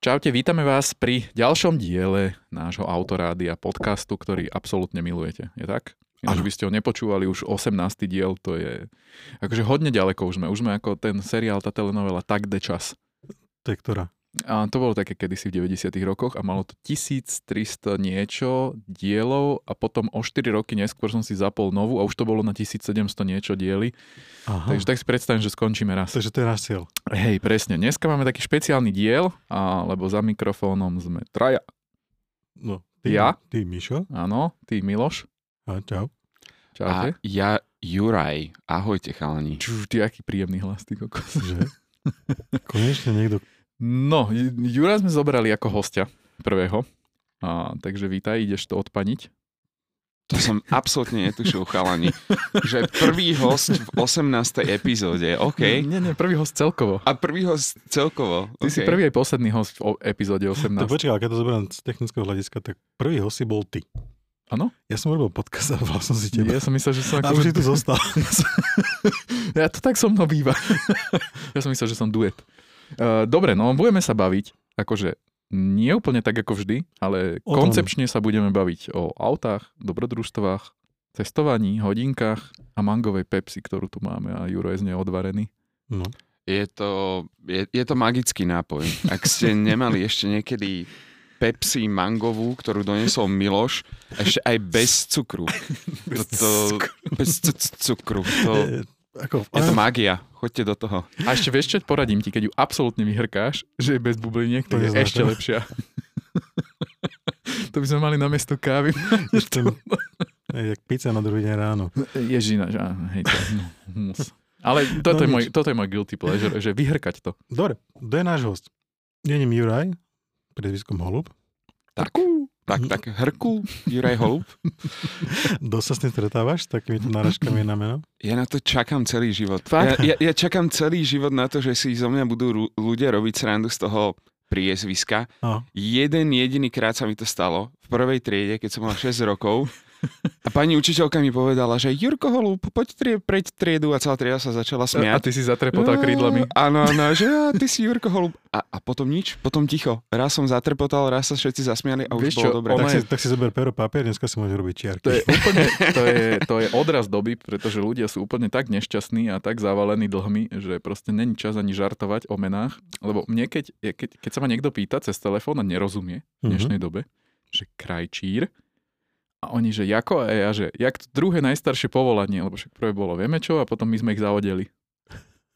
Čaute, vítame vás pri ďalšom diele nášho autorádia podcastu, ktorý absolútne milujete. Je tak? Ináč by ste ho nepočúvali už 18. diel, to je akože hodne ďaleko už sme. Už sme ako ten seriál, tá telenovela Tak de čas. To je ktorá? A to bolo také kedysi v 90. rokoch a malo to 1300 niečo dielov a potom o 4 roky neskôr som si zapol novú a už to bolo na 1700 niečo diely. Aha. Takže tak si predstavím, že skončíme raz. Takže to je náš cieľ. Hej, presne. Dneska máme taký špeciálny diel, a, lebo za mikrofónom sme traja. No, ty, Ja? Ty, Mišo. Áno, ty Miloš. A čau. Čaute. A ja Juraj. Ahojte chalani. Ču, ty aký príjemný hlas, ty kokos. Že? Konečne niekto... No, Ju- Jura sme zobrali ako hostia prvého. A, takže vítaj, ideš to odpaniť. To som absolútne netušil chalani. Že prvý host v 18. epizóde, OK. Nie, nie, prvý host celkovo. A prvý host celkovo. Ty si OK. prvý aj posledný host v epizóde 18. To počkaj, ale keď to zoberiem z technického hľadiska, tak prvý host si bol ty. Áno? Ja som robil podcast a volal som si teba. Ja som myslel, že som A už si tu zostal. Ja to tak so mnou býva. ja som myslel, že som duet. Uh, dobre, no budeme sa baviť, akože nie úplne tak ako vždy, ale O tom. koncepčne sa budeme baviť o autách, dobrodružstvách, cestovaní, hodinkách a mangovej Pepsi, ktorú tu máme a Juro je z nej odvarený. No. Je to, je, je to magický nápoj. Ak ste nemali ešte niekedy Pepsi mangovú, ktorú doniesol Miloš, ešte aj bez cukru. To, bez c- c- cukru. To, ako, je to magia. Choďte do toho. A ešte vieš čo, poradím ti, keď ju absolútne vyhrkáš, že je bez bubliniek, To je neznáš, ešte lepšia. to by sme mali na miesto kávy. ešte, je, jak pizza na druhý deň ráno. Ježina, že áno, hej, to, no, mus. Ale toto, No je môj, toto je môj guilty pleasure, že vyhrkať to. Dobre, to je náš host. Je ním Juraj, priezviskom Holub. Tak, tak, tak. Hrku, Juraj Holub. Dosť sa s tým stretávaš s takýmito náražkami na meno? Ja na to čakám celý život. Fakt? Ja, ja, ja čakám celý život na to, že si zo mňa budú ľudia robiť srandu z toho priezviska. No. Jeden jediný krát sa mi to stalo v prvej triede, keď som mal 6 rokov. A pani učiteľka mi povedala, že Jurko Holub, poď trie, preď triedu a celá trieda sa začala A smiať. ty si zatrepotal krídlami. Áno, áno, že a, ty si Jurko Holub. A, a potom nič, potom ticho. Raz som zatrepotal, raz sa všetci zasmiali a už Vieš čo, bolo dobre. Tak si, je- tak si zober pero papier, dneska si môžeš robiť čiarky. To je úplne, to je, to je odraz doby, pretože ľudia sú úplne tak nešťastní a tak zavalení dlhmi, že proste není čas ani žartovať o menách. Lebo mne, keď, keď, keď sa ma niekto pýta cez telefón a nerozumie v dnešnej dobe, že krajčír, a oni, že jako, a ja, že jak to druhé najstaršie povolanie, lebo však prvé bolo vieme čo a potom my sme ich zavodeli.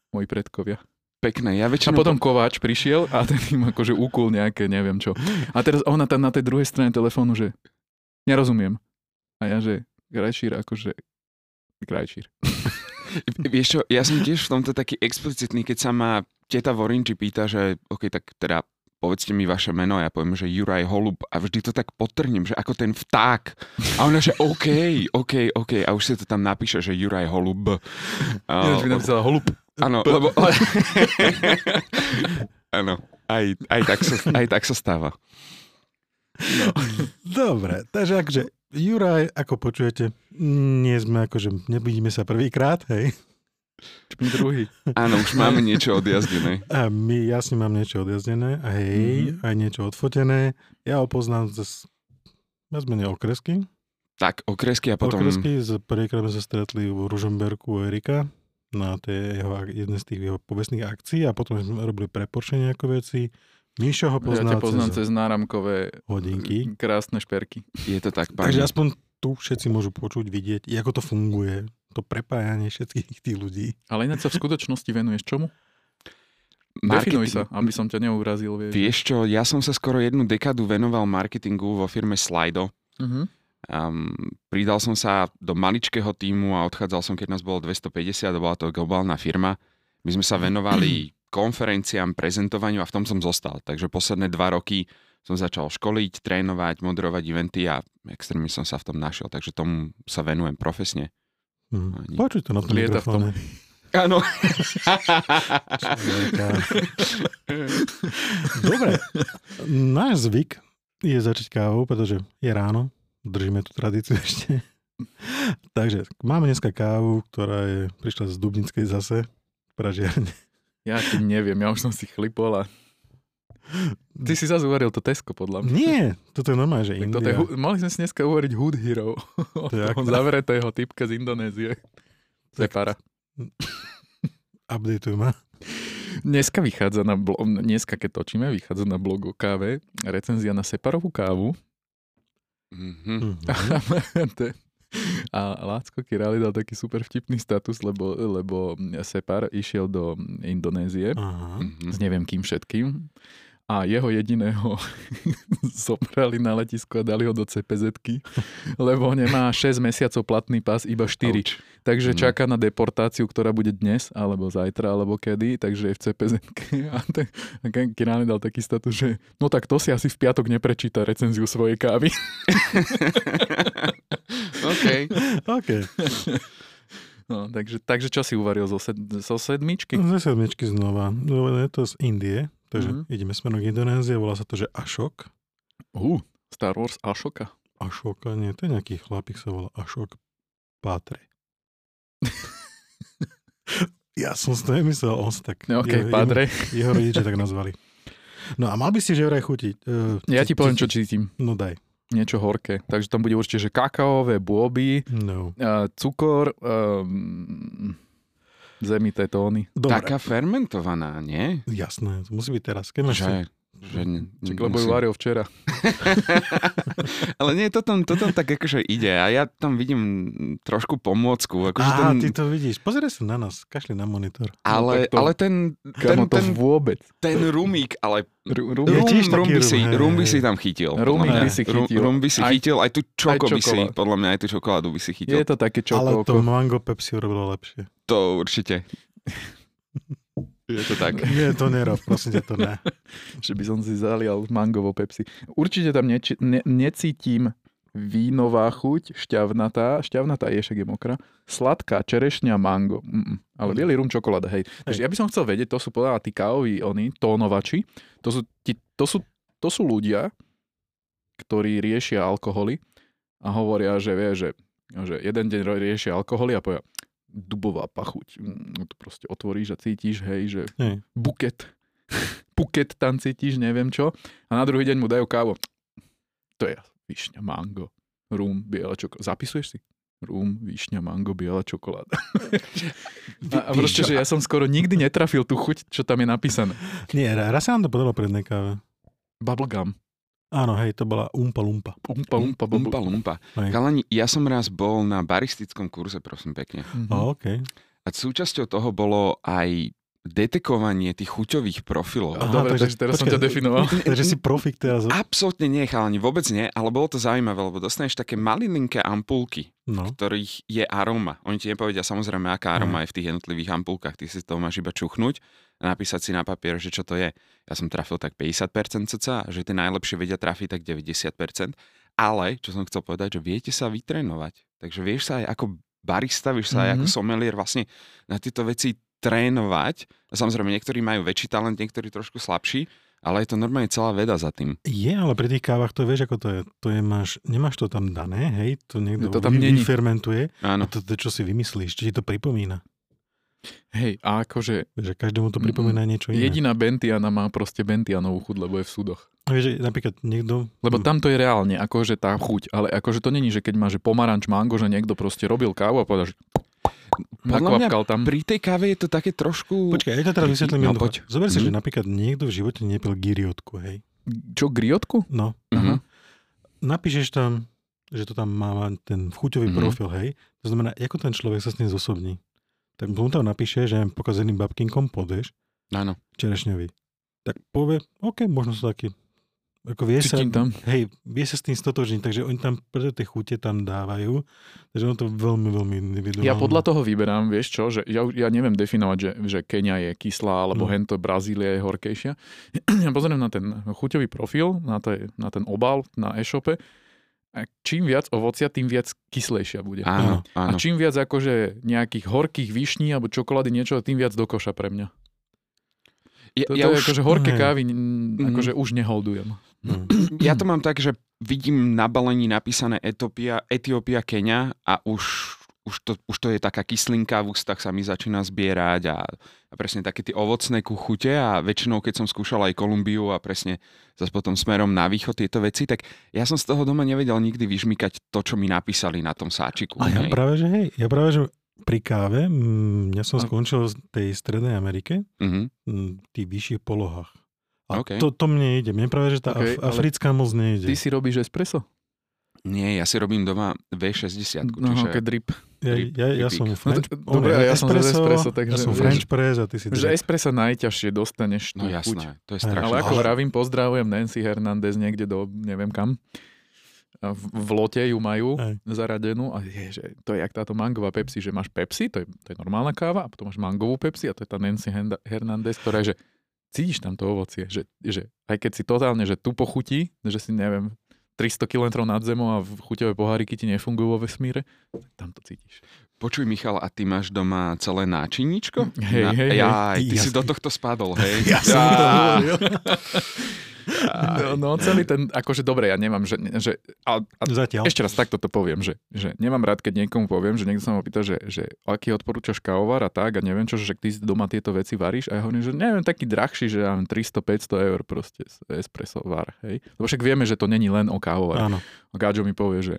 Moji predkovia. Pekné. Ja A väčšinou... potom Kováč prišiel a ten im akože úkul nejaké, neviem čo. A teraz ona tam na tej druhej strane telefónu, že nerozumiem. A ja, že krajčír, akože krajčír. Vieš čo, ja som tiež v tomto taký explicitný, keď sa ma teta Vorinči pýta, že OK, tak teda povedzte mi vaše meno, ja poviem, že Juraj Holub a vždy to tak potrhnem, že ako ten vták. A ona, že OK, OK, OK a už si to tam napíše, že Juraj Holub. Ináč by napísala holub. áno, lebo... Áno, aj, aj, tak sa, aj tak sa stáva. Dobre, takže akože Juraj, ako počujete, nie sme akože, nebudíme sa prvýkrát, hej. Čpni druhý. Áno, už máme niečo odjazdené. A my, ja si mám niečo odjazdené, a hej, Mhm. aj niečo odfotené. Ja ho poznám z viac menej okresky. Tak, okresky a potom... Okresky, z prvýkrát sme sa stretli v Ružomberku u Erika na tej jeho, jednej z tých jeho povestných akcií a potom sme robili pre Porsche nejaké veci. Mišo ho Ja poznal ťa poznám cez cez náramkové hodinky. krásne šperky. Je to tak, Takže páni. aspoň tu všetci môžu počuť, vidieť, ako to funguje. To prepájanie všetkých tých ľudí. Ale ináč sa v skutočnosti venuješ čomu? Definuj sa, aby som ťa neurazil. Vieš. Vieš čo, ja som sa skoro jednu dekadu venoval marketingu vo firme Slido. Uh-huh. Um, pridal som sa do maličkého týmu a odchádzal som, keď nás bolo 250, a bola to globálna firma. My sme sa venovali konferenciám, prezentovaniu a v tom som zostal. Takže posledné dva roky som začal školiť, trénovať, moderovať eventy a extrémne som sa v tom našiel. Takže tomu sa venujem profesne. Hm. Ani- Počuj to na tom Lieta v tom. mikrofóne. Áno. Dobre, náš zvyk je začať kávou, pretože je ráno, držíme tú tradíciu ešte. Takže máme dneska kávu, ktorá je, prišla z Dubnickej zase, pražiarne. Ja ti neviem, ja už som si chlipol a Ty si zase uvaril to Tesco, podľa mňa. Nie, toto je normálne, že Tak India. toto je, mali sme si dneska uvariť Hood Hero. Od To je toho zavretého typka z Indonézie. Separa. Updateuj ma. Dneska vychádza na blo- dneska keď točíme, vychádza na blogu káve recenzia na Separovú kávu. Mhm. Mhm. To- A Lácko Kirali dal taký super vtipný status, lebo, lebo Separ išiel do Indonézie Aha. Mhm. s neviem kým všetkým a jeho jediného zobrali na letisku a dali ho do cpz lebo nemá 6 mesiacov platný pás, iba 4. Ouch. Takže Mhm. čaká na deportáciu, ktorá bude dnes, alebo zajtra, alebo kedy, takže je v cpz A a Kirani dal taký status, že no tak to si asi v piatok neprečíta recenziu svojej kávy. OK. OK. No, takže, takže čo si uvaril zo, sed, zo sedmičky? Ze sedmičky znova. No, je to z Indie, takže Mhm. ideme smerom k Indonézie, volá sa to, že Ashok. Uh, Star Wars Ashoka. Ashok, nie, to je nejaký chlapík sa volá Ashok Patre. ja som si to nemyslel, on sa tak... No, OK, jeho, padre. Jeho, jeho rodiče tak nazvali. No a mal by si že vraj chutiť. Uh, Ja ti poviem, čo cítim. No daj. Niečo horké. Takže tam bude určite, že kakaové bôby, No. a cukor, um, zemité tóny. Dobre, Taká fermentovaná, nie? jasné, to musí byť teraz. Keď máš Že, že ne, Čiže lebo ju varil včera. Ale nie, to tam, to tam tak akože ide a ja tam vidím trošku pomôcku. Akože Á, ten, ty to vidíš. Pozeraj sa na nás, kašli na monitor. ale, tak to- ale ten, ten, to ten, vôbec. ten rumík, ale rum, rum, rum, by rum, si, rum by si tam chytil. Podľa by si Rum- chytil. Rum by si chytil, aj tú čoko by si, podľa mňa aj tú čokoládu by si chytil. je to také Ale to mango Pepsi urobilo lepšie. To určite. Je to tak. Nie, to nerob, prosím ťa, to ne. že by som si zalial mangovo Pepsi. Určite tam neči, ne, necítim vínová chuť, šťavnatá, šťavnatá je, však je mokrá, sladká, čerešňa, mango, Mm-mm. ale bielý rum, čokoláda, hej. Takže ja by som chcel vedieť, to sú podľa tí kávoví, oni, tónovači, to sú, ti, to, sú, to sú ľudia, ktorí riešia alkoholy a hovoria, že vie, že, že jeden deň riešia alkoholy a povedia, dubová pachuť, mm, to proste otvoríš a cítiš, hej, že Hej. buket, buket tam cítiš, neviem čo. A na druhý deň mu dajú kávu. To je višňa, mango, rum, biela čokoláda. Zapisuješ si? Rum, višňa, mango, biela čokoláda. A, a proste, že ja som skoro nikdy netrafil tú chuť, čo tam je napísané. Nie, raz sa nám to podalo jednej káve. Bubblegum. Áno, hej, to bola umpa lumpa. Umpa, umpa, Umpa, lumpa. Hej. Kalani, ja som raz bol na baristickom kurze, prosím pekne. Mhm. O, OK. A súčasťou toho bolo aj detekovanie tých chuťových profilov. Aha, Dobre, takže- takže teraz som počkaj. ťa definoval. Takže si profik teraz. Absolútne nie, chalani, vôbec nie, ale bolo to zaujímavé, lebo dostaneš také malilinké ampulky, No. ktorých je aroma. Oni ti nepovedia samozrejme, aká aroma je v tých jednotlivých ampulkách. Ty si to máš iba čuchnúť a napísať si na papier, že čo to je. Ja som trafil tak 50% cca, a že tie najlepšie vedia trafiť tak 90%. Ale, čo som chcel povedať, že viete sa vytrénovať. Takže vieš sa aj ako barista, vieš sa aj ako Mhm. somelier vlastne na tieto veci trénovať. Samozrejme, niektorí majú väčší talent, niektorí trošku slabší, ale je to normálne celá veda za tým. Je, ale pri tých kávach to vieš, ako to je. To je, máš, nemáš to tam dané, hej, to niekto To tam vy, vyfermentuje. Áno. A to, to, čo si vymyslíš, či ti to pripomína. Hej, a akože Že každému to pripomína niečo iné. jediná Bentiana má proste Bentianovú chuť, lebo je v súdoch. A Vieš, že napríklad niekto... Lebo tam to je reálne, akože tá chuť, ale akože to není, že keď máš že pomaranč, mango, že niekto proste robil kávu a povedal, že Podľa mňa tam. pri tej káve je to také trošku... Počkaj, ja to teraz vysvetlím No, poď. Zober si, Mhm. že napríklad niekto v živote nepil giriotku, hej. Čo, griotku? No, Mhm. napíšeš tam, že to tam má ten chuťový Mhm. profil, hej. To znamená, ako ten človek sa s tým zosobní. Tak mu tam napíše, že pokazeným babkinkom podeš, Áno. čerešňový. Tak povie, OK, možno sú taký. Ako vie sa, tam. hej, vie sa s tým stotožniť, takže oni tam preto tie chute tam dávajú, takže ono to veľmi, veľmi individuálne. Ja podľa toho vyberám, vieš čo, že ja, ja neviem definovať, že, že Kenia je kyslá, alebo No. hento Brazília je horkejšia. Ja pozriem na ten chuťový profil, na, tej, na ten obal na e-shope. A čím viac ovocia, tým viac kyslejšia bude. Áno, A áno. čím viac akože nejakých horkých vyšní alebo čokolády, niečo, tým viac do koša pre mňa. Ja, To, to ja, je už, akože horké kávy, mm, akože už neholdujem. No. ja to mám tak, že vidím na balení napísané Etiópia, Etiópia, Kenia a už už to, už to je taká kyslinka v ústach sa mi začína zbierať a, a presne také tie ovocné kuchute a väčšinou, keď som skúšal aj Kolumbiu a presne zase potom smerom na východ tieto veci, tak ja som z toho doma nevedel nikdy vyžmykať to, čo mi napísali na tom sáčiku. A ja hej. práve, že hej, ja práve, že pri káve, mm, ja som skončil v tej strednej Amerike, Mhm. mm, v tých vyšších polohách. A OK. to, to mne ide. Mne práve, že tá OK, af- ale africká moc nejde. Ty si robíš espresso? Nie, ja si robím doma V60, No, čiže... keď drip. Ja, drip- ja, ja dripík. som No, French, to- dobre, ja som za espresso, takže ja som French press a ty si Že espresso najťažšie dostaneš tú No chuť. jasné, to je strašné. Ale ako vravím, pozdravujem Nancy Hernandez niekde do neviem kam. V, v lote ju majú Hej. zaradenú a je, že to je jak táto mangová Pepsi, že máš Pepsi, to je, to je normálna káva a potom máš mangovú Pepsi a to je tá Nancy Hernandez, ktorá je, že cítiš tam to ovocie, že, že aj keď si totálne, že tu pochutí, že si neviem, 300 km nad zemou a v chuťové poháriky ti nefungujú vo vesmíre, tak tam to cítiš. Počuj, Michal, a ty máš doma celé náčiničko? Hej, Na, hej, hej. Ty Ja si do tohto spadol, hej? Ja som to hovoril. No, no celý ten, akože dobre, ja nemám, že, že a, a Zatiaľ. Ešte raz takto to poviem, že, že nemám rád, keď niekomu poviem, že niekto sa ma pýta, že, že aký odporúčaš kávovar a tak a neviem čo, že ty doma tieto veci varíš a ja hovorím, že neviem, taký drahší, že ja mám 300-500 eur proste espresso var, hej. Lebo však vieme, že to není len o kávovar. Áno. A Gáďo mi povie, že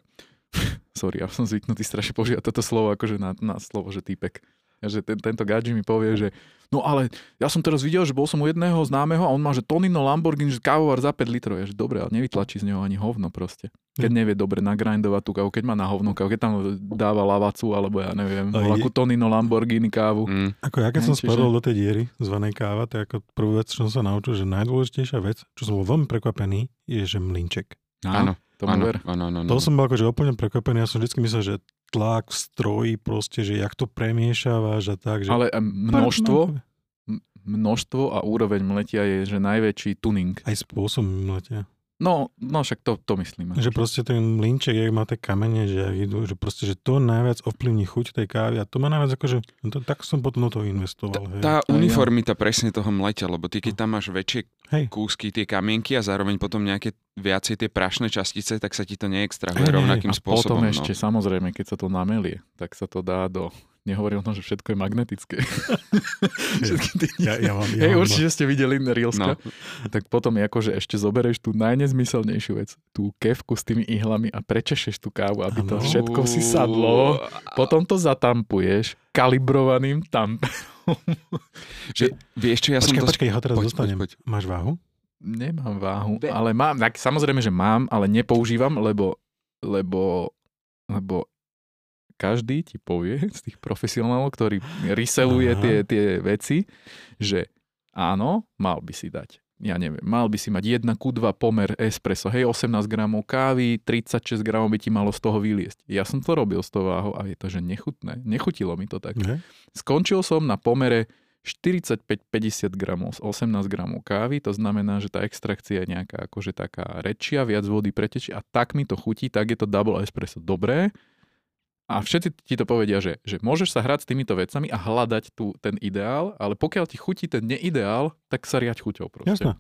sorry, ja som zvyknutý strašne používať toto slovo akože na, na slovo, že týpek. Že ten, tento Gáďo mi povie, že no ale ja som teraz videl, že bol som u jedného známeho a on má, že Tonino Lamborghini, že kávovar za 5 litrov. Ja, že dobre, ale nevytlačí z neho ani hovno proste. Keď Hm. nevie dobre nagrindovať tú kávu, keď má na hovno kávu, keď tam dáva lavacu, alebo ja neviem, A je- akú Tonino Lamborghini kávu. Mm, Ako ja keď som čiže- spadol do tej diery zvanej káva, tak ako prvú vec, čo som sa naučil, že najdôležitejšia vec, čo som bol veľmi prekvapený, je, že mlinček. áno, áno, áno, áno, áno. To som bol akože úplne prekvapený. Ja som vždy myslel, že tlak v stroji proste, že jak to premiešavaš a tak. Že... Ale množstvo, množstvo a úroveň mletia je, že najväčší tuning. Aj spôsob mletia. No, no však to, to myslíme. Že proste ten mlinček, jak má tie kamene, že, idú, že proste, že to najviac ovplyvní chuť tej kávy a to má najviac akože, no to, tak som potom do toho investoval. hej. Tá ja. uniformita presne toho mletia, lebo ty keď tam máš väčšie Hej. kúsky, tie kamienky a zároveň potom nejaké viacej tie prašné častice, tak sa ti to neextrahuje Hej, hej, rovnakým a spôsobom. potom no. ešte, samozrejme, keď sa to namelie, tak sa to dá do... Nehovorím o tom, že všetko je magnetické. Všetky. Ja, ja mám, ja Hej, mám, určite ste videli Reelska. No. Tak potom je ako, že ešte zoberieš tú najnezmyselnejšiu vec, tú kevku s tými ihlami a prečešeš tú kávu, aby to všetko si sadlo. Potom to zatampuješ kalibrovaným tamperom. Že, vieš čo, ja Počkaj, som počkaj, ja ho teraz Poď, dostanem. poď, poď. Máš váhu? Nemám váhu, ale mám, tak samozrejme, že mám, ale nepoužívam, lebo, lebo, lebo každý ti povie z tých profesionálov, ktorý reseluje Aha. tie, tie veci, že áno, mal by si dať. Ja neviem, mal by si mať 1 ku 2 pomer espresso, hej, 18 gramov kávy, 36 gramov by ti malo z toho vyliesť. Ja som to robil s tou váhou a je to, že nechutné. Nechutilo mi to tak. Ne? Skončil som na pomere 45-50 gramov z 18 gramov kávy, to znamená, že tá extrakcia je nejaká akože taká rečia, viac vody pretečí a tak mi to chutí, tak je to double espresso dobré. A všetci ti to povedia, že, že môžeš sa hrať s týmito vecami a hľadať tu ten ideál, ale pokiaľ ti chutí ten neideál, tak sa riať chuťou proste. Jasné.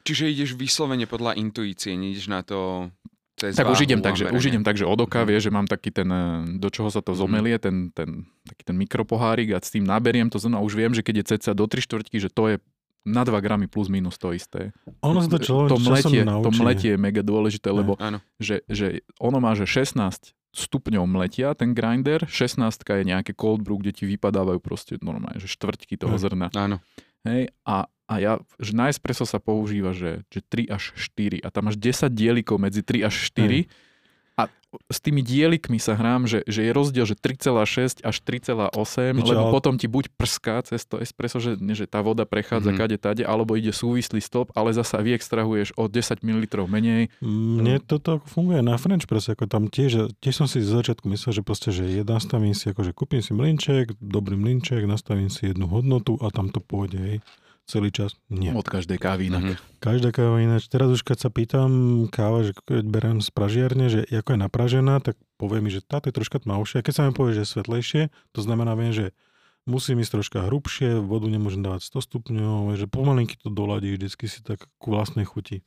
Čiže ideš vyslovene podľa intuície, neideš na to cez Tak už idem tak, že, a už idem tak, že od oka Mhm. vie, že mám taký ten, do čoho sa to Mhm. zomelie, ten, ten, taký ten mikropohárik a s tým naberiem to zrno a už viem, že keď je ceca do 3 štvrťky, že to je na 2 gramy plus minus to isté. Ono sa to človek to mletie, to mletie je mega dôležité, lebo Áno. že, že ono má, že 16 stupňov mletia, ten grinder, 16 je nejaké cold brew, kde ti vypadávajú proste normálne, že štvrťky toho Hej. zrna. Áno. Hej, a, a ja, že na espresso sa používa, že, že 3 až 4 a tam máš 10 dielikov medzi 3 až 4 a s tými dielikmi sa hrám, že, že je rozdiel, že 3,6 až 3,8, Vieš, lebo potom ti buď prská cez to espresso, že, že tá voda prechádza Mhm. kade tade, alebo ide súvislý stĺp, ale zasa vyextrahuješ o 10 ml menej. Mne toto funguje na French press, ako tam tiež, tiež som si z začiatku myslel, že proste, že ja nastavím si, akože kúpim si mlinček, dobrý mlinček, nastavím si jednu hodnotu a tam to pôjde, hej, celý čas. Nie. Od každej kávy inak. Mhm. Každá káva ináč. Teraz už keď sa pýtam káva, že keď beriem z pražiarne, že ako je napražená, tak povie mi, že táto je troška tmavšia. Keď sa mi povie, že je svetlejšie, to znamená, viem, že musím ísť troška hrubšie, vodu nemôžem dávať 100 stupňov, že pomalinky to doladí, vždycky si tak ku vlastnej chuti.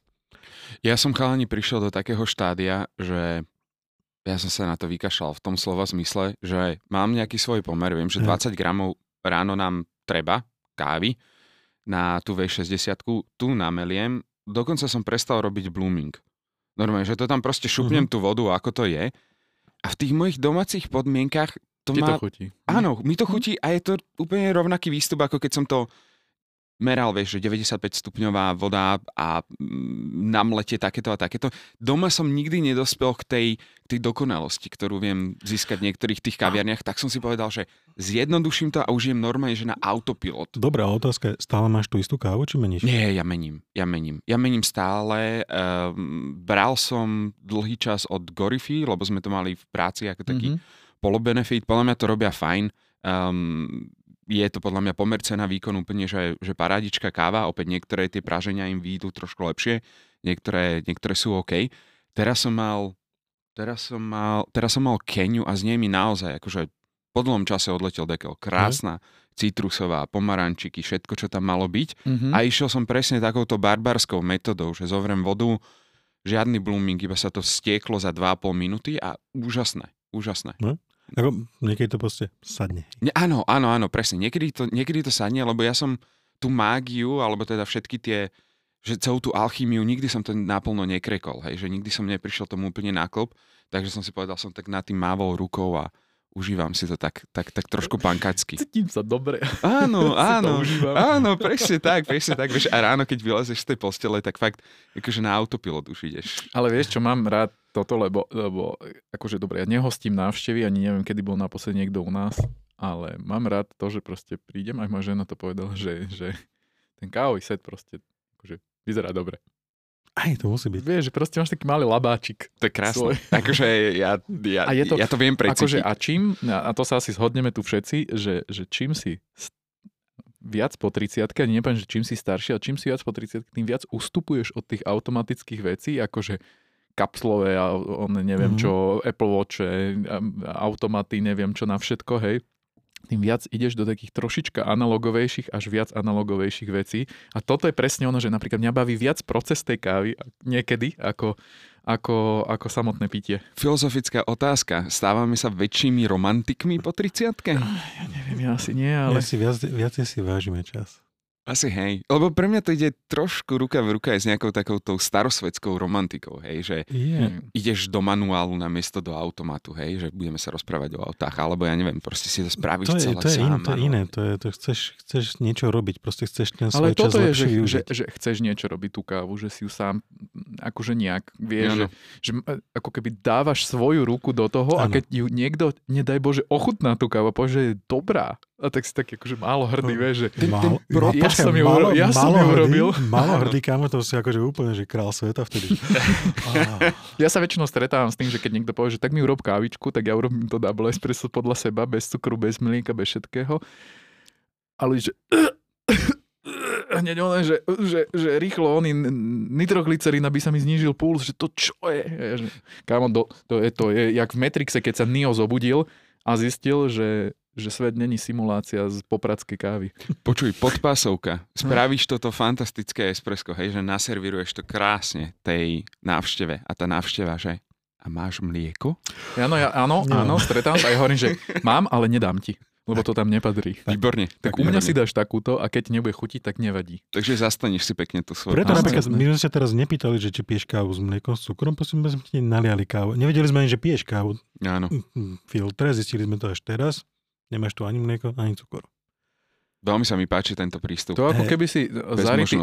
Ja som chalani prišiel do takého štádia, že ja som sa na to vykašľal v tom slova zmysle, že mám nejaký svoj pomer, viem, že Hej. 20 gramov ráno nám treba kávy na tú V60, tu nameliem, dokonca som prestal robiť blooming. Normálne, že to tam proste šupnem tú vodu, ako to je. A v tých mojich domácich podmienkach to Ti má... to chutí. Áno, mi to chutí a je to úplne rovnaký výstup, ako keď som to meral, vieš, že 95 stupňová voda a mm, na mlete takéto a takéto. Doma som nikdy nedospel k tej, k tej dokonalosti, ktorú viem získať v niektorých tých kaviarniach, tak som si povedal, že zjednoduším to a užijem normálne, že na autopilot. Dobrá otázka, stále máš tú istú kávu, či meníš? Nie, ja mením, ja mením. Ja mením stále. Um, bral som dlhý čas od Gorify, lebo sme to mali v práci ako taký Mhm. mm-hmm. polobenefit. Podľa mňa to robia fajn. Um, je to podľa mňa pomer cena výkon úplne, že, že parádička káva. Opäť niektoré tie praženia im výjdu trošku lepšie, niektoré, niektoré sú OK. Teraz som mal teraz som mal, teraz som mal Keniu a z nej mi naozaj akože po dlhom čase odletel dekel. Krásna, citrusová, pomarančiky, všetko, čo tam malo byť. Mhm. A išiel som presne takouto barbarskou metodou, že zovrem vodu, žiadny blooming, iba sa to stieklo za 2,5 minúty a úžasné, úžasné. Ako, niekedy to proste sadne. Ne, áno, áno, áno, presne. Niekedy to, niekedy to sadne, lebo ja som tú mágiu, alebo teda všetky tie, že celú tú alchýmiu, nikdy som to naplno nekrekol, hej, že nikdy som neprišiel tomu úplne na klop, takže som si povedal, som tak nad tým mávol rukou a užívam si to tak, tak, tak trošku pankacky. Cítim sa dobre. Áno, áno, áno, presne tak, presne tak. Vieš, a ráno, keď vylezeš z tej postele, tak fakt, akože na autopilot už ideš. Ale vieš čo, mám rád toto, lebo, lebo akože dobre, ja nehostím návštevy, ani neviem, kedy bol naposledy niekto u nás, ale mám rád to, že proste prídem, aj moja žena to povedala, že, že ten kávový set proste akože vyzerá dobre. Aj, to musí byť. Vieš, že proste máš taký malý labáčik. To je krásne. Svoj. Akože ja, ja, A je to- ja to viem Akože precítiť. a čím, a to sa asi zhodneme tu všetci, že, že čím si viac po 30 ani nepoviem, že čím si starší, ale čím si viac po 30 tým viac ustupuješ od tých automatických vecí, akože kapslové a on neviem Mhm. čo, Apple Watch, automaty, neviem čo na všetko, hej tým viac ideš do takých trošička analogovejších až viac analogovejších vecí. A toto je presne ono, že napríklad mňa baví viac proces tej kávy niekedy ako, ako, ako samotné pitie. Filozofická otázka. Stávame sa väčšími romantikmi po 30 Ja neviem, ja asi nie, Ale ale... si viac, viacej si vážime čas. Asi hej. Lebo pre mňa to ide trošku ruka v ruka aj s nejakou takouto starosvetskou romantikou, hej, že Je. Hmm. ideš do manuálu na miesto do automatu, hej, že budeme sa rozprávať o autách, alebo ja neviem, proste si to spravíš To je, celé to je, sám. iné, to je áno. iné, to je, to chceš, chceš niečo robiť, proste chceš ten svoj Ale čas toto je, že, že, že chceš niečo robiť tú kávu, že si ju sám akože nejak vieš, že, že ako keby dávaš svoju ruku do toho a Áno. keď ju niekto, nedaj Bože, ochutná tú kávu a povie, že je dobrá. A tak si tak akože málo hrdý, vieš, že ten- Mal- pro- ja som ju malo- uro- ja som ju hrdý- urobil. Malo hrdý kámo, to si akože úplne, že král sveta vtedy. Ja sa väčšinou stretávam s tým, že keď niekto povie, že tak mi urob kávičku, tak ja urobím to double espresso podľa seba, bez cukru, bez mlieka, bez všetkého. Ale že hneď ono, že, že, že rýchlo oný nitroglycerín, aby sa mi znížil puls, že to čo je? Že, kámo, do, to, je, to je jak v Matrixe, keď sa Neo zobudil a zistil, že, že svet není simulácia z popradskej kávy. Počuj, podpásovka. Spravíš toto fantastické espresso, hej, že naservíruješ to krásne tej návšteve a tá návšteva, že a máš mlieko? Áno, ja, áno, áno, stretávam sa aj hovorím, že mám, ale nedám ti, lebo to tam nepatrí. Výborne. Tak u mňa si dáš takúto a keď nebude chutiť, tak nevadí. Takže zastaneš si pekne tú svoju. Preto napríklad my sme sa teraz nepýtali, že či piješ kávu s mliekom, s cukrom, prosím, sme ti naliali kávu. Nevedeli sme ani, že piješ kávu. Áno. Mm, Filtre, zistili sme to až teraz. Nemáš tu ani mlieko, ani cukor. Veľmi sa mi páči tento prístup. To ako keby si zarytý,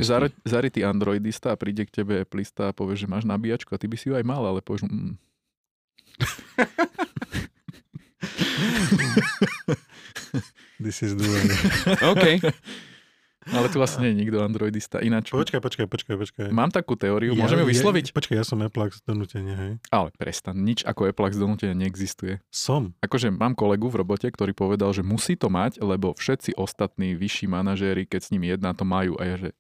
zarytý androidista a príde k tebe plista a povie, že máš nabíjačku a ty by si ju aj mal, ale povieš, mm, This is the way. OK. ale tu asi nie je nikto androidista. Ináč, Počkaj, počkaj, počkaj, počkaj. mám takú teóriu, môžem ju vysloviť? Ja, počkaj, ja som Eplax donútenie, hej. Ale prestan, nič ako Eplax donútenia neexistuje. Som. Akože mám kolegu v robote, ktorý povedal, že musí to mať, lebo všetci ostatní vyšší manažéri, keď s nimi jedná, to majú. A ja že...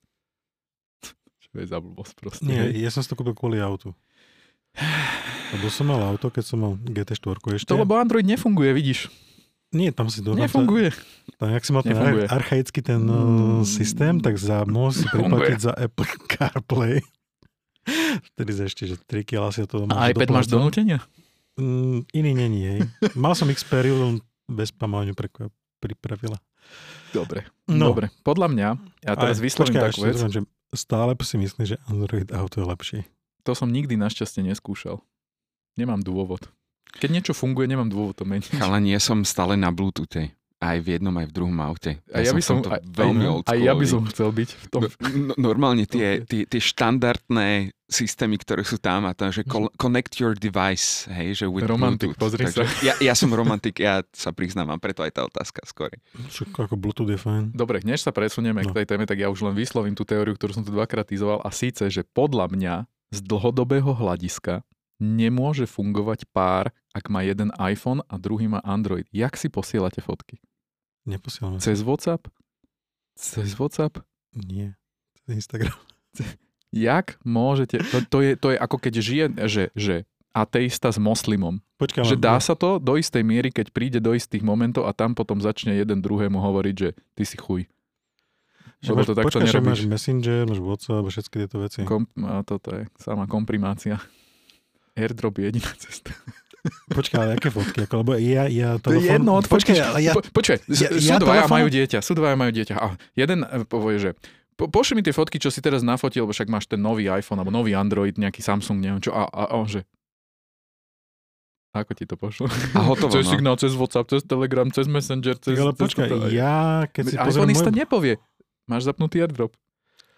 Čo je za blbosť proste. Nie, hej. ja som si to kúpil kvôli autu. Lebo som mal auto, keď som mal GT4 ešte. To lebo Android nefunguje, vidíš. Nie, tam si to... Nefunguje. Tam, jak si mal ten Nefunguje. archaický ten Mm. mm. systém, tak za môcť si preplatiť za Apple CarPlay. Vtedy za ešte, že 3 kg si to A iPad máš donútenia? Mm, iný není, hej. Mal som Xperiu, len bez pamäťu pripravila. Dobre, No. dobre. Podľa mňa, ja teraz Aj, vyslovím počkaj, takú ešte vec, dodám, že stále si myslím, že Android Auto je lepší. to som nikdy našťastie neskúšal. Nemám dôvod. Keď niečo funguje, nemám dôvod to meniť. Ale nie som stále na Bluetoothe. Aj v jednom, aj v druhom aute. A ja by som, tomto aj, veľmi aj, aj ja by som chcel byť v tom. No, normálne tie, tie, tie štandardné systémy, ktoré sú tam a tam, že col- connect your device, hej, že with Romantik, Bluetooth. pozri Takže Ja, ja som romantik, ja sa priznávam, preto aj tá otázka skôr. Čo, ako Bluetooth je fajn. Dobre, než sa presunieme No. k tej téme, tak ja už len vyslovím tú teóriu, ktorú som tu dvakrát izoval a síce, že podľa mňa z dlhodobého hľadiska nemôže fungovať pár, ak má jeden iPhone a druhý má Android. Jak si posielate fotky? Neposielame. Cez WhatsApp? Cez WhatsApp? Nie. Cez Instagram. Jak môžete... To, to, je, to je ako keď žije, že, že ateista s moslimom. Počkaj, Že dá sa to do istej miery, keď príde do istých momentov a tam potom začne jeden druhému hovoriť, že ty si chuj. Že máš, to takto nerobíš. máš Messenger, máš WhatsApp a všetky tieto veci. Kom, a toto je sama komprimácia. Airdrop je jediná cesta. Počkaj, ale aké fotky? Ako, lebo ja, ja To je jedno od Počkaj, ale ja, Po, počkaj, ja- sú ja dvaja telefón- majú dieťa, sú dvaja majú dieťa. A jeden e, povie, že po, pošli mi tie fotky, čo si teraz nafotil, lebo však máš ten nový iPhone alebo nový Android, nejaký Samsung, neviem čo. A, a, a on že... Ako ti to pošlo? A hotovo, cez no. signál, cez WhatsApp, cez Telegram, cez Messenger, cez... ale cez počkaj, toto. ja keď si pozriem iPhoneista môj... nepovie. Máš zapnutý airdrop.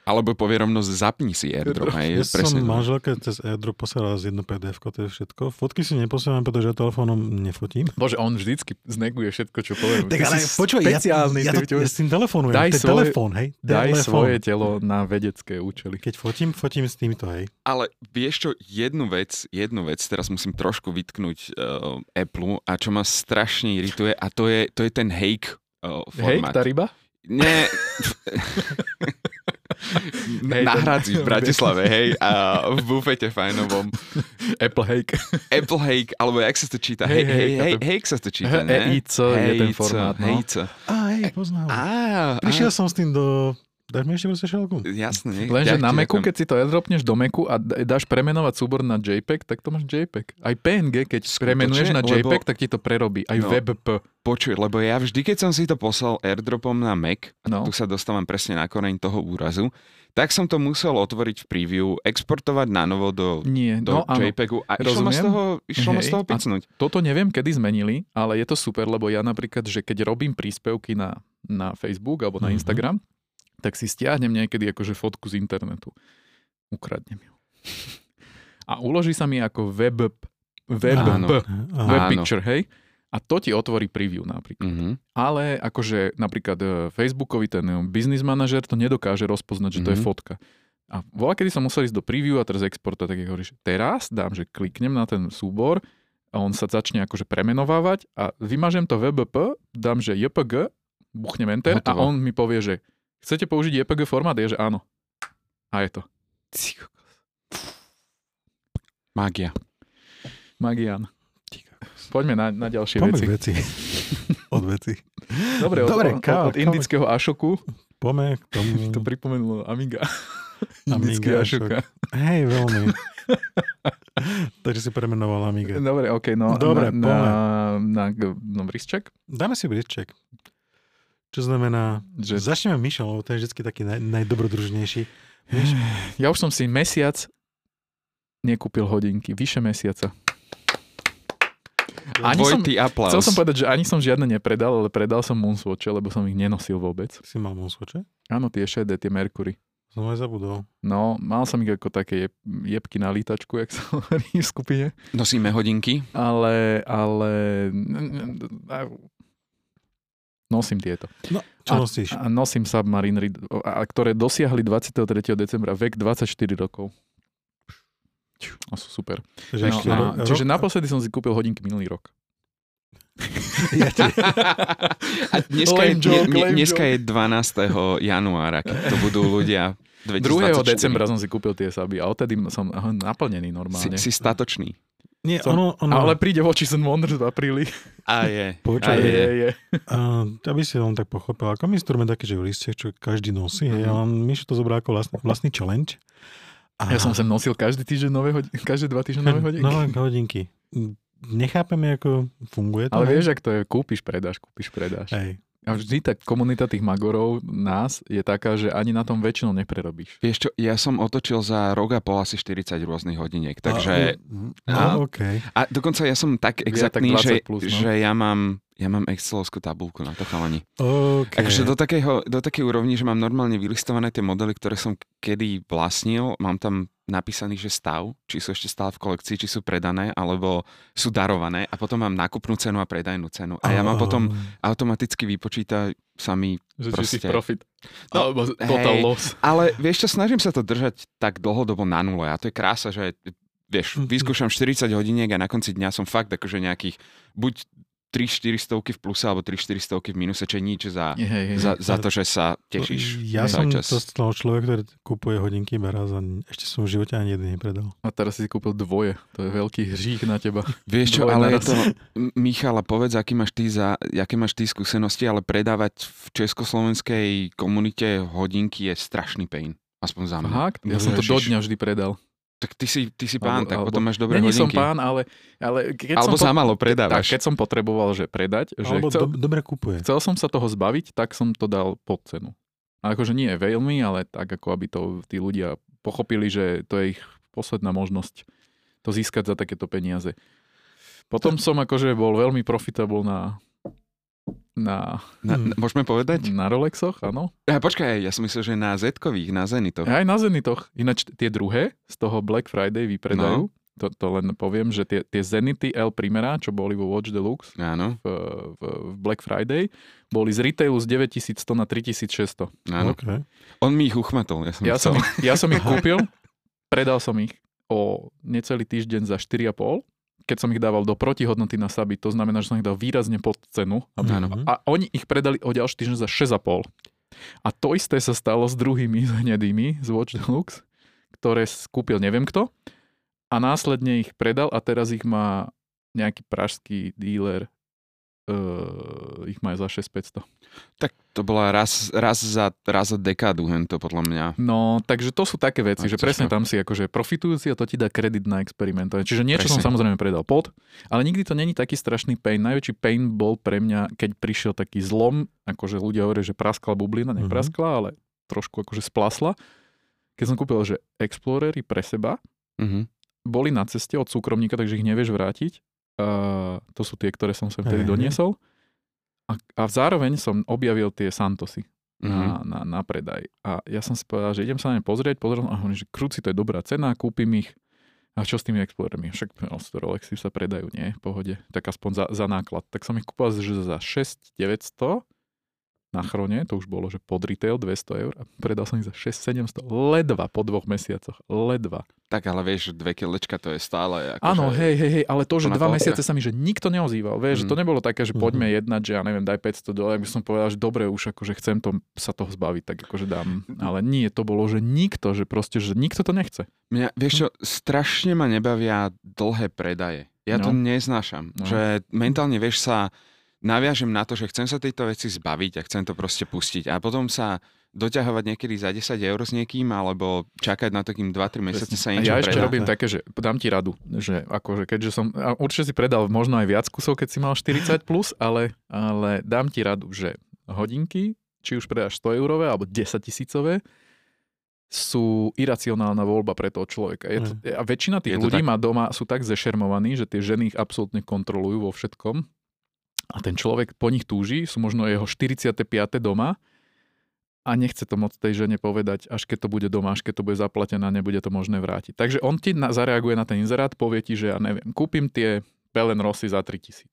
Alebo povie rovno, zapni si airdrop. Ja Hej, som presne. no. manželke cez airdrop posielal z jedno pdf to je všetko. Fotky si neposielam, pretože ja telefónom nefotím. Bože, on vždycky zneguje všetko, čo poviem. Tak Ty ale počúvaj, ja, ja, to, ja s tým telefónujem. Daj svoje- telefón, hej? Daj telefón. svoje telo na vedecké účely. Keď fotím, fotím s týmto, hej. Ale vieš čo, jednu vec, jednu vec teraz musím trošku vytknúť uh, Apple a čo ma strašne irituje a to je, to je ten hake uh, Hej, formát. tá ryba? Nie. Na hradzi v Bratislave, hej, a v bufete fajnovom. Apple hake. Apple hake, alebo jak sa to číta? Hej, Hej, hej, hej, sa to číta, ne? EIC je ten formát, no. hejco. Á, hej, poznám. Á, Prišiel som s tým do... Dáš mi ešte proste šelku? Jasné. Lenže na Macu, ďakujem. keď si to airdropneš do Macu a dáš premenovať súbor na JPEG, tak to máš JPEG. Aj PNG, keď Skutočne? premenuješ na Lebo- JPEG, tak ti to prerobí. Aj No. WebP. Počuj, lebo ja vždy, keď som si to poslal airdropom na Mac, No. tu sa dostávam presne na koreň toho úrazu, tak som to musel otvoriť v preview, exportovať na novo do, Nie, do no. JPEGu a išlo ma z Rozumiem. toho, išlo ma z Hej, toho a- picnúť. Toto neviem, kedy zmenili, ale je to super, lebo ja napríklad, že keď robím príspevky na, na Facebook alebo na Mhm. Instagram, tak si stiahnem niekedy akože fotku z internetu. Ukradnem ju. A uloží sa mi ako web, web, Áno. web Áno. picture, hej? A to ti otvorí preview napríklad. Mhm. Ale akože napríklad e, Facebookový ten e, business manažer to nedokáže rozpoznať, že to je Mhm. fotka. A voľa, kedy som musel ísť do preview a teraz exporta, tak hovoríš, teraz dám, že kliknem na ten súbor a on sa začne akože premenovávať a vymažem to VBP, dám, že JPG, buchnem enter a Hotovo. on mi povie, že chcete použiť JPG formát? Je, že áno. A je to. Mágia. Magian. Poďme na, na ďalšie Poďme veci. veci. Od veci. Dobre, od, Dobre, od, káva, od indického ašoku Poďme k tomu. to pripomenulo Amiga. Amiga Indický Ashok. ašoka. Hej, veľmi. Takže si premenoval Amiga. Dobre, ok, no Dobre, na, na, na, no brisček, Dáme si brisček. Čo znamená, že začneme Myšom, lebo ten je vždy taký naj, najdobrodružnejší. Myš, ja už som si mesiac nekúpil hodinky, vyše mesiaca. Ani som, Dvojitý aplaus. chcel som povedať, že ani som žiadne nepredal, ale predal som Moonswatche, lebo som ich nenosil vôbec. si mal Moonswatche? Áno, tie šedé, tie Mercury. Som aj zabudol. No, mal som ich ako také jeb, jebky na lítačku, jak sa hovorí v skupine. Nosíme hodinky. Ale, ale... Nosím tieto. No, čo nosíš? A nosím Submarine, a, ktoré dosiahli 23. decembra vek 24 rokov. A sú super. Takže No, ešte a, ro- čiže rok- naposledy som si kúpil hodinky minulý rok. Ja ti, A dneska, je, joke, dne- dneska je 12. januára, keď to budú ľudia 2. 2024. decembra som si kúpil tie saby a odtedy som naplnený Si, normálne. si statočný. Nie, Som- ono, ono, Ale príde Watches and Wonders v apríli. A je. Počkaj, A Je, je. je. Uh, aby si len tak pochopil, ako my instrument taký, že v liste, čo každý nosí, Mhm. ale Mišo to zobral ako vlastný, vlastný challenge. A Ja som sem nosil každý týždeň nové hodinky, každé dva týždne nové hodinky. Nové hodinky. nechápeme, ako funguje to. Ale vieš, ak to je, kúpiš, predáš, kúpiš, predáš. Hej. A vždy tak komunita tých magorov, nás, je taká, že ani na tom väčšinou neprerobíš. Vieš čo, ja som otočil za rok a pol asi 40 rôznych hodiniek, takže... A, A- no, OK. A dokonca ja som tak Ja tak exaktný, 20 že, plus, no. že ja mám ja mám Excelovskú tabulku na to chalani. OK. Akože do, takého, do takej úrovni, že mám normálne vylistované tie modely, ktoré som kedy vlastnil, mám tam napísaný, že stav, či sú ešte stále v kolekcii, či sú predané, alebo sú darované a potom mám nákupnú cenu a predajnú cenu. A ja mám potom automaticky vypočíta sa mi Že či si Proste. profit. No, Alebo total hej. loss. Ale vieš čo, snažím sa to držať tak dlhodobo na nule a to je krása, že vieš, Mhm. vyskúšam 40 hodiniek a na konci dňa som fakt akože nejakých buď 3-4 stovky v pluse alebo 3-4 stovky v minuse, čo je nič za, Hej, hej, za, za to, že sa tešíš. Ja celý som čas. to toho človek, ktorý kupuje hodinky beraz a ešte som v živote ani jeden nepredal. A teraz si kúpil dvoje. To je veľký hřích na teba. Vieš čo, Dvoje ale je naraz. to... M- Michal, a povedz, aký máš ty za, aké máš ty skúsenosti, ale predávať v československej komunite hodinky je strašný pain. Aspoň za mňa. Fakt? Ja som to do dňa vždy predal. Tak ty si, ty si pán, Alebo- tak alebo- potom máš dobré Není som hodinky. pán, ale, ale keď Alebo som za malo tak, predávaš. keď som potreboval, že predať, že Alebo chcel, do, dobre kupuje. chcel som sa toho zbaviť, tak som to dal pod cenu. A akože nie veľmi, ale tak ako aby to tí ľudia pochopili, že to je ich posledná možnosť to získať za takéto peniaze. Potom som akože bol veľmi profitable na, na, Na, Hmm. na, môžeme povedať? na Rolexoch, áno. A počkaj, ja som myslel, že na Z-kových, na Zenitoch. Aj na Zenitoch. Ináč tie druhé z toho Black Friday vypredajú. No. To, to len poviem, že tie, tie Zenity L Primera, čo boli vo Watch Deluxe Áno, v, v, v Black Friday, boli z retailu z 9100 na 3600. áno. OK. On mi ich uchmatol. Ja som, Ja som, ich, ja som ich kúpil, predal som ich o necelý týždeň za 4,5 keď som ich dával do protihodnoty na Saby, to znamená, že som ich dal výrazne pod cenu. Aby, Áno. a oni ich predali o ďalší týždeň za 6,5. A to isté sa stalo s druhými hnedými z Watch Deluxe, ktoré skúpil neviem kto a následne ich predal a teraz ich má nejaký pražský díler uh, ich má za 6500. Tak to bola raz, raz, za, raz za dekádu, hento podľa mňa. No, takže to sú také veci, že presne tam si akože profitujúci a to ti dá kredit na experimentovanie. Čiže niečo som Presne. samozrejme predal pod, ale nikdy to není taký strašný pain. Najväčší pain bol pre mňa, keď prišiel taký zlom, akože ľudia hovoria, že praskla bublina, Mhm. nepraskla, ale trošku akože splasla. Keď som kúpil, že Explorery pre seba Mhm. boli na ceste od súkromníka, takže ich nevieš vrátiť. A to sú tie, ktoré som sem vtedy doniesol. A, a zároveň som objavil tie Santosy na, na, na predaj. A ja som si povedal, že idem sa na ne pozrieť, pozrel som a hovorím, že krúci to je dobrá cena, kúpim ich. A čo s tými Explorermi? Však no, Rolexy sa predajú, nie? V pohode. Tak aspoň za, za náklad. Tak som ich kúpil že za 6 900 na chrone, to už bolo, že pod retail 200 eur a predal som ich za 6 700 ledva po dvoch mesiacoch. Ledva. Tak ale vieš, že dve kilečka to je stále. Ako Áno, že... hej, hej, hej, ale to, že dva mesiace sa mi, že nikto neozýval, vieš, že to Mhm. nebolo také, že Mhm. poďme jednať, že ja neviem, daj 500 dolárov, by som povedal, že dobre, už akože chcem to, sa toho zbaviť, tak akože dám. Ale nie, to bolo, že nikto, že proste, že nikto to nechce. Mňa, vieš čo, strašne ma nebavia dlhé predaje. Ja to No. neznášam. No. Že mentálne, vieš, sa naviažem na to, že chcem sa tejto veci zbaviť a chcem to proste pustiť. A potom sa doťahovať niekedy za 10 eur s niekým, alebo čakať na takým 2-3 mesiace sa niečo ja ešte predá. robím také, že dám ti radu, že akože keďže som, a určite si predal možno aj viac kusov, keď si mal 40 plus, ale, ale dám ti radu, že hodinky, či už predáš 100 eurové alebo 10 tisícové, sú iracionálna voľba pre toho človeka. Je to, a väčšina tých Je to ľudí tak. má doma, sú tak zešermovaní, že tie ženy ich absolútne kontrolujú vo všetkom. A ten človek po nich túži, sú možno jeho 45. doma a nechce to moc tej žene povedať, až keď to bude doma, až keď to bude zaplatené a nebude to možné vrátiť. Takže on ti na, zareaguje na ten inzerát, povie ti, že ja neviem, kúpim tie Belen Rossi za 3000.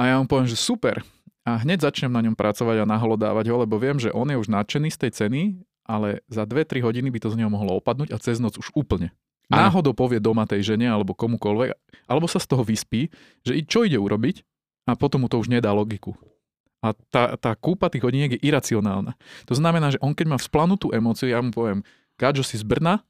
A ja mu poviem, že super. A hneď začnem na ňom pracovať a naholodávať ho, lebo viem, že on je už nadšený z tej ceny, ale za 2-3 hodiny by to z neho mohlo opadnúť a cez noc už úplne. Náhodou povie doma tej žene alebo komukoľvek, alebo sa z toho vyspí, že čo ide urobiť a potom mu to už nedá logiku. A tá, tá kúpa tých hodiniek je iracionálna. To znamená, že on keď má vzplanutú emóciu, ja mu poviem, Káďo si z Brna,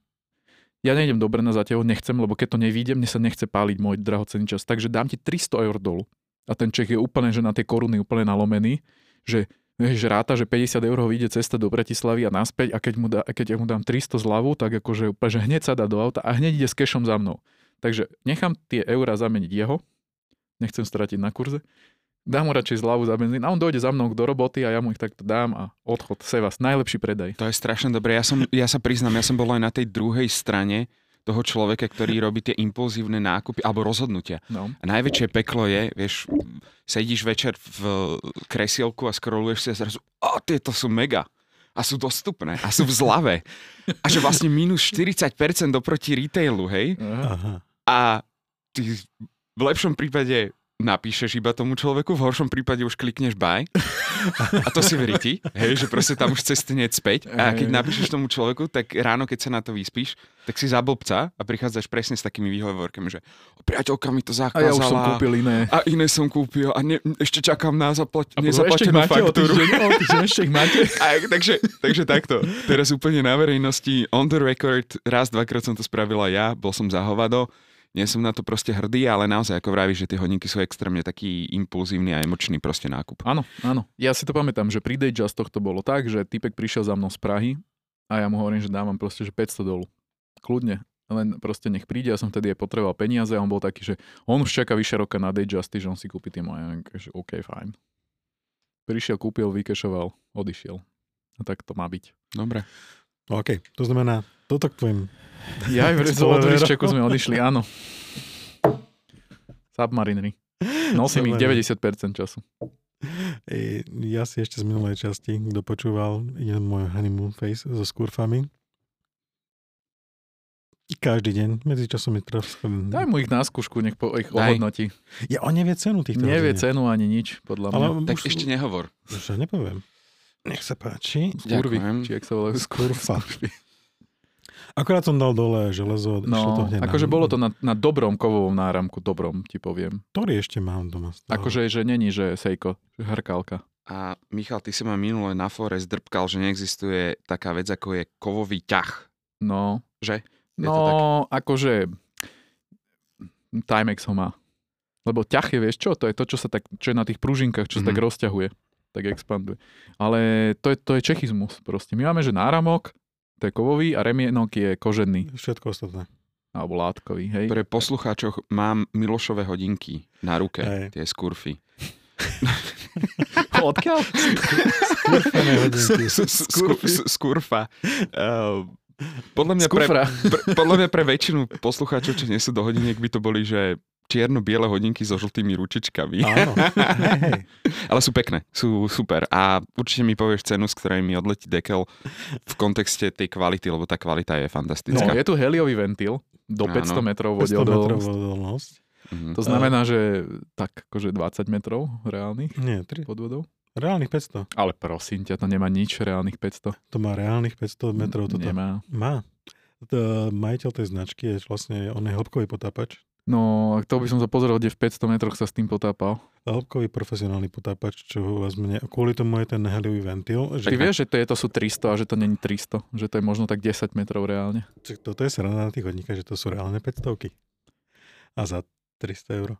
ja nejdem do Brna za tebou, nechcem, lebo keď to nevídem, mne sa nechce páliť môj drahocený čas. Takže dám ti 300 eur dolu. A ten Čech je úplne, že na tie koruny úplne nalomený, že vieš, ráta, že 50 eur ho vyjde cesta do Bratislavy a naspäť a keď mu, dá, keď ja mu dám 300 zľavu, tak akože úplne, že hneď sa dá do auta a hneď ide s kešom za mnou. Takže nechám tie eurá zameniť jeho, nechcem stratiť na kurze, dám mu radšej zľavu za benzín a on dojde za mnou do roboty a ja mu ich takto dám a odchod, Sevas, najlepší predaj. To je strašne dobré. Ja, som, ja sa priznám, ja som bol aj na tej druhej strane toho človeka, ktorý robí tie impulzívne nákupy alebo rozhodnutia. No. A najväčšie peklo je, vieš, sedíš večer v kresielku a scrolluješ si a zrazu, o, tieto sú mega a sú dostupné a sú v zlave. A že vlastne minus 40% oproti retailu, hej? Aha. A ty v lepšom prípade napíšeš iba tomu človeku, v horšom prípade už klikneš buy a to si verí ti, hej, že proste tam už cesty nie späť a keď napíšeš tomu človeku, tak ráno, keď sa na to vyspíš, tak si za blbca a prichádzaš presne s takými výhovorkami, že priateľka mi to A ja už som zakázala kúpil iné. a iné som kúpil a ne, ešte čakám na zaplat, nezaplatenú faktúru. ešte ich máte. A, takže, takže takto. Teraz úplne na verejnosti, on the record, raz, dvakrát som to spravila ja, bol som za hovado, nie som na to proste hrdý, ale naozaj, ako vravíš, že tie hodinky sú extrémne taký impulzívny a emočný proste nákup. Áno, áno. Ja si to pamätám, že pri Dayjustoch to bolo tak, že typek prišiel za mnou z Prahy a ja mu hovorím, že dávam proste, že 500 dolu. Kľudne. Len proste nech príde, ja som vtedy aj potreboval peniaze a on bol taký, že on už čaká vyše roka na Dayjusty, že on si kúpi tie moje. Že OK, fajn. Prišiel, kúpil, vykešoval, odišiel. A tak to má byť. Dobre. OK, to znamená, toto k tvojim... Ja aj v. Rezolot sme odišli, áno. Submarinery. Nosím ich Submarine. 90% času. E, Ja si ešte z minulej časti, kto počúval, idem môj honeymoon face so skurfami. Každý deň, medzi časom je trošku... Daj mu ich na skúšku, nech po, ich Daj. ohodnotí. Ja, on nevie cenu týchto Nevie hodiniek. cenu ani nič, podľa mňa. Ale Tak už, ešte nehovor. Už nepoviem. Nech sa páči. Skurvy, Ďakujem. či jak sa volajú. Skurfa. Akorát som dal dole železo. išlo to No, hneď akože na, bolo to na, na dobrom kovovom náramku, dobrom, ti poviem. Ktorý ešte mám doma? toho? Akože, že není, že sejko, že hrkálka. A Michal, ty si ma minule na fore zdrbkal, že neexistuje taká vec, ako je kovový ťah. No, Že? Je no to tak? akože Timex ho má. Lebo ťah je, vieš čo, to je to, čo sa tak, čo je na tých pružinkách, čo sa tak Mhm. rozťahuje, tak expanduje. Ale to je, to je čechizmus proste. My máme, že náramok, to je kovový a remienok je kožený, Všetko ostatné. alebo látkový, hej. Pre poslucháčov mám Milošové hodinky na ruke, Hej. tie skurfy. Odkiaľ? Skurfené hodinky. Skurfa. Podľa mňa, pre, pre, podľa mňa pre väčšinu poslucháčov, čo nie sú do hodiniek, by to boli, že čierno-biele hodinky so žltými ručičkami. Áno. Hej, hej. Ale sú pekné, sú super. A určite mi povieš cenu, z ktorej mi odletí dekel v kontexte tej kvality, lebo tá kvalita je No, fantastická. je tu heliový ventil do Áno. 500 metrov 500 vodiodolnosť. metrov odolnosť. Mhm. To znamená, že tak akože 20 metrov reálnych Nie, 3. pod vodou. Reálnych 500. Ale prosím ťa, to nemá nič reálnych 500. To má reálnych 500 metrov. Toto. Nemá. Má. To, majiteľ tej značky je vlastne, on je hĺbkový potápač. No, to by som sa pozrel, kde v 500 metroch sa s tým potápal. Hĺbkový profesionálny potápač, čo vezme, kvôli tomu je ten heliový ventil. Že Ty vieš, že to, je, to sú 300 a že to není 300. Že to je možno tak 10 metrov reálne. Čiže Toto je sranda na tých hodníkach, že to sú reálne 500 A za 300 eur.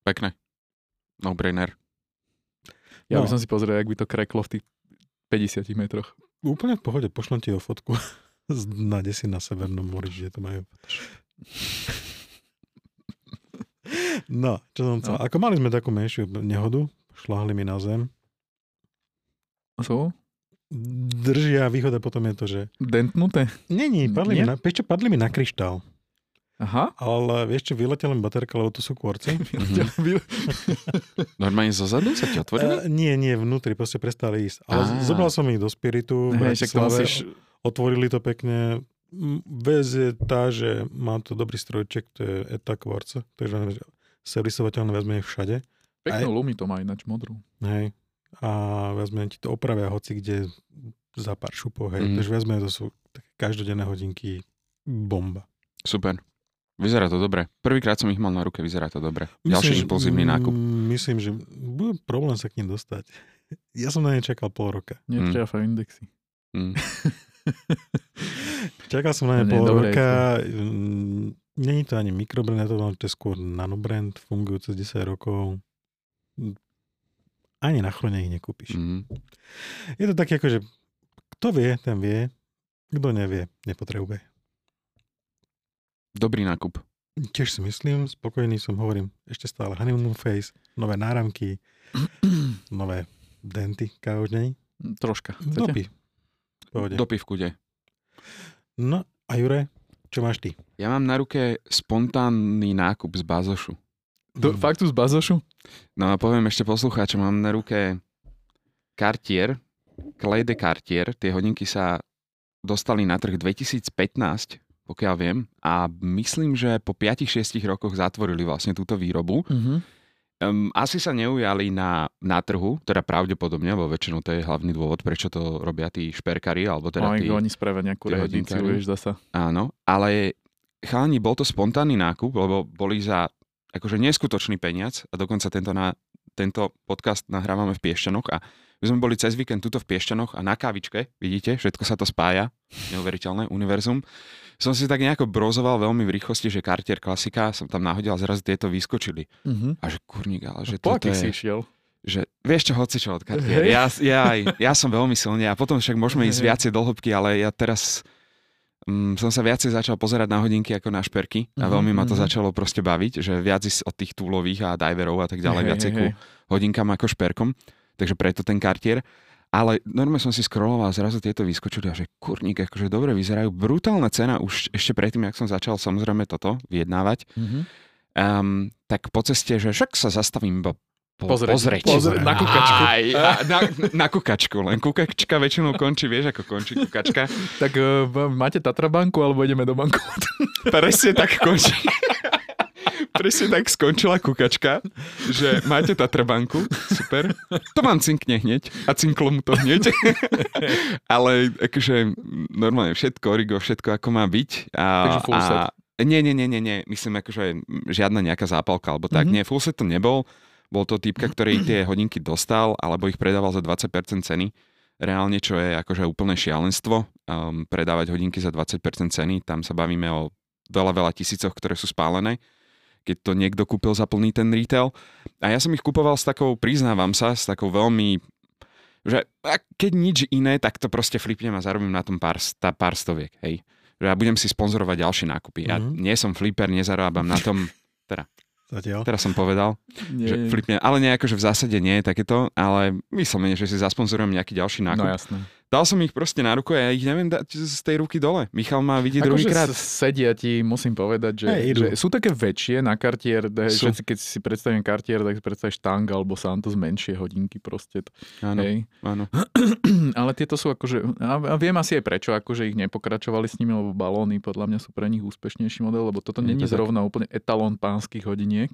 Pekné. No brainer. Ja No. by som si pozrel, jak by to kreklo v tých 50 metroch. Úplne v pohode, pošlem ti ho fotku z na desi na Severnom mori, že to majú. No, čo som chcel. No. Ako mali sme takú menšiu nehodu, šláhli mi na zem. Sú Držia výhoda potom je to, že... dentnuté. Není, padli, Nie? mi na, čo, padli mi na kryštál. Aha. Ale vieš čo, vyletela len baterka, lebo to sú kôrce. Normálne zo zadu sa ti otvorili? Uh, nie, nie, vnútri, proste prestali ísť. Ale zobral som ich do Spiritu Hej, však to musíš... otvorili to pekne. Vec je tá, že má to dobrý strojček, to je ETA kvorce, takže servisovateľné viac menej všade. Peknú lumi to má ináč modrú. Hej. A viac menej ti to opravia hoci kde za pár šupov, hej. Mhm. Takže viac menej to sú také každodenné hodinky bomba. Super. Vyzerá to dobre. Prvýkrát som ich mal na ruke, vyzerá to dobre. Ďalší impulzívny nákup. mm, Myslím, že bude problém sa k ním dostať. Ja som na ne čakal pol roka. Netriafa indexy. Mm. Čakal som na ne pol roka. Mm, Není to ani mikrobrand, ja to mám, to je skôr nanobrand, fungujúce 10 rokov. Ani na chrone ich nekúpiš. Mm. Je to také ako, že kto vie, ten vie. Kto nevie, nepotrebuje. Dobrý nákup. Tiež si myslím, spokojný som, hovorím, ešte stále honeymoon face, nové náramky, nové denty, není? Troška. Chcete? Dopy. Pohode. Do pivkude. No a Jure, čo máš ty? Ja mám na ruke spontánny nákup z Bazošu. To, Mm. Fakt tu z Bazošu? No a poviem ešte poslucháčom, mám na ruke Cartier, Clay de Cartier. Tie hodinky sa dostali na trh 2015, pokiaľ viem. A myslím, že po 5-6 rokoch zatvorili vlastne túto výrobu. Uh-huh. Um, asi sa neujali na, na trhu, teda pravdepodobne, lebo väčšinou to je hlavný dôvod, prečo to robia tí šperkari, alebo teda Oni, tí... oni spravia nejakú hodinkári. vieš, zasa. Áno, ale chalani, bol to spontánny nákup, lebo boli za akože neskutočný peniac a dokonca tento, na, tento podcast nahrávame v Piešťanoch a my sme boli cez víkend tuto v Piešťanoch a na kávičke, vidíte, všetko sa to spája, neuveriteľné univerzum. Som si tak nejako brozoval veľmi v rýchlosti, že Cartier klasika, som tam nahodil a zrazu tieto vyskočili. Uh-huh. A že kurník, ale že po toto akých si je, išiel? že vieš čo, hoci čo od Cartier. Hej. Ja, ja, ja som veľmi silný a potom však môžeme ísť viacej do hĺbky, ale ja teraz mm, som sa viacej začal pozerať na hodinky ako na šperky a Mhm, veľmi ma to mhm. začalo proste baviť, že viac ísť od tých túlových a diverov a tak ďalej, Hej, viacej hej, ku hodinkám ako šperkom. Takže preto ten Cartier. Ale normálne som si scrolloval a zrazu tieto vyskočili a že kurník, akože dobre vyzerajú. Brutálna cena už ešte predtým, jak som začal samozrejme toto vyjednávať. Uh-huh. Um, tak po ceste, že však sa zastavím iba po, Pozrieť. pozrieť. Pozrieť na kukačku. Aj, a, na, na kukačku, len kukačka väčšinou končí, vieš, ako končí kukačka. Tak uh, máte Tatra banku, alebo ideme do banku? Presne tak končí. Presne tak skončila kukačka, že máte Tatrabanku, super, to vám cinkne hneď a cinklo mu to hneď. Ale akože normálne všetko, origo, všetko ako má byť. A, Takže full set. nie, nie, nie, nie, nie, myslím akože žiadna nejaká zápalka alebo tak. Mhm. Nie, full set to nebol. Bol to typka, ktorý tie hodinky dostal, alebo ich predával za 20% ceny. Reálne, čo je akože úplné šialenstvo. Um, predávať hodinky za 20% ceny, tam sa bavíme o veľa, veľa tisícoch, ktoré sú spálené keď to niekto kúpil za plný ten retail. A ja som ich kupoval s takou, priznávam sa, s takou veľmi že a keď nič iné, tak to proste flipnem a zarobím na tom pár, tá pár stoviek, hej. Že ja budem si sponzorovať ďalšie nákupy. Ja Mhm. nie som flipper, nezarábam na tom, Zatiaľ. teraz som povedal, Nie, že flipnem, ale nie, akože v zásade nie je takéto, ale vyslovene, že si zasponzorujem nejaký ďalší No nákup. jasné. Dal som ich proste na ruku a ja ich neviem dať z tej ruky dole. Michal má vidieť Akože druhýkrát. sedia ti, musím povedať, že, idú. že sú také väčšie na Cartier, Sú. že keď si predstavím Cartier, tak si predstavíš Tang alebo Santos menšie hodinky proste. Áno, Hej. áno. Ale tieto sú akože, a viem asi aj prečo, akože ich nepokračovali s nimi, lebo balóny podľa mňa sú pre nich úspešnejší model, lebo toto není to tak. zrovna úplne etalón pánskych hodiniek.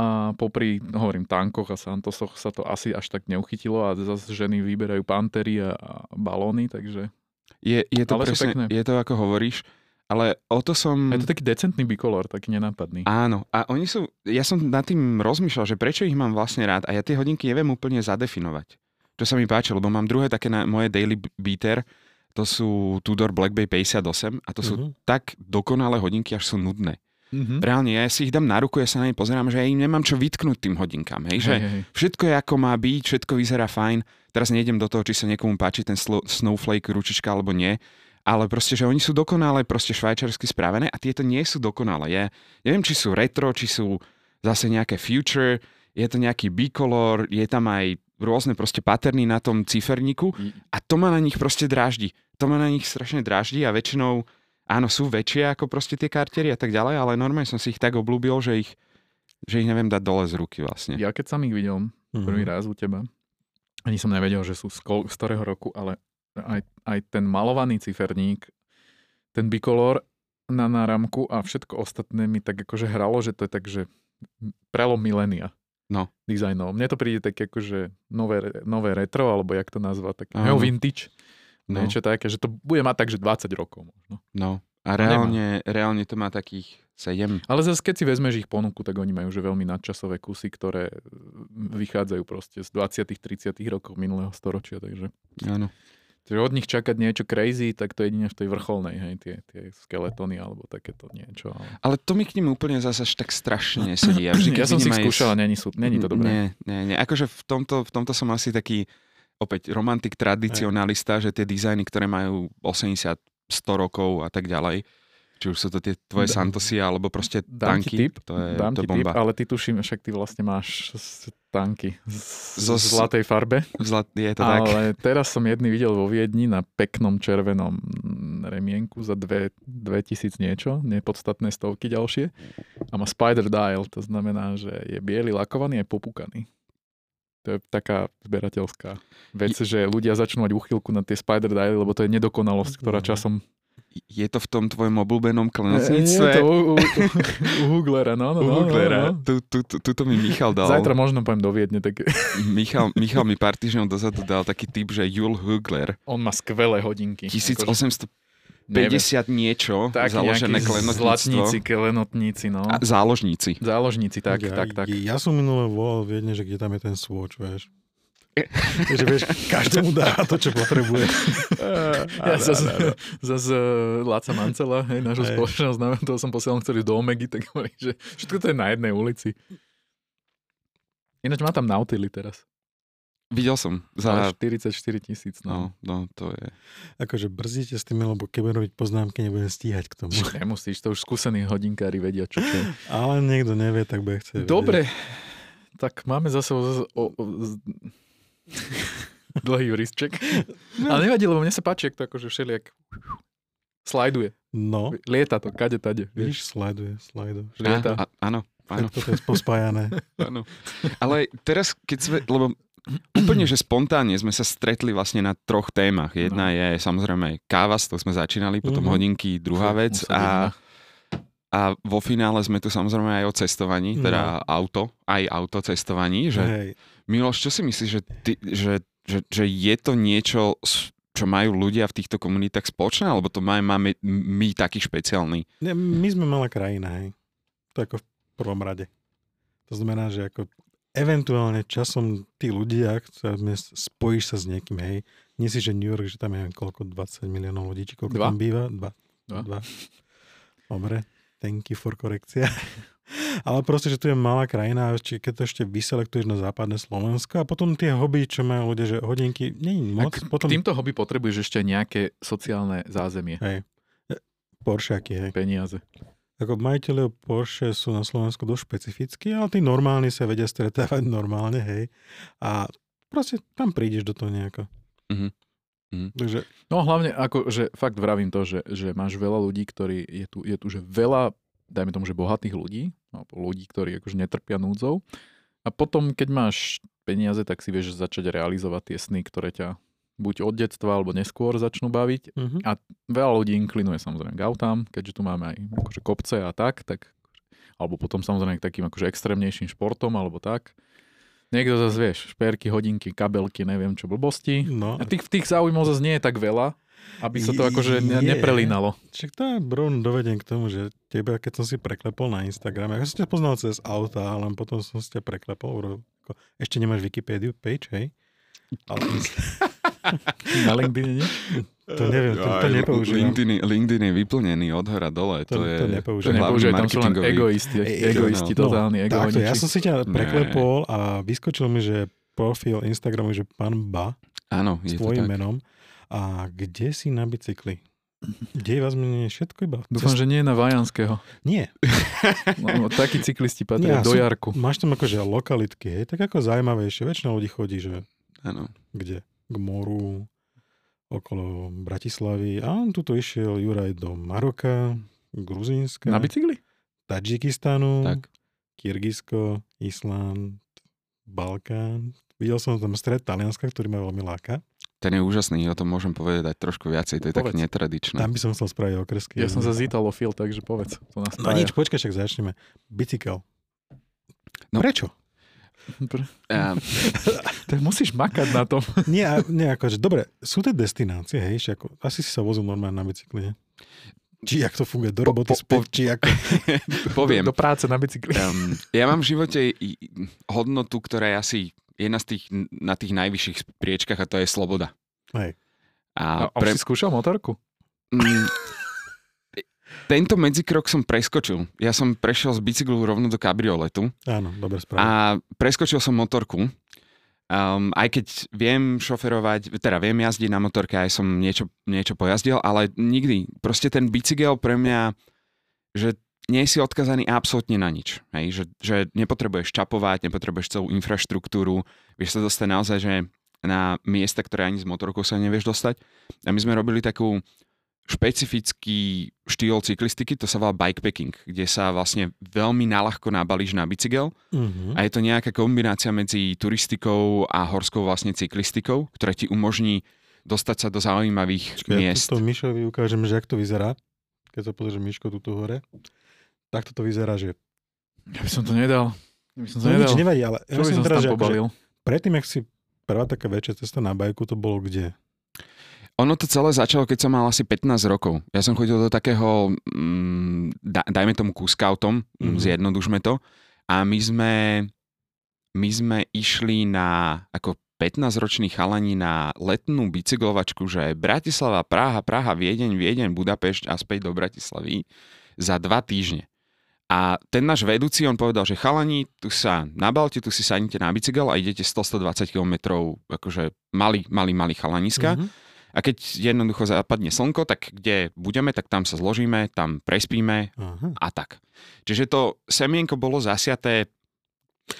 A popri, hovorím, tankoch a Santosoch sa to asi až tak neuchytilo a zase ženy vyberajú pantery a, a balóny, takže Je, je, to Ale presne, pekné. je to ako hovoríš, ale o to som... je to taký decentný bikolor, taký nenápadný. Áno, a oni sú, ja som nad tým rozmýšľal, že prečo ich mám vlastne rád a ja tie hodinky neviem úplne zadefinovať. Čo sa mi páči, lebo mám druhé také na moje daily beater, to sú Tudor Black Bay 58 a to sú Mhm. tak dokonalé hodinky, až sú nudné. Mhm. Reálne, ja si ich dám na ruku, ja sa na ne pozerám, že ja im nemám čo vytknúť tým hodinkám, hej, že Hej, hej. všetko je ako má byť, všetko vyzerá fajn. Teraz nejdem do toho, či sa niekomu páči ten slo- snowflake ručička alebo nie, ale proste, že oni sú dokonale proste švajčarsky spravené a tieto nie sú dokonalé. Ja neviem, či sú retro, či sú zase nejaké future, je to nejaký bicolor, je tam aj rôzne proste paterny na tom ciferníku I- a to ma na nich proste dráždi. To ma na nich strašne dráždi a väčšinou, áno, sú väčšie ako proste tie kartery a tak ďalej, ale normálne som si ich tak oblúbil, že ich, že ich neviem dať dole z ruky vlastne. Ja keď som ich videl Mhm. prvý raz u teba, ani som nevedel, že sú z, kol- z ktorého roku, ale aj, aj ten malovaný ciferník, ten bikolor na náramku a všetko ostatné mi tak akože hralo, že to je tak, že prelom milénia. No. Dizajnov. Mne to príde tak akože nové, nové retro, alebo jak to nazvať, tak Áno. neo vintage. No. Niečo také, že to bude mať tak, že 20 rokov možno. No a nemá. reálne, reálne to má takých 7. Ale zase keď si vezmeš ich ponuku, tak oni majú že veľmi nadčasové kusy, ktoré vychádzajú proste z 20 30 rokov minulého storočia, takže Áno. Takže od nich čakať niečo crazy, tak to jedine v tej vrcholnej, hej, tie, tie skeletóny alebo takéto niečo. Ale... Ale to mi k nim úplne zase až tak strašne nesedí. Ja, vždy, ja som si ich aj skúšal, s- není, sú, není to dobré. Nie, nie, nie. Akože v tomto, v tomto som asi taký opäť romantik tradicionalista, že tie dizajny, ktoré majú 80, 100 rokov a tak ďalej, Či už sú to tie tvoje Da- Santosy, alebo proste Dám ti tanky. tip, To je, Dám to ti bomba. tip, ale ty tuším, však ty vlastne máš tanky z, Zo z zlatej farbe. Zlat, je to tak. Ale teraz som jedný videl vo Viedni na peknom červenom remienku za dve, 2000 niečo, nepodstatné stovky ďalšie. A má spider dial, to znamená, že je biely, lakovaný a popúkaný. To je taká zberateľská vec, je... že ľudia začnú mať úchylku na tie spider daily, lebo to je nedokonalosť, ktorá mhm. časom... Je to v tom tvojom obľúbenom e, klenocníctve? Je to u, u, u, Huglera, no, no, u no, no Huglera. No, no. Tu, tu, tu, tu mi Michal dal. Zajtra možno poviem do Viedne. Tak... Michal, Michal mi pár týždňov dozadu dal taký typ, že Jul Hugler. On má skvelé hodinky. 1800 50 neviem. niečo tak, založené klenotníctvo. Zlatníci, klenotníci, no. A, záložníci. Záložníci, tak, ja, tak, tak. Ja som minule volal v jedne, že kde tam je ten swatch, vieš. E- Takže vieš, každému dá to, čo potrebuje. ja zase zas, e, Láca Mancela, hej, nášho hey. spoločného známeho, toho som posielal, ktorý do Omegy, tak hovorí, že všetko to je na jednej ulici. Ináč má tam Nautily teraz. Videl som. Za Za... 44 tisíc, No, no. no, to je... Akože brzdíte s tým, lebo keď robiť poznámky, nebudem stíhať k tomu. Nemusíš, to už skúsení hodinkári vedia, čo to je. Ale niekto nevie, tak bude chce vedieť. Dobre, tak máme zase o, o, z... dlhý jurisček. Ale nevadí, lebo mne sa páči, ak to akože všelijak slajduje. No, Lieta to, kade, tade. Vieš, vidíš, slajduje, slajduje. lieta. A, a, áno, áno. Tak toto je pospájané. Áno. Ale teraz, keď sme, lebo úplne, že spontánne sme sa stretli vlastne na troch témach. Jedna No. je samozrejme káva, s tou sme začínali, potom Mhm. hodinky, druhá vec musel a, no. a vo finále sme tu samozrejme aj o cestovaní, teda auto, aj auto cestovaní, že Hej. Miloš, čo si myslíš, že, ty, že, že, že je to niečo, čo majú ľudia v týchto komunitách spoločné, alebo to máme, máme my taký špeciálny? Ne, my sme malá krajina, hej. To ako v prvom rade. To znamená, že ako eventuálne časom tí ľudia, ktoré spojíš sa s niekým, hej, nie si, že New York, že tam je koľko, 20 miliónov ľudí, či koľko Dva? tam býva? Dva. Dva. Dva. Dobre, thank you for korekcia. Ale proste, že tu je malá krajina, či keď to ešte vyselektuješ na západné Slovensko a potom tie hobby, čo majú ľudia, že hodinky, nie je moc. K potom týmto hobby potrebuješ ešte nejaké sociálne zázemie, Hej. Poršiaky, hej. peniaze. Ako majiteľe Porsche sú na Slovensku dosť špecifickí, ale tí normálni sa vedia stretávať normálne, hej. A proste tam prídeš do toho nejako. Mhm. Mhm. Takže No hlavne, ako, že fakt vravím to, že, že máš veľa ľudí, ktorí, je tu, je tu že veľa, dajme tomu, že bohatých ľudí, alebo ľudí, ktorí akože netrpia núdzou. A potom, keď máš peniaze, tak si vieš začať realizovať tie sny, ktoré ťa buď od detstva, alebo neskôr začnú baviť. uh-huh. A veľa ľudí inklinuje samozrejme k autám, keďže tu máme aj akože kopce a tak, tak alebo potom samozrejme k takým akože extrémnejším športom, alebo tak. Niekto zase, vieš, šperky, hodinky, kabelky, neviem čo, blbosti. no, A tých, tých záujmov zase nie je tak veľa, aby sa to akože ne, neprelínalo. však to je bron dovedem k tomu, že teba, keď som si preklepol na Instagrame, ja som ťa poznal cez auta, ale potom som si ťa preklepol, ešte nemáš Wikipédiu page, hej? Ale Na LinkedIn nie? to neviem, to, to nepoužívam. LinkedIn, LinkedIn je vyplnený od hora dole. To, To- je, to To nepoužívam. hlavný nepoužívaj, tam sú len egoisti, Ej, egoisti, no. totálni Takto, ja som si ťa preklepol a vyskočil mi, že profil Instagramu, že pán Ba Áno, s je to tvojim menom. A kde si na bicykli? Kde vás menej všetko iba? Dúfam, že nie na Vajanského. Nie. No, takí cyklisti patria Nie, do sú- Jarku. Máš tam akože lokalitky, hej, tak ako zaujímavejšie. Väčšina ľudí chodí, že Áno. kde? K moru, okolo Bratislavy. A on tuto išiel Juraj do Maroka, Gruzínska, Na bicykli? Tadžikistanu, Tak. Kyrgyzsko, Island, Balkán. Videl som tam stred Talianska, ktorý ma veľmi láka. Ten je úžasný, o tom môžem povedať trošku viacej, to je také Povedz. netradičné. Tam by som chcel spraviť okresky. Ja som sa z Italofil, takže povedz. To nás No nič, počkaj, však začneme. Bicykel. No. Prečo? A, Tak musíš makať na tom. Nie, nie akože, dobre, sú to destinácie, hej, ako, asi si sa vozil normálne na bicykli, nie? Či jak to funguje, do roboty po- po- späť, či ako... poviem, Do, do práce na bicykli. um, ja mám v živote hodnotu, ktorá je asi jedna z tých, na tých najvyšších priečkach a to je sloboda. Hej. A A, a už si skúšal motorku? Mm, tento medzikrok som preskočil. Ja som prešiel z bicyklu rovno do kabrioletu Áno, dobre správa. a preskočil som motorku. Um, aj keď viem šoferovať, teda viem jazdiť na motorke, aj som niečo, niečo pojazdil, ale nikdy. Proste ten bicykel pre mňa, že nie si odkazaný absolútne na nič. Hej? Že, že nepotrebuješ čapovať, nepotrebuješ celú infraštruktúru, vieš sa dostať naozaj, že na miesta, ktoré ani s motorkou sa nevieš dostať. A my sme robili takú špecifický štýl cyklistiky, to sa volá bikepacking, kde sa vlastne veľmi naľahko nabalíš na bicykel uh-huh. a je to nejaká kombinácia medzi turistikou a horskou vlastne cyklistikou, ktorá ti umožní dostať sa do zaujímavých Čakaj, miest. Ja to Mišovi ukážem, že ak to vyzerá, keď sa pozrieš Miško tu hore, tak to vyzerá, že... Ja by som to nedal. Ja by som to no, nedal. nič nevadí, ale ja by som teraz, že, akože, predtým, ak si prvá taká väčšia cesta na bajku, to bolo kde? Ono to celé začalo, keď som mal asi 15 rokov. Ja som chodil do takého, mm, dajme tomu ku scoutom, mm-hmm. zjednodušme to. A my sme, my sme išli na, ako 15-roční chalani na letnú bicyklovačku, že Bratislava, Praha, Praha, Viedeň, Viedeň, Budapešť a späť do Bratislavy za dva týždne. A ten náš vedúci, on povedal, že chalani, tu sa nabalte, tu si sadnite na bicykel a idete 100-120 km, akože malý, malý, malý chalaniska. Mm-hmm a keď jednoducho zapadne slnko, tak kde budeme, tak tam sa zložíme, tam prespíme Aha. a tak. Čiže to semienko bolo zasiaté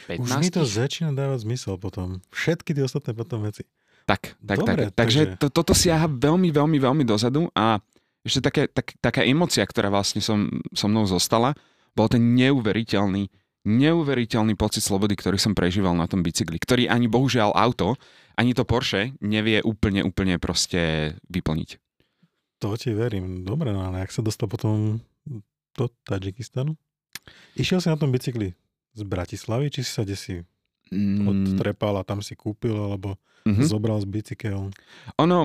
15. Už mi to začína dávať zmysel potom. Všetky tie ostatné potom veci. Tak, tak, Dobre, tak. Takže to, toto siaha veľmi, veľmi, veľmi dozadu a ešte také, tak, taká emocia, ktorá vlastne som, so mnou zostala, bol ten neuveriteľný, neuveriteľný pocit slobody, ktorý som prežíval na tom bicykli, ktorý ani bohužiaľ auto, ani to Porsche nevie úplne, úplne proste vyplniť. To ti verím. Dobre, no ale ak sa dostal potom do Tadžikistanu? Išiel si na tom bicykli z Bratislavy, či si sa desi mm. odtrepal a tam si kúpil, alebo mm-hmm. zobral z bicykel? Ono,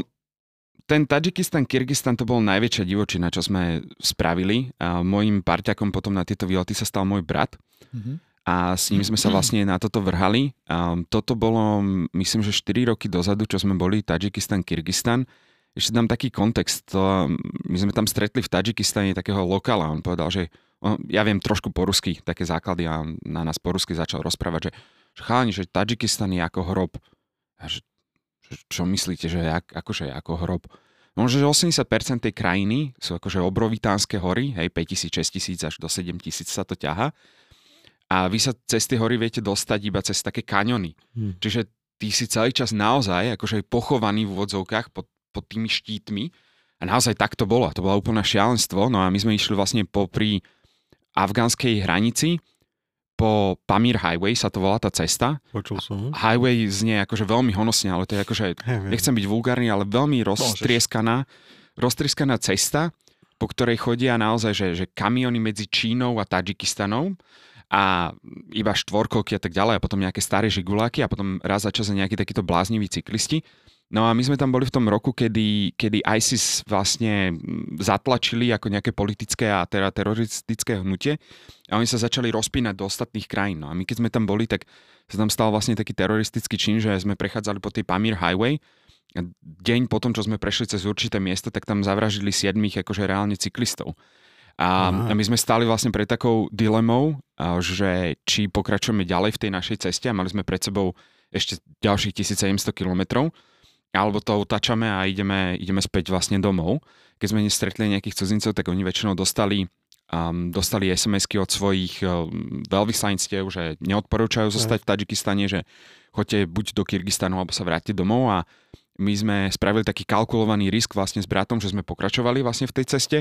ten Tadžikistan, Kyrgyzstan to bol najväčšia divočina, čo sme spravili. A môjim parťakom potom na tieto výlety sa stal môj brat. Mm-hmm a s ním sme sa vlastne na toto vrhali. A toto bolo, myslím, že 4 roky dozadu, čo sme boli Tadžikistan, Kyrgyzstan. Ešte dám taký kontext. To, my sme tam stretli v Tadžikistane takého lokala. On povedal, že on, ja viem trošku po rusky, také základy a na nás po rusky začal rozprávať, že, že chalani, že Tadžikistan je ako hrob. A že, čo myslíte, že jak, akože ako hrob? No, že 80% tej krajiny sú akože obrovitánske hory, hej, 5000, 6000 až do 7000 sa to ťaha a vy sa cez tie hory viete dostať iba cez také kaňony. Hmm. Čiže ty si celý čas naozaj akože pochovaný v úvodzovkách pod, pod tými štítmi a naozaj tak to bolo. To bolo úplne šialenstvo. No a my sme išli vlastne popri afgánskej hranici po Pamir Highway sa to volá tá cesta. Počul som. Highway znie akože veľmi honosne, ale to je akože, nechcem byť vulgárny, ale veľmi roztrieskaná, roztrieskaná cesta, po ktorej chodia naozaj, že, že kamiony medzi Čínou a Tadžikistanom a iba štvorkolky a tak ďalej a potom nejaké staré žiguláky a potom raz za čas nejakí takíto blázniví cyklisti. No a my sme tam boli v tom roku, kedy, kedy ISIS vlastne zatlačili ako nejaké politické a teda teroristické hnutie a oni sa začali rozpínať do ostatných krajín. No a my keď sme tam boli, tak sa tam stal vlastne taký teroristický čin, že sme prechádzali po tej Pamir Highway a deň potom, čo sme prešli cez určité miesto, tak tam zavraždili siedmých akože reálne cyklistov. A, a my sme stáli vlastne pred takou dilemou, že či pokračujeme ďalej v tej našej ceste a mali sme pred sebou ešte ďalších 1700 kilometrov, alebo to utačame a ideme, ideme späť vlastne domov. Keď sme stretli nejakých cudzincov, tak oni väčšinou dostali um, dostali SMS-ky od svojich um, veľvyslanectiev, že neodporúčajú zostať v Tadžikistane, že choďte buď do Kyrgyzstanu, alebo sa vráťte domov a my sme spravili taký kalkulovaný risk vlastne s bratom, že sme pokračovali vlastne v tej ceste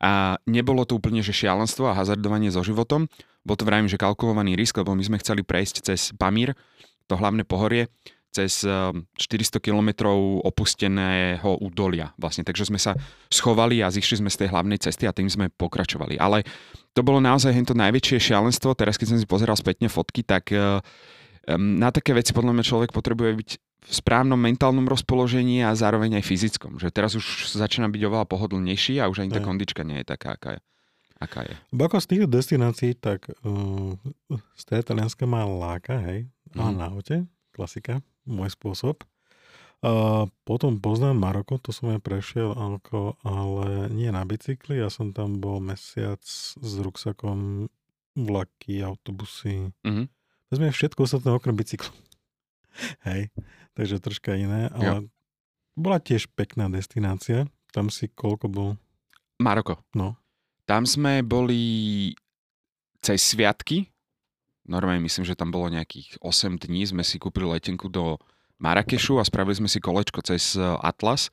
a nebolo to úplne, že šialenstvo a hazardovanie so životom. Bol to vrajím, že kalkulovaný risk, lebo my sme chceli prejsť cez Pamír, to hlavné pohorie, cez 400 eh, kilometrov opusteného údolia vlastne. Takže sme sa schovali a zišli sme z tej hlavnej cesty a tým sme pokračovali. Ale to bolo naozaj to najväčšie šialenstvo. Teraz, keď som si pozeral spätne fotky, tak eh, na také veci podľa mňa človek potrebuje byť v správnom mentálnom rozpoložení a zároveň aj fyzickom. Že teraz už začína byť oveľa pohodlnejší a už ani tá kondička nie je taká, aká je. Aká je. Bako z týchto destinácií, tak uh, z tej talianska má láka, hej, mm. a mhm. na aute, klasika, môj spôsob. Uh, potom poznám Maroko, to som aj prešiel, alko, ale nie na bicykli, ja som tam bol mesiac s ruksakom, vlaky, autobusy. Mm-hmm. Vezme všetko ostatné okrem bicyklu. Hej, takže troška iné, ale bola tiež pekná destinácia. Tam si koľko bol? Maroko. No. Tam sme boli cez sviatky. Normálne myslím, že tam bolo nejakých 8 dní. Sme si kúpili letenku do Marrakešu a spravili sme si kolečko cez Atlas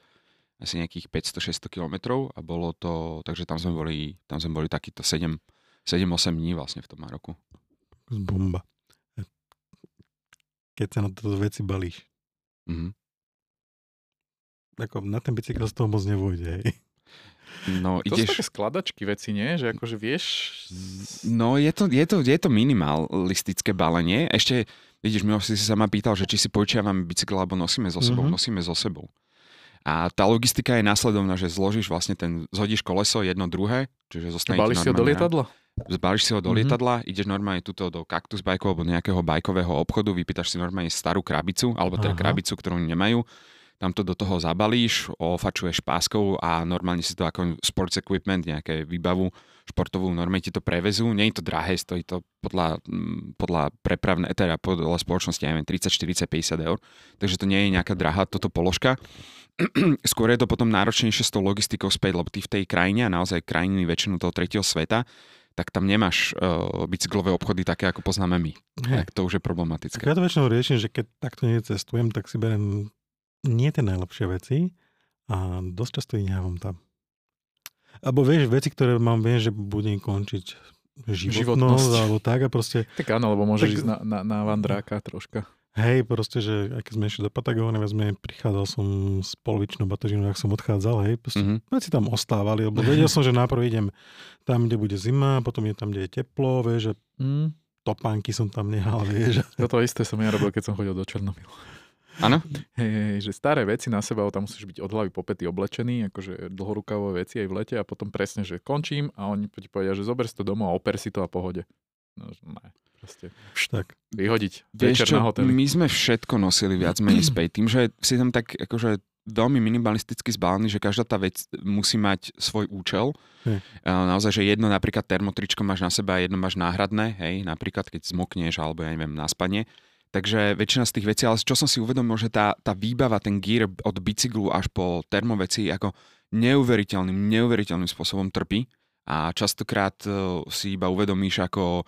asi nejakých 500-600 kilometrov a bolo to, takže tam sme boli, tam sme boli takýto 7, 7-8 dní vlastne v tom Maroku. Bomba. Keď sa na toto veci balíš. Mm-hmm. Ako na ten bicykel z toho moc nevojde, hej. No, to ideš... sú také skladačky veci, nie? Že akože vieš... No, je to, je to, je to minimalistické balenie. Ešte, vidíš, my si sa ma pýtal, že či si požičiavame bicykel alebo nosíme so sebou. Mm-hmm. Nosíme so sebou. A tá logistika je následovná, že zložíš vlastne ten, zhodíš koleso jedno druhé, čiže zostane Balíš si ho do lietadla? Zbalíš si ho do mm-hmm. lietadla, ideš normálne tuto do Cactus Bike alebo nejakého bajkového obchodu, vypýtaš si normálne starú krabicu, alebo teda krabicu, ktorú nemajú, tam to do toho zabalíš, ofačuješ páskou a normálne si to ako sports equipment, nejaké výbavu športovú, normálne ti to prevezú. Nie je to drahé, stojí to podľa, mm, podľa prepravné, teda podľa spoločnosti, neviem, 30, 40, 50 eur. Takže to nie je nejaká drahá toto položka. skôr je to potom náročnejšie s tou logistikou späť, lebo ty v tej krajine a naozaj krajiny väčšinu toho tretieho sveta, tak tam nemáš uh, bicyklové obchody také, ako poznáme my. Hey. Tak to už je problematické. Tak ja to väčšinou riešim, že keď takto necestujem, tak si berem nie tie najlepšie veci a dosť často ich nechávam tam. Alebo vieš, veci, ktoré mám, viem, že budem končiť životnosť, životnosť. alebo tak a proste... Tak áno, lebo môžeš tak... ísť na, na, na vandráka troška. Hej, proste, že aj keď sme išli do Patagóny, sme prichádzal som s polovičnou batožinou, ak som odchádzal, hej, proste, mm-hmm. veci tam ostávali, lebo vedel som, že najprv idem tam, kde bude zima, potom je tam, kde je teplo, vieš, že mm. topánky som tam nehal, vieš. Toto isté som ja robil, keď som chodil do Černomilu. Áno? Hej, hej, že staré veci na seba, tam musíš byť od hlavy po pety oblečený, akože dlhorukavové veci aj v lete a potom presne, že končím a oni ti povedia, že zober si to domov a oper si to a pohode. No, ne proste tak. vyhodiť Vieš čo, na hoteli. My sme všetko nosili viac menej späť. Tým, že si tam tak akože veľmi minimalisticky zbalený, že každá tá vec musí mať svoj účel. Hm. Naozaj, že jedno napríklad termotričko máš na seba a jedno máš náhradné, hej, napríklad keď zmokneš alebo ja neviem, na spanie. Takže väčšina z tých vecí, ale čo som si uvedomil, že tá, tá výbava, ten gear od bicyklu až po termoveci ako neuveriteľným, neuveriteľným spôsobom trpí a častokrát uh, si iba uvedomíš, ako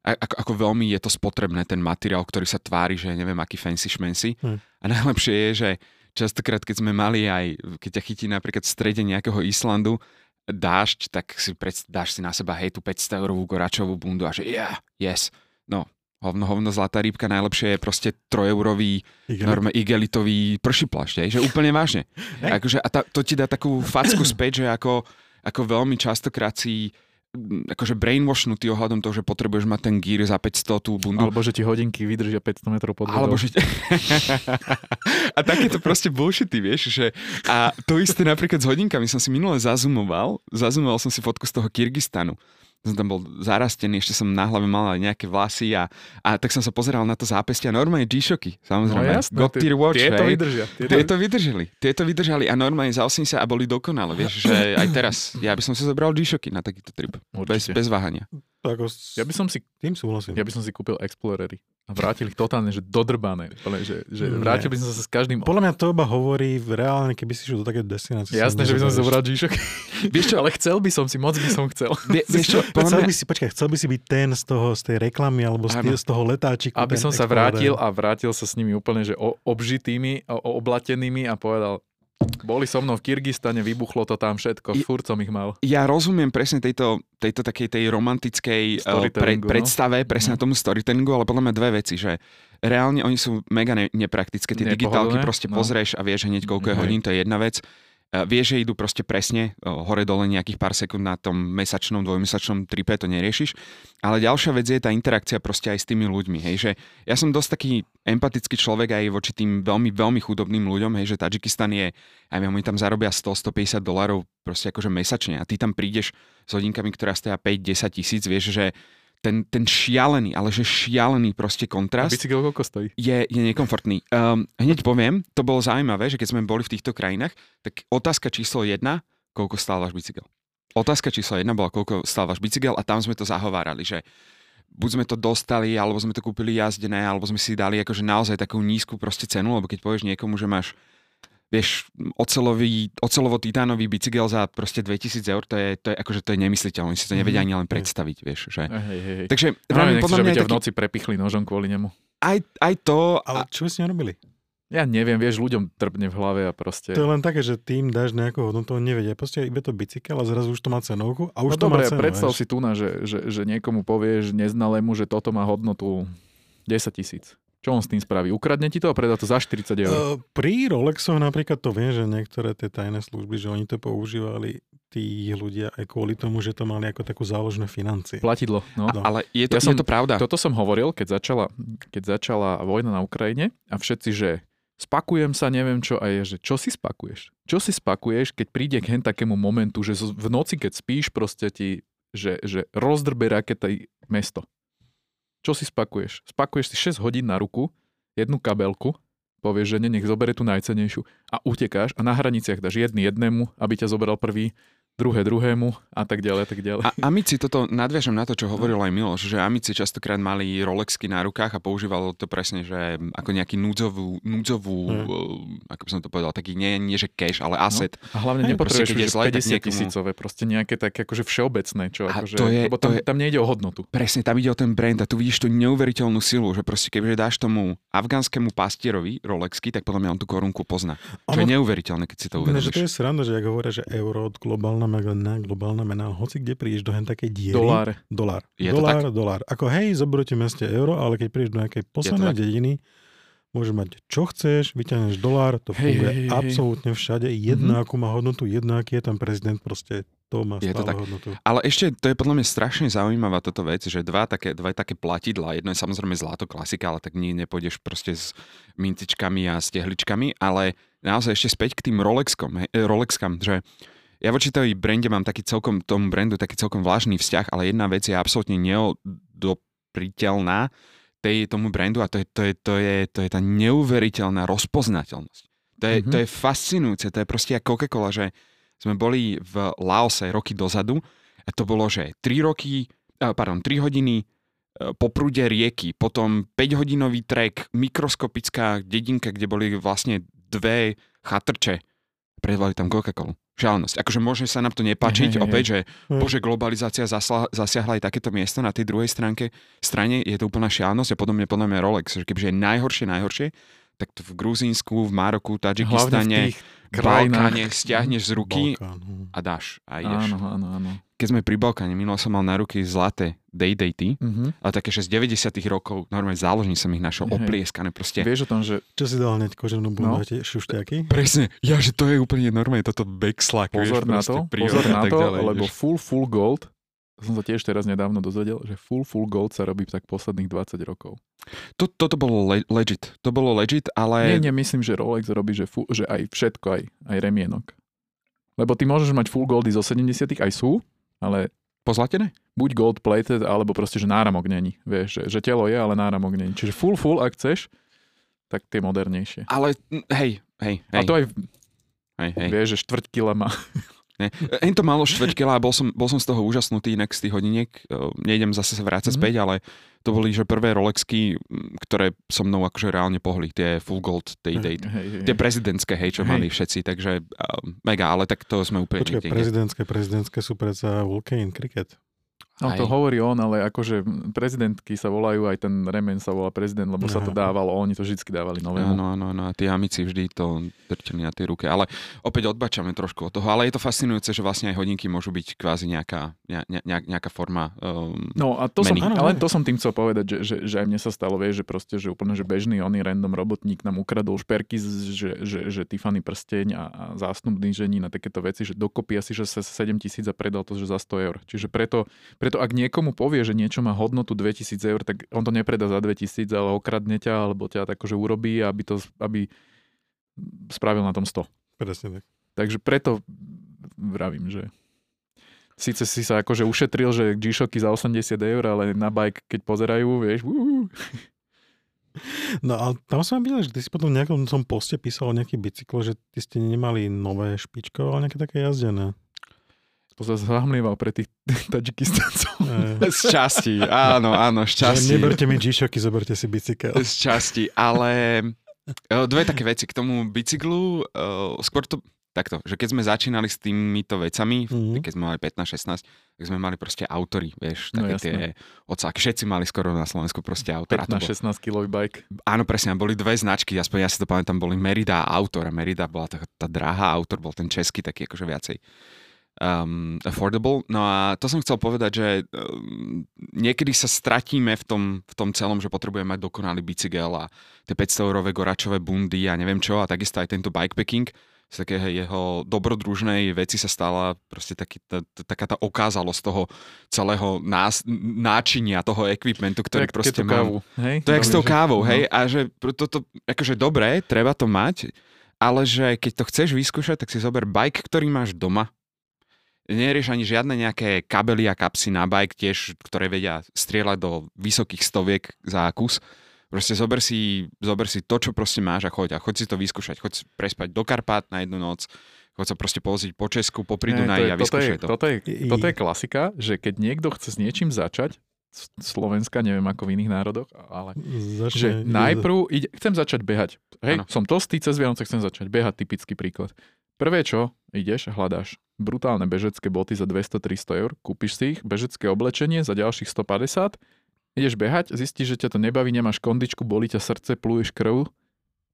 ako, ako veľmi je to spotrebné, ten materiál, ktorý sa tvári, že neviem, aký fancy šmency. Hmm. A najlepšie je, že častokrát, keď sme mali aj, keď ťa chytí napríklad v strede nejakého Islandu, dážď, tak si pred, dáš si na seba hej tú 500 eurovú goračovú bundu a že yeah, yes. No, hovno, hovno, zlatá rýbka, najlepšie je proste trojeurový Igelit. norme, igelitový pršiplašť, že úplne vážne. Akože, a ta, to ti dá takú facku späť, že ako, ako veľmi častokrát si akože brainwashnutý ohľadom toho, že potrebuješ mať ten gear za 500 tú bundu. Alebo že ti hodinky vydržia 500 metrov pod vodou. Alebo že... a takéto proste bullshity, vieš, že... A to isté napríklad s hodinkami som si minule zazumoval, zazumoval som si fotku z toho Kyrgyzstanu som tam bol zarastený, ešte som na hlave mal aj nejaké vlasy a, a tak som sa pozeral na to zápestie a normálne G-Shocky, samozrejme. No jasné, God Tier Watch, tieto hej. vydržia. Tieto... tieto vydržali, tieto vydržali a normálne za 80 a boli dokonale, vieš, že aj teraz, ja by som si zobral G-Shocky na takýto trip, bez, bez váhania. Ako ja by som si, tým súhlasím. Ja by som si kúpil Explorery a vrátil ich totálne, že dodrbané. Že, že vrátil by som sa s každým... Podľa mňa to iba hovorí v reálne, keby si šiel do také destinácie. Jasné, že by som zobral g Vieš čo, ale chcel by som si, moc by som chcel. Vie, vieš čo, chcel by si, počkaj, chcel by si byť ten z toho, z tej reklamy alebo z, tý, z toho letáčiku. Aby som sa vrátil a vrátil sa s nimi úplne, že obžitými, oblatenými a povedal, boli so mnou v Kyrgyzstane, vybuchlo to tam všetko, I, furt som ich mal. Ja rozumiem presne tejto, tejto takej tej romantickej uh, pre, no. predstave, presne no. tomu storytellingu, ale podľa mňa dve veci, že reálne oni sú mega ne, nepraktické, tie digitálky proste no. pozrieš a vieš hneď koľko je hodín, to je jedna vec. Vieš, že idú proste presne hore-dole nejakých pár sekúnd na tom mesačnom, dvojmesačnom tripe, to neriešiš. Ale ďalšia vec je tá interakcia proste aj s tými ľuďmi. Hej, že ja som dosť taký empatický človek aj voči tým veľmi, veľmi chudobným ľuďom, hej, že Tadžikistan je, aj oni tam zarobia 100-150 dolarov proste akože mesačne a ty tam prídeš s hodinkami, ktorá stoja 5-10 tisíc, vieš, že ten, ten šialený, ale že šialený proste kontrast. A bicykel koľko stojí? Je, je nekomfortný. Um, hneď poviem, to bolo zaujímavé, že keď sme boli v týchto krajinách, tak otázka číslo jedna, koľko stál váš bicykel. Otázka číslo jedna bola, koľko stál váš bicykel a tam sme to zahovárali, že buď sme to dostali, alebo sme to kúpili jazdené, alebo sme si dali akože naozaj takú nízku proste cenu, lebo keď povieš niekomu, že máš vieš, ocelový, ocelovo-titánový bicykel za proste 2000 eur, to je, to je, akože to je nemysliteľné, si to nevedia ani len predstaviť, vieš. Že... Hej, hej, hej. Takže No, nechceš, podľa aby mňa ťa je v taký, noci prepichli nožom kvôli nemu. aj, aj to, Ale čo by ste nerobili? Ja neviem, vieš, ľuďom trpne v hlave a proste... To je len také, že tým dáš nejakú hodnotu, on nevedia. Proste iba to bicykel a zrazu už to má cenovku a No už to dobre, má cenu. predstav vieš. si tu na, že, že, že niekomu povieš neznalému, že toto má hodnotu 10 tisíc. Čo on s tým spraví? Ukradne ti to a predá to za 40 eur. Uh, pri Rolexoch napríklad to viem, že niektoré tie tajné služby, že oni to používali tí ľudia aj kvôli tomu, že to mali ako takú záložné financie. Platidlo, no. No. ale je to, Ja som- je to pravda. Toto som hovoril, keď začala, keď začala vojna na Ukrajine a všetci, že spakujem sa, neviem čo, a je, že čo si spakuješ? Čo si spakuješ, keď príde k hen takému momentu, že v noci, keď spíš, proste ti, že, že rozdrbe raketa i mesto. Čo si spakuješ? Spakuješ si 6 hodín na ruku, jednu kabelku, povieš, že ne, nech zobere tú najcenejšiu a utekáš a na hraniciach dáš jedný jednému, aby ťa zobral prvý, druhé druhému a tak ďalej tak ďalej. A amici, toto nadviažem na to, čo hovoril aj Miloš, že amici častokrát mali Rolexky na rukách a používalo to presne, že ako nejaký núdzovú, núdzovú Hmm. ako by som to povedal, taký nie, nie že cash, ale asset. A hlavne Hej, nepotrebuješ proste, keď je už zle, tak 50 niekomu- tisícové, proste nejaké také akože všeobecné, čo A akože, to je- lebo to tam, je- tam nejde o hodnotu. Presne, tam ide o ten brand a tu vidíš tú neuveriteľnú silu, že proste kebyže dáš tomu afgánskému pastierovi Rolexky, tak podľa mňa on tú korunku pozná. Čo je Ono- neuveriteľné, keď si to Ne, že to je uvedomíš. sranda, že ak hovoria, že euro, globálna mena, globálna mena, hoci kde prídeš do hen takej diery. Doláre. Dolár. Je dolár, dolár. Ako hej, zoberú ti meste euro, ale keď prídeš do nejakej poslednej tak. dediny, môžeš mať čo chceš, vyťahneš dolár, to Hej, funguje hej, hej, absolútne všade. Jedno, akú má hodnotu, jedno, aký je tam prezident, proste to má Je to tak. hodnotu. Ale ešte to je podľa mňa strašne zaujímavá toto vec, že dva také, dva také platidla, jedno je samozrejme zlato klasika, ale tak nie nepôjdeš proste s mintičkami a s tehličkami, ale naozaj ešte späť k tým Rolexkom, hej, eh, Rolexkam, že ja voči tej brande mám taký celkom, tomu brandu taký celkom vážny vzťah, ale jedna vec je absolútne neodopriteľná tej, tomu brandu a to je, to je, to je, to je tá neuveriteľná rozpoznateľnosť. To je, Mhm. to je fascinujúce, to je proste ako Coca-Cola, že sme boli v Laose roky dozadu a to bolo, že 3 roky, pardon, 3 hodiny eh, po prúde rieky, potom 5-hodinový trek, mikroskopická dedinka, kde boli vlastne dve chatrče. Predvali tam Coca-Colu. Šialenosť. Akože môže sa nám to nepáčiť, Hej, opäť, že Hej. bože, globalizácia zasla, zasiahla aj takéto miesto na tej druhej stránke. strane. Je to úplná šialenosť a podobne podľa mňa Rolex, že kebyže je najhoršie, najhoršie, tak to v Gruzínsku, v Maroku, Hlavne v Tadžikistane, tých. Balkáne stiahneš z ruky Balkán, hm. a dáš a ideš. Áno, áno, áno. Keď sme pri Balkáne, minule som mal na ruky zlaté Day-Daty, Mhm. ale také, že z 90 rokov, normálne záložní som ich našiel Hej. oplieskané proste. Vieš o tom, že Čo si dal hneď koženú bundu No. šušťaky? Presne, ja, že to je úplne normálne, toto backslack, pozor na to, pozor na to, lebo full full gold, som sa tiež teraz nedávno dozvedel, že full full gold sa robí tak posledných 20 rokov. to, toto bolo le- legit, to bolo legit, ale Nie, nie, myslím, že Rolex robí, že, full, že aj všetko, aj, aj remienok. Lebo ty môžeš mať full goldy zo 70 aj sú, ale pozlatené? buď gold plated, alebo proste, že náramok není. Vieš, že, že telo je, ale náramok není. Čiže full full, ak chceš, tak tie modernejšie. Ale hej, hej, hej, A to aj hej, hej. vieš, že štvrť kila má. Ne. Len to malo štvrť kila a bol som, bol som z toho úžasnutý inak z tých hodiniek. Uh, Nejdem zase sa vrácať Mhm. mm-hmm. späť, ale to boli že prvé Rolexky, ktoré so mnou akože reálne pohli. Tie full gold. Hej, hej, Tie prezidentské, hej, čo Hej. mali všetci, takže uh, mega, ale tak to sme úplne inde. prezidentské, prezidentské sú predsa Vulcan Cricket. No to Aj. hovorí on, ale akože prezidentky sa volajú, aj ten remen sa volá prezident, lebo sa to dávalo, oni to vždy dávali novému. Áno, áno, áno, a tí amici vždy to drtili na tej ruke. Ale opäť odbačame trošku od toho. Ale je to fascinujúce, že vlastne aj hodinky môžu byť kvázi nejaká, ne, ne, nejaká forma um, No a to som, áno, ale to som tým chcel povedať, že, že, že aj mne sa stalo, vieš, že proste, že úplne, že bežný oný random robotník nám ukradol šperky, z- že, že, že Tiffany prsteň a, a žení na takéto veci, že dokopy asi, že sa 7 tisíc a predal to, že za 100 eur. Čiže preto, preto ak niekomu povie, že niečo má hodnotu 2000 eur, tak on to nepredá za 2000, ale okradne ťa, alebo ťa tak, že urobí, aby, to, aby spravil na tom 100. Presne tak. Takže preto vravím, že síce si sa akože ušetril, že G-Shocky za 80 eur, ale na bike, keď pozerajú, vieš, uh, No a tam som videl, že ty si potom v nejakom tom poste písal o nejaký bicyklo, že ty ste nemali nové špičko, ale nejaké také jazdené. Zase zahmlieval pre tých Tadžikistancov. E, Z časti, áno, áno, z časti. neberte mi G-Shocky, zoberte si bicykel. Z časti, ale e, dve také veci k tomu bicyklu. e, Skôr to takto, že keď sme začínali s týmito vecami, Mhm. keď sme mali 15-16, tak sme mali proste autory, vieš, No také jasné. tie ocáky. Všetci mali skoro na Slovensku proste autora. To bol- 15-16 kilový bike. Áno, presne, boli dve značky, aspoň ja si to pamätám, boli Merida a Autor. A Merida bola tá, tá drahá, Autor bol ten český taký akože viacej um, affordable. No a to som chcel povedať, že um, niekedy sa stratíme v tom, v tom celom, že potrebujeme mať dokonalý bicykel a tie 500 eurové goračové bundy a neviem čo a takisto aj tento bikepacking z takého jeho dobrodružnej veci sa stala proste taký, tá, tá, taká tá okázalosť toho celého nás, náčinia, toho equipmentu, ktorý Jak proste kávu, hej? To je s tou kávou, no. hej? A že toto, akože dobre, treba to mať, ale že keď to chceš vyskúšať, tak si zober bike, ktorý máš doma. Nerieš ani žiadne nejaké kabely a kapsy na bike tiež, ktoré vedia strieľať do vysokých stoviek za kus. Proste zober si, zober si to, čo proste máš a choď. A choď si to vyskúšať. Choď prespať do Karpát na jednu noc. Choď sa proste pozrieť po Česku, po Pridunaji a vyskúšaj to. toto, je, toto je klasika, že keď niekto chce s niečím začať, z Slovenska, neviem ako v iných národoch, ale že Začne, najprv ide, chcem začať behať. Hej, som tlstý, cez Vianoce chcem začať behať, typický príklad. Prvé čo, ideš, hľadáš brutálne bežecké boty za 200-300 eur, kúpiš si ich, bežecké oblečenie za ďalších 150, ideš behať, zistíš, že ťa to nebaví, nemáš kondičku, bolí ťa srdce, pluješ krv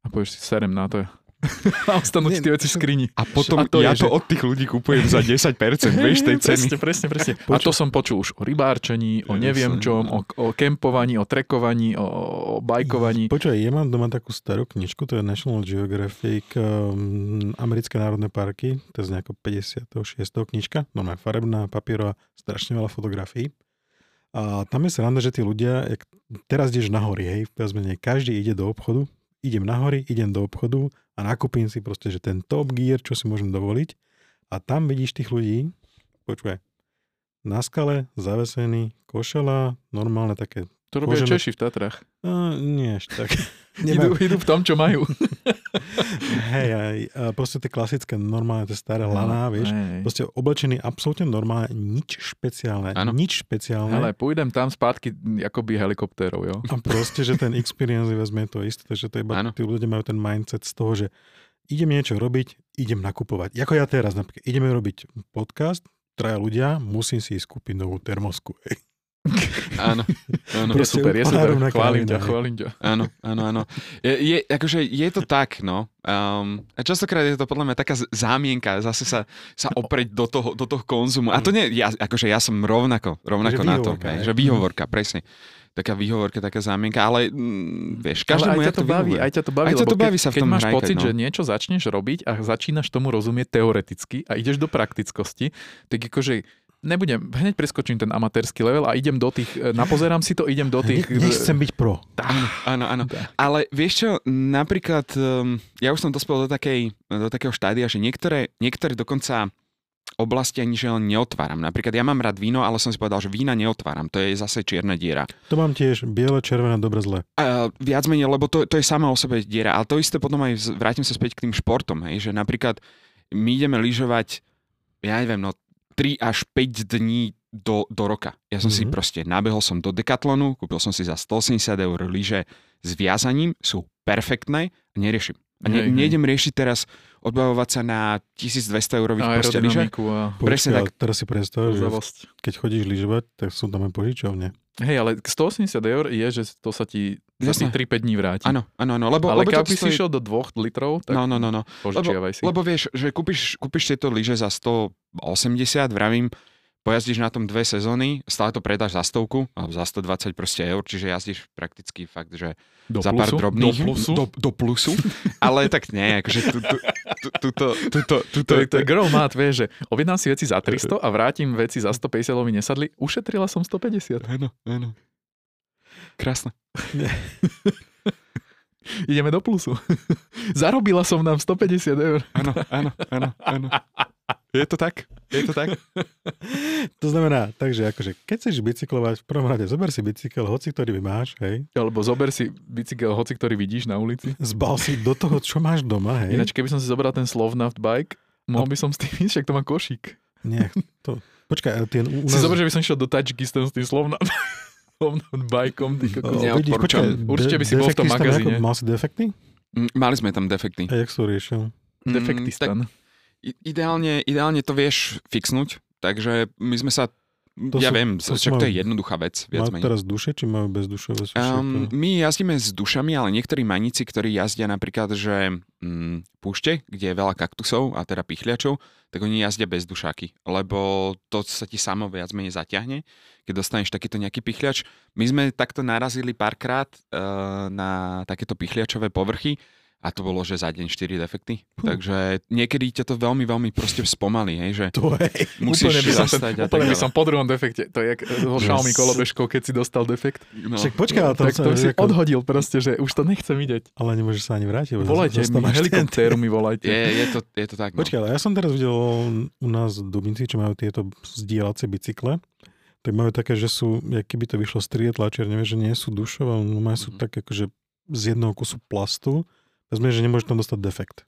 a povieš si, serem na to. a ostanú ti tie veci v skrini. A potom A to ja je, to že- od tých ľudí kúpujem za 10%, vieš, tej ceny. Presne, presne, presne. A to som počul už o rybárčení, o neviem čom, o, o kempovaní, o trekovaní, o, o bajkovaní. Počúvaj, ja mám doma takú starú knižku, to je National Geographic um, Americké národné parky, to je z nejako 56. knižka, normálne farebná, papierová, strašne veľa fotografií. A tam je sranda, že tí ľudia, jak teraz ideš na hory, hej, každý ide do obchodu, idem na hory, idem do obchodu a nakúpim si proste, že ten top gear, čo si môžem dovoliť. A tam vidíš tých ľudí, počúvaj, na skale, zavesený, košela, normálne také, To robia Môžeme- Češi v Tatrach. a, nie až tak. Idú, idú v tom, čo majú. Hej, a proste tie klasické, normálne, tie staré laná, vieš. Hej. Proste oblečený absolútne normálne, nič špeciálne, Áno. nič špeciálne. Ale pôjdem tam spátky akoby helikoptérov, jo. A proste, že ten experience je vezme to isté, že to iba, Áno. tí ľudia majú ten mindset z toho, že idem niečo robiť, idem nakupovať. Ako ja teraz, napríklad, ideme robiť podcast, traja ľudia, musím si ísť kúpiť novú termosku. Hej. Áno, áno. Je super, je super. Chválim ťa, chválim ťa. Áno, áno, áno. Je, je, akože je to tak, no. Um, a častokrát je to podľa mňa taká zámienka, zase sa, sa opreť do toho, do toho konzumu. A to nie, ja, akože ja som rovnako, rovnako Že na to. výhovorka, hej, že výhovorka, presne. Taká výhovorka, taká zámienka, ale mm, vieš, každému Ale aj ťa to baví, aj ťa to baví, Aj ťa to baví keď, sa v keď tom máš hrajkať, pocit, no. že niečo začneš robiť a začínaš tomu rozumieť teoreticky a ideš do praktickosti, tak akože nebudem, hneď preskočím ten amatérsky level a idem do tých, e, napozerám si to, idem do tých... Ne, nechcem byť pro. Áno, áno. Tak. Ale vieš čo, napríklad, um, ja už som dospel do, takej, do takého štádia, že niektoré, niektoré dokonca oblasti ani že len neotváram. Napríklad ja mám rád víno, ale som si povedal, že vína neotváram. To je zase čierna diera. To mám tiež biele, červené, dobre, zle. A viac menej, lebo to, to je sama o sebe diera. Ale to isté potom aj, vrátim sa späť k tým športom, hej, že napríklad my ideme lyžovať, ja neviem, no 3 až 5 dní do, do roka. Ja som si Mhm. proste, nabehol som do Decathlonu, kúpil som si za 180 eur lyže s viazaním, sú perfektné a neriešim. A ne, hej. nejdem riešiť teraz odbavovať sa na 1200 eurových proste lyže. a Presne tak. teraz si predstav, že keď chodíš lyžovať, tak sú tam aj požičovne. Hej, ale 180 eur je, že to sa ti tých 3-5 dní vráti. Áno, áno, áno. Lebo, ale lebo to keby si stojí- šiel do 2 litrov, tak No, no, no, no. požičiavaj si. Lebo vieš, že kúpiš, kúpiš tieto lyže za 180, vravím, pojazdíš na tom dve sezóny, stále to predáš za stovku, alebo za 120 proste eur, čiže jazdíš prakticky fakt, že do za pár plusu, drobných. Do plusu. Do, do plusu. Ale tak nie, akože tu, tu, tu, tuto, tuto, tuto, To to girl mat, vieš, že objednám si veci za 300 a vrátim veci za 150, lebo mi nesadli. Ušetrila som 150. Áno, áno. Krásne. Ideme do plusu. Zarobila som nám 150 eur. Áno, áno, áno, áno. Je to tak? Je to tak? To znamená, takže akože, keď chceš bicyklovať, v prvom rade zober si bicykel, hoci ktorý máš, hej, Alebo zober si bicykel, hoci ktorý vidíš na ulici. zbal si do toho, čo máš doma, hej. Ináč, keby som si zobral ten Slovnaft bike, mohol by som s tým ísť, však to má košík. Nie, to... Počkaj, tie... U Si zober, že by som šiel do Tadžikistanu s tým slovnám bajkom. Ty kokos. Ja vidíš, počkaj, Určite by si bol v tom magazíne. Mal si defekty? Mm, Mali sme tam defekty. A jak sú riešil? Mm, Defektistan. Ideálne, ideálne to vieš fixnúť, takže my sme sa, To ja sú- viem, to však to je jednoduchá vec, viac menej. teraz duše, či majú bez dušové sušiaky? Um, my jazdíme s dušami, ale niektorí maníci, ktorí jazdia napríklad, že mm, púšte, kde je veľa kaktusov a teda pichliačov, tak oni jazdia bez dušáky, lebo to sa ti samo viac menej zaťahne, keď dostaneš takýto nejaký pichliač. My sme takto narazili párkrát uh, na takéto pichliačové povrchy a to bolo, že za deň 4 defekty. Fú. Takže niekedy ťa to veľmi, veľmi proste spomalí, hej, že To je... musíš úplne by som, tak úplne by som po druhom defekte. To je jak so Xiaomi kolobežkou, keď si dostal defekt. No. Však počkaj, ale tam tak to si ako- odhodil proste, že už to nechcem vidieť. Ale nemôžeš sa ani vrátiť. Volajte mi, ten- helikoptéru mi volajte. Je, je, to, je to tak, no. Počkaj, ale ja som teraz videl u nás v Dubinci, čo majú tieto zdieľacie bicykle, tak majú také, že sú, jak keby to vyšlo z trietlačiar, neviem, že nie sú dušové, ale sú Mhm. také akože z jedného kusu plastu. Vezme, že nemôžeš tam dostať defekt.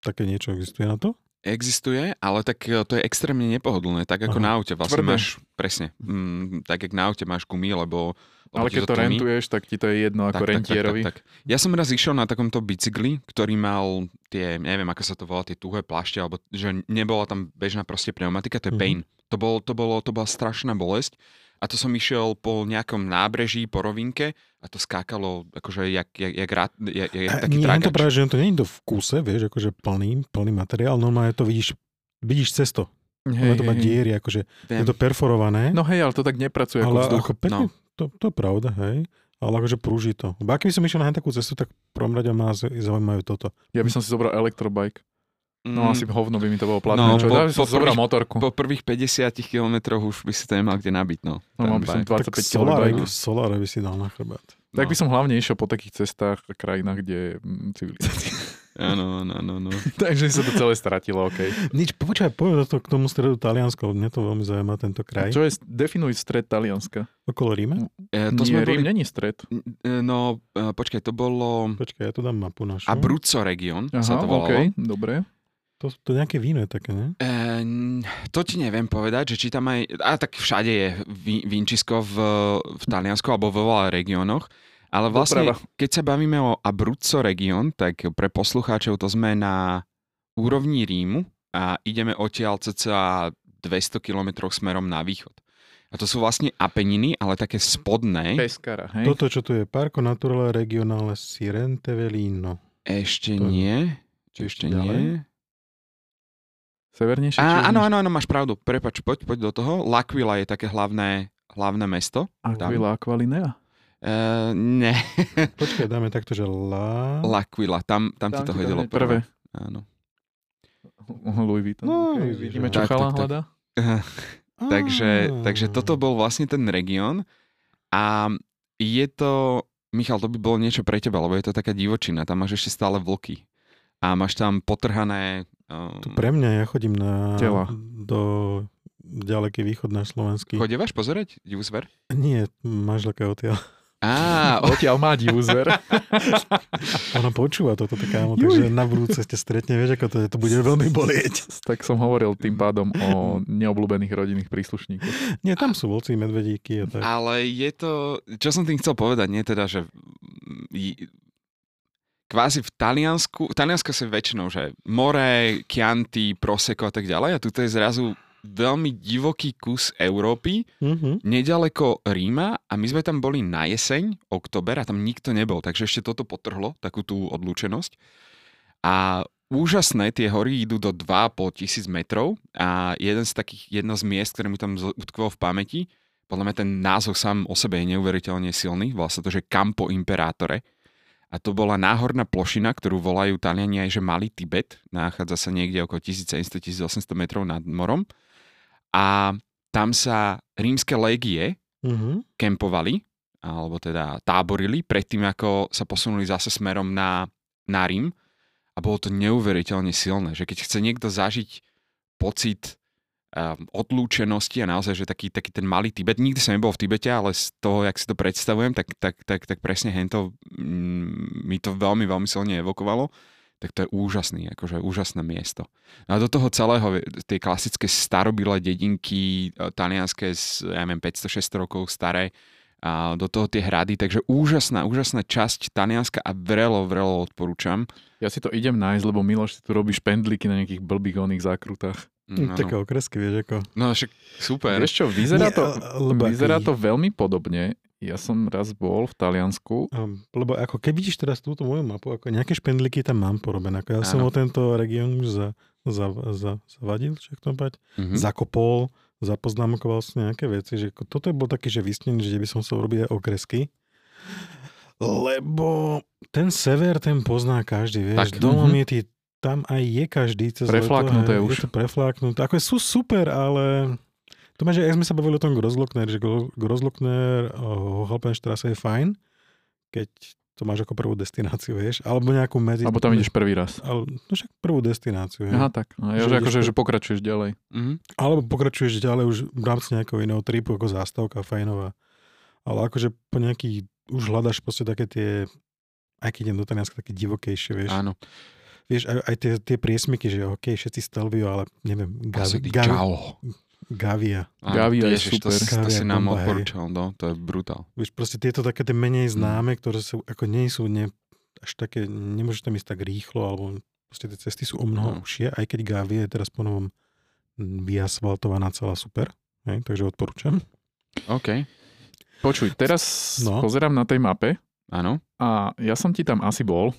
Také niečo existuje na to? Existuje, ale tak e, to je extrémne nepohodlné, tak ako Aha. na aute. Vlastne Tvrdé. máš, presne, mm, tak jak na aute máš gumy, lebo... lebo Ale keď to tlmí. rentuješ, tak ti to je jedno ako rentierovi. Tak, tak, tak. Ja som raz išiel na takomto bicykli, ktorý mal tie, neviem ako sa to volá, tie tuhé plášte, alebo že nebola tam bežná proste pneumatika, to je Mhm. pain. To, bol, to, bolo, to bola strašná bolesť. A to som išiel po nejakom nábreží, po rovinke a to skákalo akože jak, jak, jak, jak, jak, jak A taký nie, tragač. to práve, že to nie je to v kuse, vieš, akože plný, plný materiál, normálne to vidíš, vidíš cesto. Hej, to má diery, akože Viem. je to perforované. No hej, ale to tak nepracuje ako ale vzduch. ako pekne, no. to, to, je pravda, hej. Ale akože prúži to. Bo ak by som išiel na takú cestu, tak prvom rade ma zaujímajú toto. Ja by som si zobral elektrobike. No Mm, asi hovno by mi to bolo platné. No, čo? po- Ja by som po prvých- motorku. Po prvých 50 kilometroch už by si to nemal kde nabiť, no. No, mal by som Ten bike. 25 kg soláre, by si dal na chrbát. Tak No. by som hlavne išiel po takých cestách a krajinách, kde je mm, civilizácia. Áno, áno, áno, no. Takže sa to celé stratilo, OK. Nič, počkaj, povedz to k tomu stredu Talianska, mňa to veľmi zaujíma tento kraj. Čo je, definuj stred Talianska. Okolo Ríma? E, To Nie, sme Rím boli... není stred. E, No, e, počkaj, to bolo Počkaj, ja to dám mapu našu. Abruzzo region, Aha, sa to volalo. OK, dobre. To, to nejaké víno je také, ne? E, to ti neviem povedať, že či tam aj... A tak všade je ví- vínčisko v, v Taliansku alebo vo veľa regiónoch. Ale vlastne, Doprava. keď sa bavíme o Abruzzo region, tak pre poslucháčov to sme na úrovni Rímu a ideme odtiaľ cca 200 km smerom na východ. A to sú vlastne Apeniny, ale také spodné. Pescara, hej? Toto, čo tu je, Parco Naturale Regionale Sirente Velino. Ešte To- nie. Ešte ešte ďalej? nie. Severnejšie? Á, áno, áno, áno, máš pravdu. Prepač, poď, poď do toho. L'Aquila je také hlavné, hlavné mesto. tam. Aquila Aqualinea? Uh, ne, Počkaj, dáme takto, že La... L'Aquila, tam, tam, ti to hodilo hneď prvé. Áno. Louis Vuitton. No, okay, vidíme, čo Tak, chala tak, takže, Á. takže toto bol vlastne ten región a je to, Michal, to by bolo niečo pre teba, lebo je to taká divočina, tam máš ešte stále vlky a máš tam potrhané... Um, To pre mňa, ja chodím na... Tela. Do ďaleký východ na slovenský. Chodevaš pozerať divú zver? Nie, manželka odtiaľ. Á, Odtiaľ má divú zver. Ona počúva toto, kámo, takže na budúce ste stretne, vieš, ako to je, to bude veľmi bolieť. tak som hovoril tým pádom o neobľúbených rodinných príslušníkoch. Nie, tam sú volci, medvedíky a tak. ale je to, čo som tým chcel povedať, nie teda, že kvázi v Taliansku, Taliansko sa väčšinou, že more, Chianti, Prosecco a tak ďalej a tu je zrazu veľmi divoký kus Európy, Mhm. nedaleko Ríma a my sme tam boli na jeseň, oktober a tam nikto nebol, takže ešte toto potrhlo, takú tú odlúčenosť. A úžasné, tie hory idú do 2,5 tisíc metrov a jeden z takých, jedno z miest, ktoré mi tam utkvelo v pamäti, podľa mňa ten názov sám o sebe je neuveriteľne silný, sa to, že Campo Imperatore. A to bola náhorná plošina, ktorú volajú Taliani aj, že Malý Tibet. Nachádza sa niekde okolo 1700-1800 metrov nad morom. A tam sa rímske légie Mhm. kempovali, alebo teda táborili, predtým ako sa posunuli zase smerom na, na Rím. A bolo to neuveriteľne silné, že keď chce niekto zažiť pocit odlúčenosti a naozaj, že taký, taký ten malý Tibet, nikdy som nebol v Tibete, ale z toho, jak si to predstavujem, tak, tak, tak, tak presne hento mm, mi to veľmi, veľmi silne evokovalo. tak to je úžasný, akože úžasné miesto. No a do toho celého, tie klasické starobilé dedinky, e, talianské, ja neviem, 500-600 rokov staré, a do toho tie hrady, takže úžasná, úžasná časť Talianska a vrelo, vrelo odporúčam. Ja si to idem nájsť, lebo Miloš si tu robí špendlíky na nejakých blbých oných zákrutách. Mm, Také okresky, vieš ako. No však super. Vieš čo, vyzerá, to, lebo vyzerá to veľmi podobne. Ja som raz bol v Taliansku. Um, lebo ako keď vidíš teraz túto moju mapu, ako nejaké špendlíky tam mám porobené. Ako ja ano. som o tento región už za, za, za, zavadil, čo to mm-hmm. zakopol zapoznámkoval som nejaké veci, že toto je bol taký, že vysnený, že by som sa robiť aj okresky. Lebo ten sever, ten pozná každý, vieš, tak, Dolomity, mm-hmm. Tam aj je každý. Cez prefláknuté leto, už. Je to prefláknuté. Ako sú super, ale to že ak sme sa bavili o tom Grozlockner, že Grozlockner, Hochhalpenstrasse je fajn, keď to máš ako prvú destináciu, vieš, alebo nejakú medzi... Alebo tam ideš prvý raz. Ale, no však prvú destináciu. Aha, tak. No, ja, že, akože, že pokračuješ ďalej. Mm-hmm. Alebo pokračuješ ďalej už v rámci nejakého iného tripu, ako zástavka fajnová. Ale akože po nejakých, už hľadaš proste také tie, aj keď idem do Talianska, také divokejšie, vieš. Áno. Vieš, aj, aj tie, tie priesmiky, že OK, všetci Stelvio, ale neviem, Gavi, Gavi, Gavia. Gavia je super. To, to si nám odporúčal, no, to je brutál. Vieš, proste tieto také tie menej mm. známe, mm. ktoré sú, ako nie sú ne, až také, nemôžete tam ísť tak rýchlo, alebo proste tie cesty sú o mnoho mm. užšie, aj keď Gavia je teraz po novom vyasfaltovaná celá super, hej, takže odporúčam. OK. Počuj, teraz no. pozerám na tej mape. Áno. A ja som ti tam asi bol,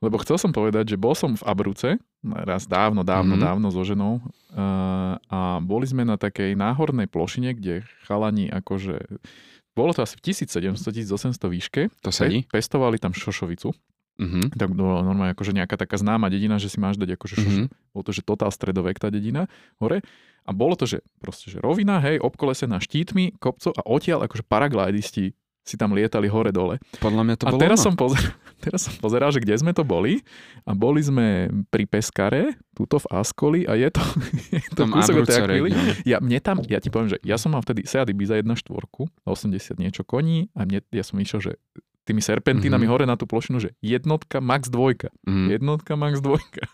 lebo chcel som povedať, že bol som v Abruce, raz dávno, dávno, mm-hmm. dávno so ženou uh, a boli sme na takej náhornej plošine, kde chalani akože, bolo to asi v 1700-1800 výške. To sedí. Pe- pestovali tam šošovicu. Mm-hmm. Tak bolo normálne akože nejaká taká známa dedina, že si máš dať akože šošu. Mm-hmm. Bolo to, že totál stredovek tá dedina hore. A bolo to, že proste, že rovina, hej, obkolesená štítmi, kopcov a odtiaľ akože paraglidisti si tam lietali hore-dole. Podľa mňa to a bolo teraz som, pozeral, teraz som pozeral, že kde sme to boli a boli sme pri Peskare, tuto v Ascoli a je to, je to tam kúsok od tej Ja, mne tam, ja ti poviem, že ja som mal vtedy Seat Ibiza 1.4, 80 niečo koní a mne, ja som išiel, že tými serpentínami mm-hmm. hore na tú plošinu, že jednotka, max dvojka. Mm-hmm. Jednotka, max dvojka.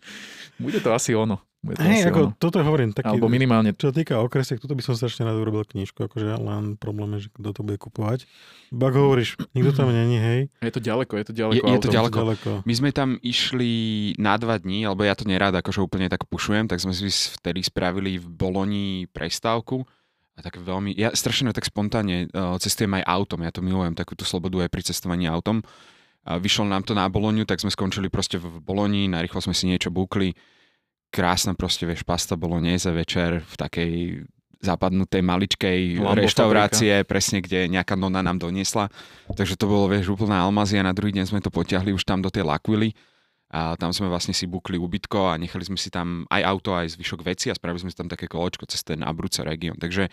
bude to asi ono. Hej, ako ono. toto hovorím. Taký, Alebo minimálne. Čo sa týka okresiek, toto by som strašne rád urobil knižku, akože len problém je, že kto to bude kupovať. Bak hovoríš, nikto tam není, hej. Je to ďaleko, je to ďaleko. Je, je to ďaleko. ďaleko. My sme tam išli na dva dní, alebo ja to nerád akože úplne tak pušujem, tak sme si vtedy spravili v Boloni prestávku. A tak veľmi, ja strašne tak spontánne uh, cestujem aj autom, ja to milujem, takúto slobodu aj pri cestovaní autom. A vyšlo nám to na Boloniu, tak sme skončili proste v Boloni, narýchlo sme si niečo búkli krásna proste, vieš, pasta bolognese večer v takej zapadnutej maličkej Lambo reštaurácie, fabrika. presne kde nejaká nona nám doniesla. Takže to bolo, vieš, úplná almazia. Na druhý deň sme to potiahli už tam do tej Lakvily a tam sme vlastne si bukli ubytko a nechali sme si tam aj auto, aj zvyšok veci a spravili sme si tam také koločko cez ten Abruzzo region. Takže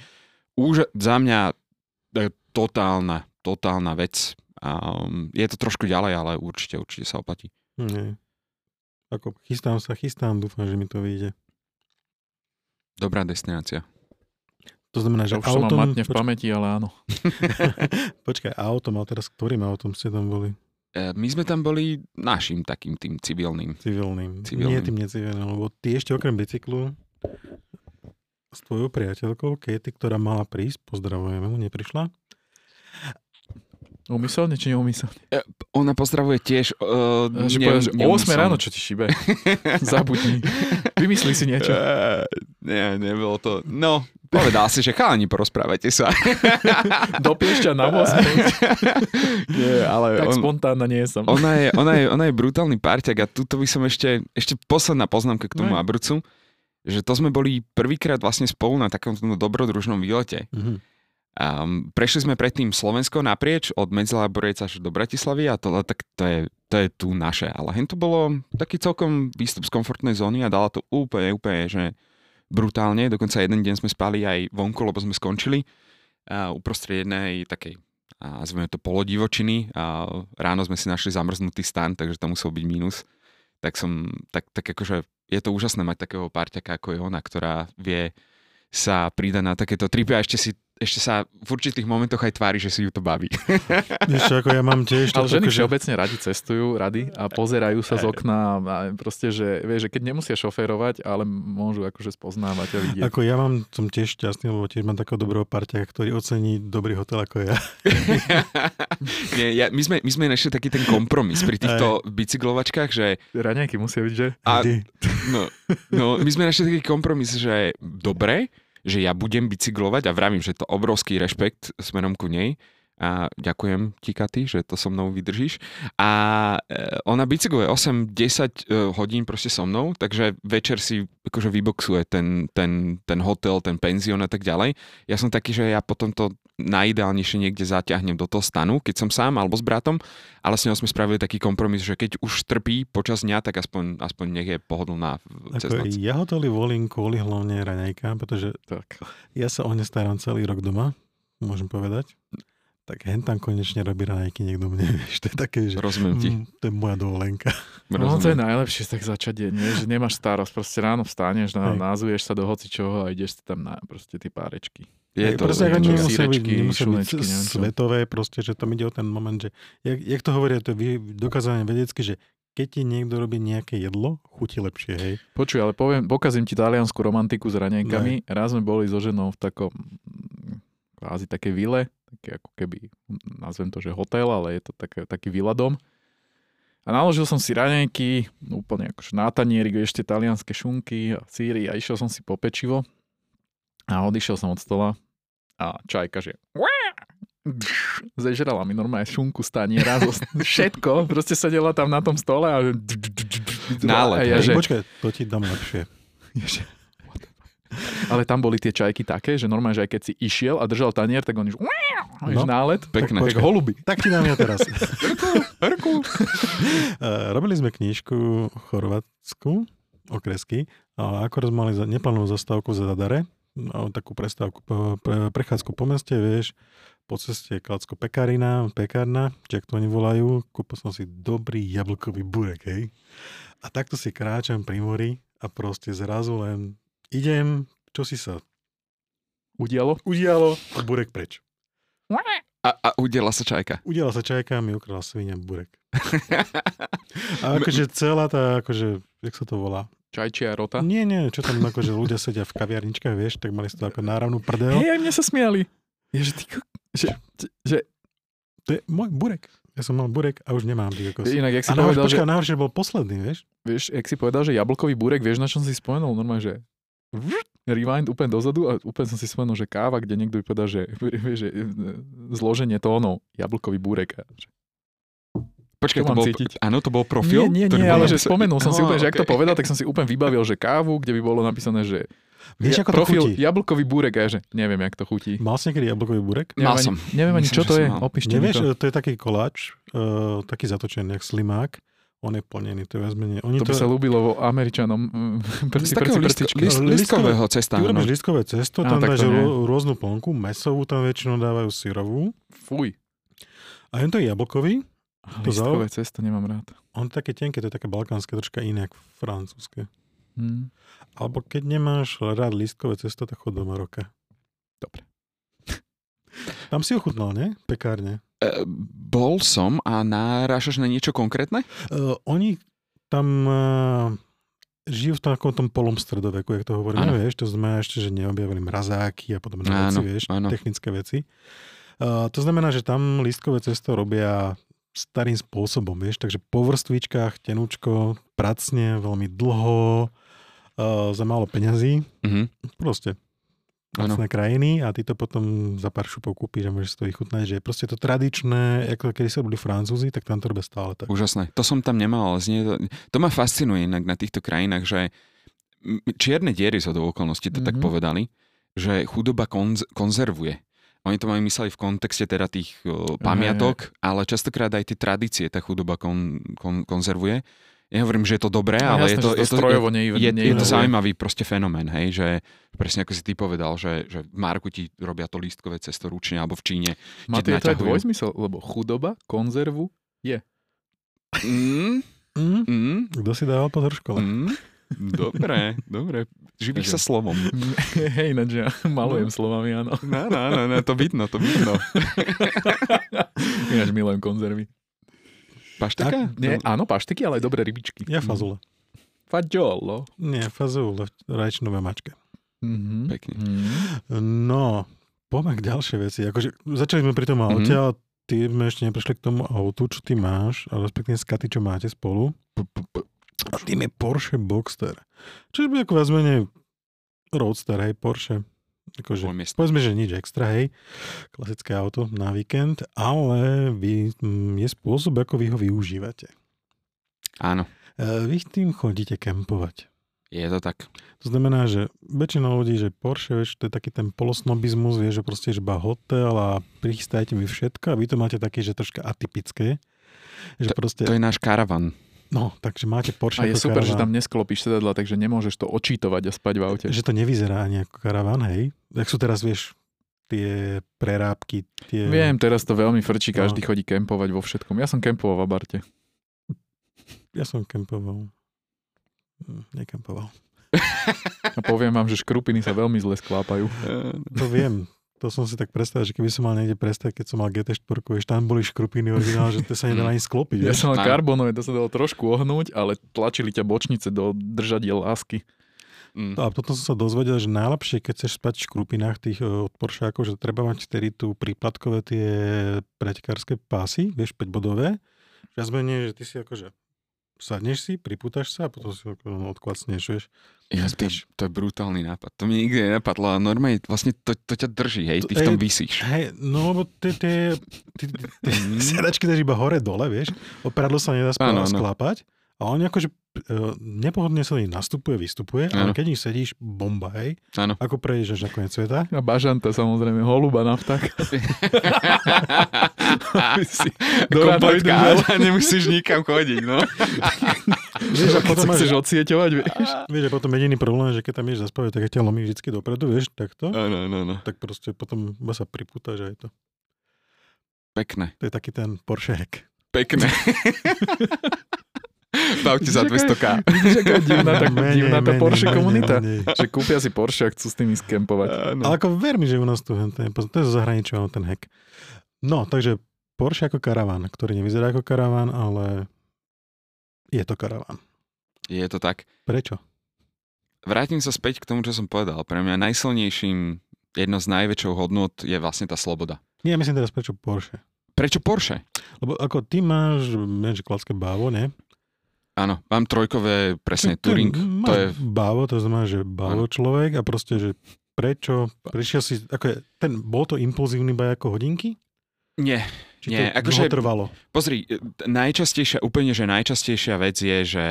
už za mňa totálna, totálna vec. Um, je to trošku ďalej, ale určite, určite sa oplatí. Nie. Ako chystám sa, chystám, dúfam, že mi to vyjde. Dobrá destinácia. To znamená, že ja už autom... som matne v pamäti, ale áno. Počkaj, autom, ale teraz ktorým autom ste tam boli? E, my sme tam boli našim takým tým civilným. Civilným. civilným. Nie tým necivilným, lebo ty ešte okrem bicyklu s tvojou priateľkou Katie, ktorá mala prísť, pozdravujeme mu, neprišla. Umyselne či neumyselne? E, ona pozdravuje tiež. Uh, že ne, povedal, že o 8 ráno, čo ti šíbe? Zabudni. Vymyslí si niečo. Uh, nie, nebolo to. No, povedal si, že chalani, porozprávajte sa. Do Piešťa na 8. nie, ale tak on, spontánna nie som. Ona je, ona, je, ona je brutálny parťak a tuto by som ešte, ešte posledná poznámka k tomu no. Abrucu, že to sme boli prvýkrát vlastne spolu na takom dobrodružnom výlete. Mm-hmm Um, prešli sme predtým Slovensko naprieč od Medzilaborec až do Bratislavy a to, tak to, je, to je tu naše. Ale hen to bolo taký celkom výstup z komfortnej zóny a dala to úplne, úplne, že brutálne. Dokonca jeden deň sme spali aj vonku, lebo sme skončili uh, uprostred jednej takej a sme to polodivočiny a ráno sme si našli zamrznutý stan, takže tam musel byť mínus. Tak som, tak, tak akože je to úžasné mať takého parťaka ako je ona, ktorá vie sa prída na takéto tripy a ešte si ešte sa v určitých momentoch aj tvári, že si ju to baví. Čo, ako ja mám tiež... Ale ženy že... všeobecne radi cestujú, rady a pozerajú sa z okna a proste, že, vieš, že keď nemusia šoférovať, ale môžu akože spoznávať a vidieť. Ako ja mám, som tiež šťastný, lebo tiež mám takého dobrého parťa, ktorý ocení dobrý hotel ako ja. Nie, ja, my, sme, my sme našli taký ten kompromis pri týchto bicyklovačkách, že... Raňajky musia byť, že? A, no, no, my sme našli taký kompromis, že dobre, že ja budem bicyklovať a vravím, že to obrovský rešpekt smerom ku nej, a ďakujem ti, Katy, že to so mnou vydržíš. A e, ona bicykluje 8-10 e, hodín proste so mnou, takže večer si akože vyboxuje ten, ten, ten hotel, ten penzión a tak ďalej. Ja som taký, že ja potom to najideálnejšie niekde zaťahnem do toho stanu, keď som sám alebo s bratom, ale s ňou sme spravili taký kompromis, že keď už trpí počas dňa, tak aspoň, aspoň nech je pohodlná cez noc. ja hotely volím kvôli hlavne raňajka, pretože Tak. ja sa o ne starám celý rok doma, môžem povedať. Tak hen tam konečne robí raňajky niekto mne, vieš, to je také, že Rozumiem ti. mm, to je moja dovolenka. No to je najlepšie tak začať deň, nie? že nemáš starosť, proste ráno vstaneš, na, názuješ sa do hoci čoho a ideš si tam na proste tie párečky. Je to, proste to- nemusia byť, sírečky, nemusia byť šunečky, neviem čo. svetové, proste, že tam ide o ten moment, že jak, jak to hovoria, to je vy- dokázané vedecky, že keď ti niekto robí nejaké jedlo, chutí lepšie, hej. Počuj, ale poviem, pokazím ti taliansku romantiku s raňajkami. Raz sme boli so ženou v takom mm, kvázi také vile, také ako keby, nazvem to, že hotel, ale je to také, taký viladom. A naložil som si raňajky, úplne akože na tanierik, ešte talianské šunky a síry a išiel som si po pečivo a odišiel som od stola a čajka, že zežrala mi normálne šunku z taniera, všetko, proste sedela tam na tom stole a Nálet, a ja, že, Počkaj, to ti dám lepšie. Ale tam boli tie čajky také, že normálne, že aj keď si išiel a držal tanier, tak oni už no, nálet, Pekné. tak holuby. Tak ti dám ja teraz. Herku. Eh, Robili sme knižku o Chorvátsku, okresky, a ako sme mali neplánovú zastávku za Zadare, no, takú prestávku, pre, prechádzku po meste, vieš, po ceste Klacko pekarina, pekárna, či ak to oni volajú, kúpil som si dobrý jablkový burek, hej. A takto si kráčam pri mori a proste zrazu len idem, čo si sa Udialo? udialo a burek preč. A, a udela sa čajka. Udiala sa čajka a mi ukradla svinia burek. A akože celá tá, akože, jak sa to volá? Čajčia rota? Nie, nie, čo tam akože ľudia sedia v kaviarničkách, vieš, tak mali si to ako náravnú prdel. Hej, aj mne sa smiali. Je, že, ty, že, že, To je môj burek. Ja som mal burek a už nemám ty kokos. inak, jak si A povedal, že, počkaj, najhoršie bol posledný, vieš? vieš, jak si povedal, že jablkový búrek, vieš, na čom si spomenul? Normálne, že rewind úplne dozadu a úplne som si spomenul, že káva, kde niekto vypovedal, že, vieš, že e, zloženie tónov, jablkový búrek. Že- Čo to bol, cítiť? áno, to bol profil? Nie, nie, nie, ale že spomenul som si Á, úplne, že ak to povedal, tak som si úplne vybavil, že kávu, kde by bolo napísané, že Vieš, ako to profil chutí? jablkový búrek a ja, že neviem, jak to chutí. Mal si niekedy jablkový burek? Neviem Mal ani, som. Neviem ani, Myslím, čo že to je. Opíšte mi Nevieš, to. to je taký koláč, uh, taký zatočený, jak slimák. On je plnený, to je viac menej. Oni To by sa ľúbilo vo Američanom. Prci, takého prci, list, listkového cesta. Ty áno. urobíš listkové cesto, tam dáš to rô- rôznu plnku, mesovú tam väčšinou dávajú syrovú. Fuj. A jen to je jablkový, To Listkové cesto nemám rád. on je také tenké, to je také balkánske, troška iné ako francúzske. Hm. Alebo keď nemáš rád listkové cesto, tak chod do Maroka. Dobre. Tam si ochutnal, nie? Pekárne. E, bol som a náražaš na niečo konkrétne? Uh, oni tam uh, žijú v takom tom polom stredoveku, jak to hovoríme, Áno. vieš, to znamená ešte, že neobjavili mrazáky a podobné Áno, veci, vieš, áno. technické veci. Uh, to znamená, že tam lístkové cesto robia starým spôsobom, vieš, takže po vrstvičkách, tenúčko, pracne, veľmi dlho, uh, za málo peňazí, Mhm. proste Pracné krajiny a ty to potom za pár šupov kúpiš a môžeš si to vychutnať, že je proste to tradičné, ako kedy sa boli Francúzi, tak tam to robia stále tak. Úžasné. To som tam nemal, ale znie to, to ma fascinuje inak na týchto krajinách, že čierne diery sa do okolností to mm-hmm. tak Mhm. povedali, že chudoba konz- konzervuje. Oni to majú mysleli v kontexte teda tých o, pamiatok, ale častokrát aj tie tradície tá chudoba kon, kon, konzervuje. Ja hovorím, že je to dobré, No, ale jasné, je to, to je to, strojovo ne- je, je to zaujímavý proste fenomén, hej, že presne ako si ty povedal, že, že v Marku ti robia to lístkové cesto ručne alebo v Číne. Matej, to je naťahujú. dvojzmysel, lebo chudoba, konzervu, Mm, Mm? mm, Kto si dával pozor v škole? mm. Dobre, dobre. Živíš sa Takže- slovom. Hej, ináč ja malujem slovami, áno. No, no, no, no, to vidno, to vidno. Ináč milujem konzervy. Pašteka? Nie, áno, paštiky, ale aj dobré rybičky. Ja fazule. Fagiolo. Nie, fazule, rajčnové mačke. Mhm. Pekne. Mhm. No, poďme k ďalšej veci. Akože, začali sme pri tom aute, Mhm. ale ty sme ešte neprešli k tomu autu, čo ty máš, ale respektíve s Katy, čo máte spolu. A tým je Porsche Boxster. Čiže bude ako viac menej Roadster, hej, Porsche. Akože, povedzme, že nič extra, hej. Klasické auto na víkend, ale vy, mm, je spôsob, ako vy ho využívate. Áno, E, Vy tým chodíte kempovať. je to tak. To znamená, že väčšina ľudí, že Porsche, vieš, to je taký ten polosnobizmus, vie, že proste iba hotel a prichystajte mi všetko a vy to máte také, že troška atypické. Že proste, To je náš karavan. No, takže máte Porsche A je super, že tam karaván. nesklopíš sedadla, takže nemôžeš to očítovať a spať v aute. Že to nevyzerá ani ako karaván, hej. Jak sú teraz, vieš, tie prerábky, tie... Viem, teraz to veľmi frčí, No. každý chodí kempovať vo všetkom. Ja som kempoval v Abarte. Ja som kempoval. Hm, Nekempoval. A poviem vám, že škrupiny sa veľmi zle sklápajú. To viem. To som si tak predstavil, že keby som mal niekde prestať, keď som mal GT4, vieš, tam boli škrupiny originál, že to sa nedá ani sklopiť. Ja som mal karbonové, to sa dalo trošku ohnúť, ale tlačili ťa bočnice do držadiel lásky. Mm. A potom som sa dozvedel, že najlepšie, keď chceš spať v škrupinách tých e, od Porscheákov, že treba mať vtedy tu príplatkové tie pretekárske pásy, vieš, 5 bodové. Viac menej, že ty si akože sadneš si, pripútaš sa a potom si no, odklacneš, vieš. Ja, to, je- to je brutálny nápad. To mi nikdy nenapadlo. A normálne vlastne to, to ťa drží, hej, ty v tom vysíš. Hej, no lebo tie, tie, tie, tie Mm. sedačky dáš iba hore-dole, vieš. Opradlo sa nedá Áno, spáva, áno. A oni akože e, nepohodne sa nich nastupuje, vystupuje, ale Áno. keď nich sedíš, bomba, hej. Áno. Ako prejdeš na koniec sveta. A bažanta samozrejme, holuba na vták. Aby si do rána Kompletka, vydržal. a nemusíš nikam chodiť, no. Vieš, a potom máš, chceš odsieťovať, vieš. vieš, a potom jediný problém, je, že keď tam ideš zaspávať, tak ťa lomí vždycky dopredu, vieš, takto. Áno, áno, áno. Tak proste potom iba sa pripútaš a je to. Pekné, To je taký ten Porsche hack. pekné. Bavte za 200k. Vidíš, aká divná, tak, Menej, divná tá menej, Porsche menej, komunita. menej. Že kúpia si Porsche a chcú s tými skempovať. Áno. Ale ako ver mi, že u nás tu ten, to je zo zahraničia ten hack. No, takže Porsche ako karaván, ktorý nevyzerá ako karaván, ale je to karaván. Je to tak. Prečo? Vrátim sa späť k tomu, čo som povedal. Pre mňa najsilnejším, jedno z najväčšou hodnot je vlastne tá sloboda. Nie, ja myslím teraz prečo Porsche. Prečo Porsche? Lebo ako ty máš, neviem, že klasické bávo, ne? Áno, mám trojkové, presne, ty Touring. To je, Bávo, to znamená, že bávo človek a proste, že prečo, prišiel si, ako je, ten, bol to impulzívny baj ako hodinky? nie, Či Nie, to akože- trvalo? Pozri, e, najčastejšia, úplne, že najčastejšia vec je, že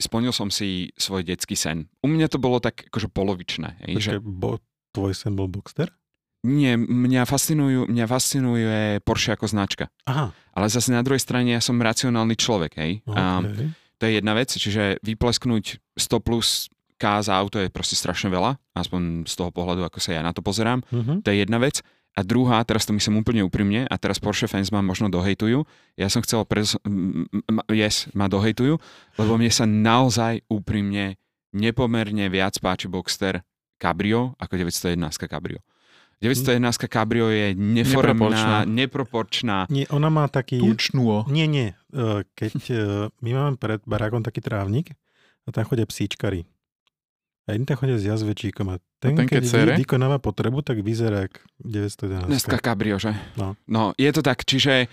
splnil som si svoj detský sen. U mňa to bolo tak akože polovičné. Hej, že bo, tvoj sen bol Boxster? nie, mňa, fascinujú, mňa fascinuje Porsche ako značka. Aha, Ale zase na druhej strane ja som racionálny človek. Hej. Okay. To je jedna vec, čiže vyplesknúť 100 plus K za auto je proste strašne veľa, aspoň z toho pohľadu, ako sa ja na to pozerám. uh-huh. To je jedna vec. A druhá, teraz to myslím úplne úprimne, a teraz Porsche fans ma možno dohejtujú. Ja som chcel, m- yes, ma dohejtujú, lebo mne sa naozaj úprimne nepomerne viac páči Boxster Cabrio ako 911 Cabrio. 911 Cabrio je neformná, Neproporčná. neproporčná. Nie, ona má taký... Tučnú. Nie, nie. e, Keď e, my máme pred barákom taký trávnik a tam chodia psíčkari. A jedni tam chodia s jazvečíkom a ten, ten keď keď vykonáva potrebu, tak vyzerá jak 911. Dneska Cabrio, že? No. no, je to tak, čiže e,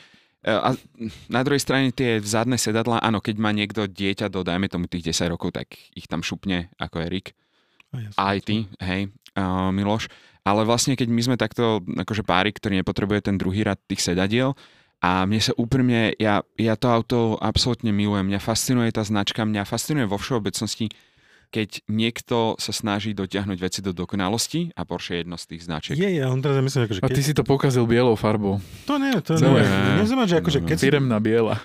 a na druhej strane tie vzadné sedadlá, áno, keď má niekto dieťa do, dajme tomu tých 10 rokov, tak ich tam šupne ako Erik. A ja som- aj ty, hej, uh, Miloš. Ale vlastne, keď my sme takto, akože páry, ktorý nepotrebuje ten druhý rad tých sedadiel, a mne sa úprimne, ja, ja to auto absolútne milujem. Mňa fascinuje tá značka, mňa fascinuje vo všeobecnosti, keď niekto sa snaží dotiahnuť veci do dokonalosti a Porsche je jedno z tých značiek. Je, ja on teraz myslím, akože A keď... ty si to pokazil bielou farbou. To nie, to nie. Nezaujíma, že akože keď si... Firemná biela.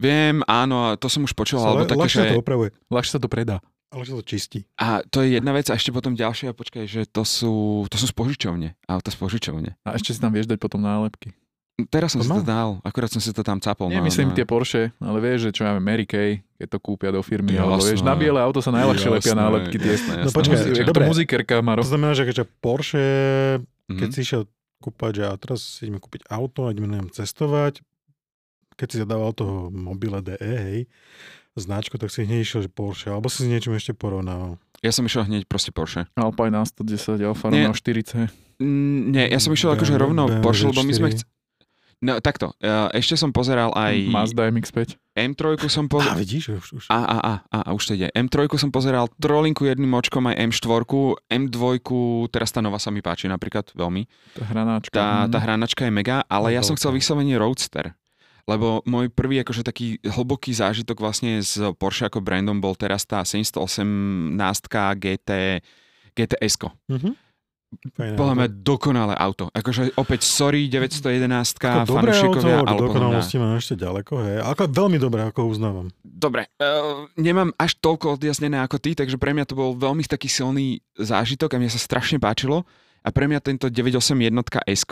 Viem, áno, to som už počul, alebo le- také, že... to opravuje. Ľahšie sa to predá. Ale že to čistí. A to je jedna vec a ešte potom ďalšia, počkaj, že to sú, to sú z požičovne, auta z požičovne. A ešte si tam vieš dať potom nálepky. Teraz som To si má. to dal, akurát som si to tam capol. Nie, no, myslím no. tie Porsche, ale vieš, že čo máme Mary Kay, keď to kúpia do firmy, Jasné. alebo vieš, na biele auto sa najľahšie lepia Jasné, nálepky tie. jasné, No jasné. počkaj, Muzi- jak to dobre. muzikerka, Maro. To znamená, že keďže Porsche, keď Mhm. si išiel kúpať, že a teraz si ideme kúpiť auto a ideme neviem, cestovať, keď si zadával toho mobile DE, hej, značku, tak si hneď išiel, že Porsche, alebo si s niečím ešte porovnával. Ja som išiel hneď proste Porsche. Alpine A110, Alfa. Romeo 4C. Mm, nie, ja som išiel akože BMW rovno Porsche, lebo my sme... 4. Chc... No takto, uh, ešte som pozeral aj Mazda MX-5. M3 som pozeral... vidíš, už, už. A, a, a, a, a už to ide. M3 som pozeral trolinku jedným očkom aj M4, M2, teraz tá nová sa mi páči napríklad veľmi. Tá hranáčka. Tá, Mhm. tá hranáčka je mega, ale ja som chcel vyslovene Roadster. Lebo môj prvý akože taký hlboký zážitok vlastne s Porsche ako brandom bol teraz tá 718 GT, GTS-ko. Mhm. Fajn Podľa mňa dokonalé auto. Akože opäť sorry 911 Ako dobré auto, fanúšikovia, mňa... dokonalosti mám ešte ďaleko, hej. Ako veľmi dobré, ako uznávam. Dobre, uh, nemám až toľko odjaznené ako ty, takže pre mňa to bol veľmi taký silný zážitok a mne sa strašne páčilo. A pre mňa tento 981 s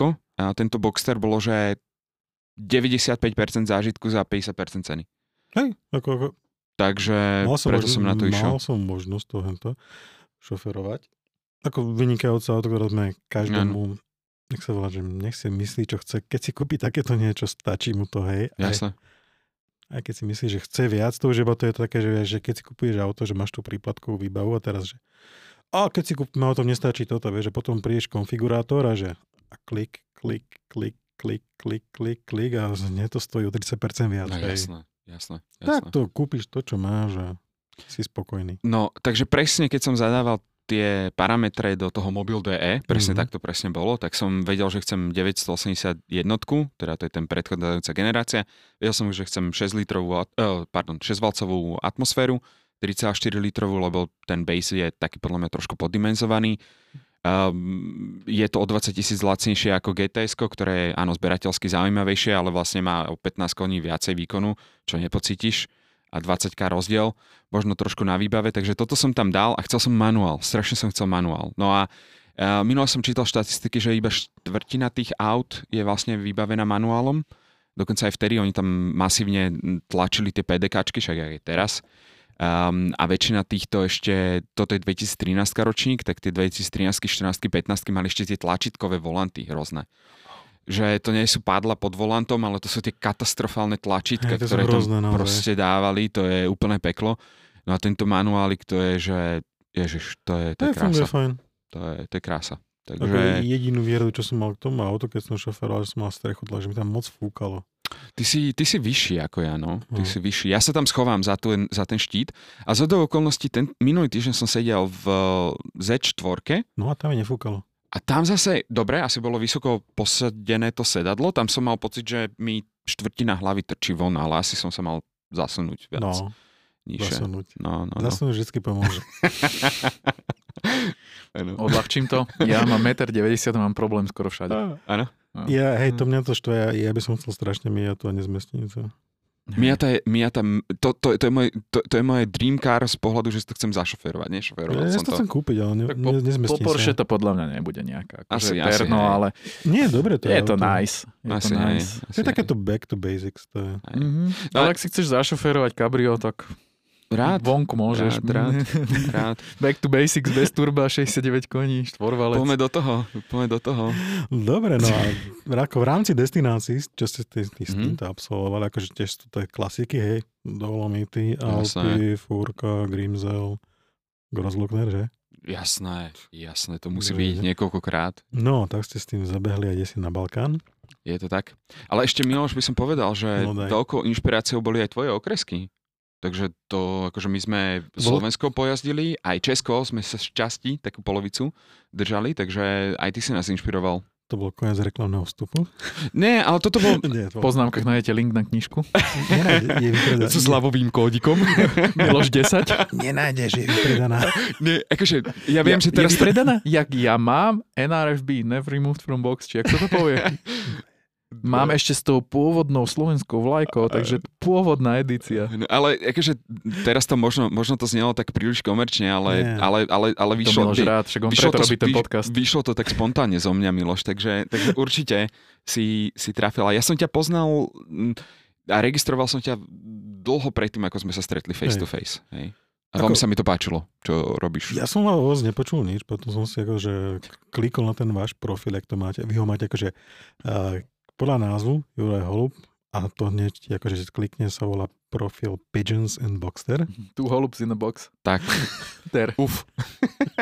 tento Boxster bolo, že 95% zážitku za 50% ceny. Hej, ako, ako Takže mal som, preto možnosť, som na to išiel. mal som možnosť to hento šoferovať. Ako vynikajúce auto, ktoré sme každému, nech sa volá, že nech si myslí, čo chce. Keď si kúpi takéto niečo, stačí mu to, hej. Aj, Jasné. aj keď si myslí, že chce viac, to už iba to je také, že, že keď si kupuješ auto, že máš tú príplatkovú výbavu a teraz, že a keď si kúpime auto, nestačí toto, vieš, že potom prídeš konfigurátor a že a klik, klik, klik, klik, klik, klik, klik a hneď to stojí o 30% viac. No, hej. jasné, jasné, Tak jasné. to kúpiš to, čo máš a si spokojný. No, takže presne keď som zadával tie parametre do toho Mobil DE, presne Mhm. tak to presne bolo, tak som vedel, že chcem 981, teda to je ten predchádzajúca generácia. Vedel som, že chcem 6 litrovú, eh, pardon, 6 valcovú atmosféru, 3,4 litrovú, lebo ten base je taký podľa mňa trošku poddimenzovaný. Um, je to o 20 tisíc lacnejšie ako GTS, ktoré je áno zberateľsky zaujímavejšie, ale vlastne má o 15 koní viacej výkonu, čo nepocítiš a 20k rozdiel, možno trošku na výbave, takže toto som tam dal a chcel som manuál, strašne som chcel manuál. No a uh, minule som čítal štatistiky, že iba štvrtina tých aut je vlastne vybavená manuálom, dokonca aj vtedy oni tam masívne tlačili tie PDKčky, však aj teraz. Um, a väčšina týchto ešte, toto je 2013 ročník, tak tie 2013, 14, 15 mali ešte tie tlačítkové volanty hrozné. Že to nie sú pádla pod volantom, ale to sú tie katastrofálne tlačítka, Hej, to ktoré tam hrozné naozaj. proste dávali, to je úplné peklo. No a tento manuálik, to je, že ježiš, to je, to To je je funguje krása. fajn. To je, to je krása. Ako Takže jedinú vieru, čo som mal k tomu auto, keď som šoferoval, že som mal strechu, že mi tam moc fúkalo. Ty si, ty si vyšší ako ja, no. Ty No. si vyšší. Ja sa tam schovám za ten, za ten štít a z do okolností ten, minulý týždeň som sedel v Z4 No a tam mi nefúkalo. A tam zase, dobre, asi bolo vysoko posadené to sedadlo, tam som mal pocit, že mi štvrtina hlavy trčí von, ale asi som sa mal zasunúť viac No, nižšie. zasunúť. No, no, no. Zasunúť vždy pomôže. Odľahčím to. Ja mám 1,90 m, mám problém skoro všade. Áno. Ja, hej, to mňa to štve, ja, ja by som chcel strašne Miatu a nezmestnicu. Miata je, Miata, to, to, to, je môj, to, to je moje dream car z pohľadu, že si to chcem zašoferovať, nešoferoval Ja, ja som to to. chcem kúpiť, ale ne, po, ne, po Porsche sa. to podľa mňa nebude nejaká Asi- akože asi, terno, hej. ale Nie, dobre to je to auto. nice. Je Asi to hej, nice. To je takéto back to basics. To je. Hej. Mhm. No Ale ak si chceš zašoférovať kabrio, tak Rád, vonku môžeš. rád, rád. Back to basics bez turba, 69 koní, štvorvalec. Poďme do toho, poďme do toho. Dobre, no a ako v rámci destinácií, čo ste ty, ty s Mhm. týmto absolvovali, akože tiež sú to klasiky, hej, Dolomity. Alpy, Fúrka, Grimzel, Grossglockner, že? Jasné, jasné, to musí byť niekoľkokrát. No, tak ste s tým zabehli aj si na Balkán. Je to tak. Ale ešte Miloš by som povedal, že No veľkou inšpiráciou boli aj tvoje okresky. Takže to, akože my sme Slovensko pojazdili, aj Česko sme sa z časti, takú polovicu, držali, takže aj ty si nás inšpiroval. To bol koniec reklamného vstupu. Nie, ale toto bol Nie, V to bol... poznámkach nájdete link na knižku. Nenájde, je vypredaná. so zľavovým kódikom. Miloš 10. Nenájdeš, je vypredaná. Nie, akože, ja viem, že je teraz... vypredaná? Jak ja mám NRFB, never removed from box, či jak sa to povie? Mám ešte s tou pôvodnou slovenskou vlajkou, takže pôvodná edícia. No, ale akože teraz to možno, možno to znelo tak príliš komerčne, ale, Nie. ale, ale, ale To vyšlo, Miloš rád, však on vyšlo, to, robí ten podcast. vyšlo to tak spontánne zo mňa, Miloš, takže, takže určite si, si trafila. Ja som ťa poznal a registroval som ťa dlho predtým, ako sme sa stretli face Hej. to face. Hej. A Ako- veľmi sa mi to páčilo, čo robíš. Ja som ale vôbec nepočul nič, potom som si akože klikol na ten váš profil, ak to máte. Vy ho máte akože uh, podľa názvu Juraj Holub a to hneď akože klikne sa volá profil Pigeons and Boxster. Two holubs in a box. Tak, Ter. uf.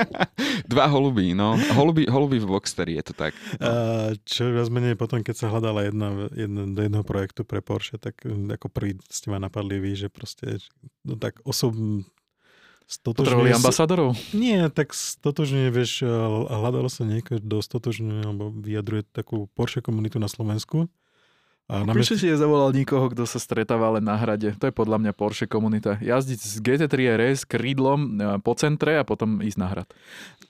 Dva holuby, no. Holuby, holuby v boxteri, je to tak. Uh, čo viac menej potom, keď sa hľadala jedna, jedna, do jedného projektu pre Porsche, tak um, ako prvý ste ma napadli vy, že proste no tak osob... Potrebovali ambasádorov? Nie, tak stotožňuje, vieš, eh, hľadalo sa niekto, kto stotožňuje alebo vyjadruje takú Porsche komunitu na Slovensku. A na Prečo si nezavolal nikoho, kto sa stretáva len na hrade? To je podľa mňa Porsche komunita. Jazdiť z GT3 RS krídlom e, po centre a potom ísť na hrad.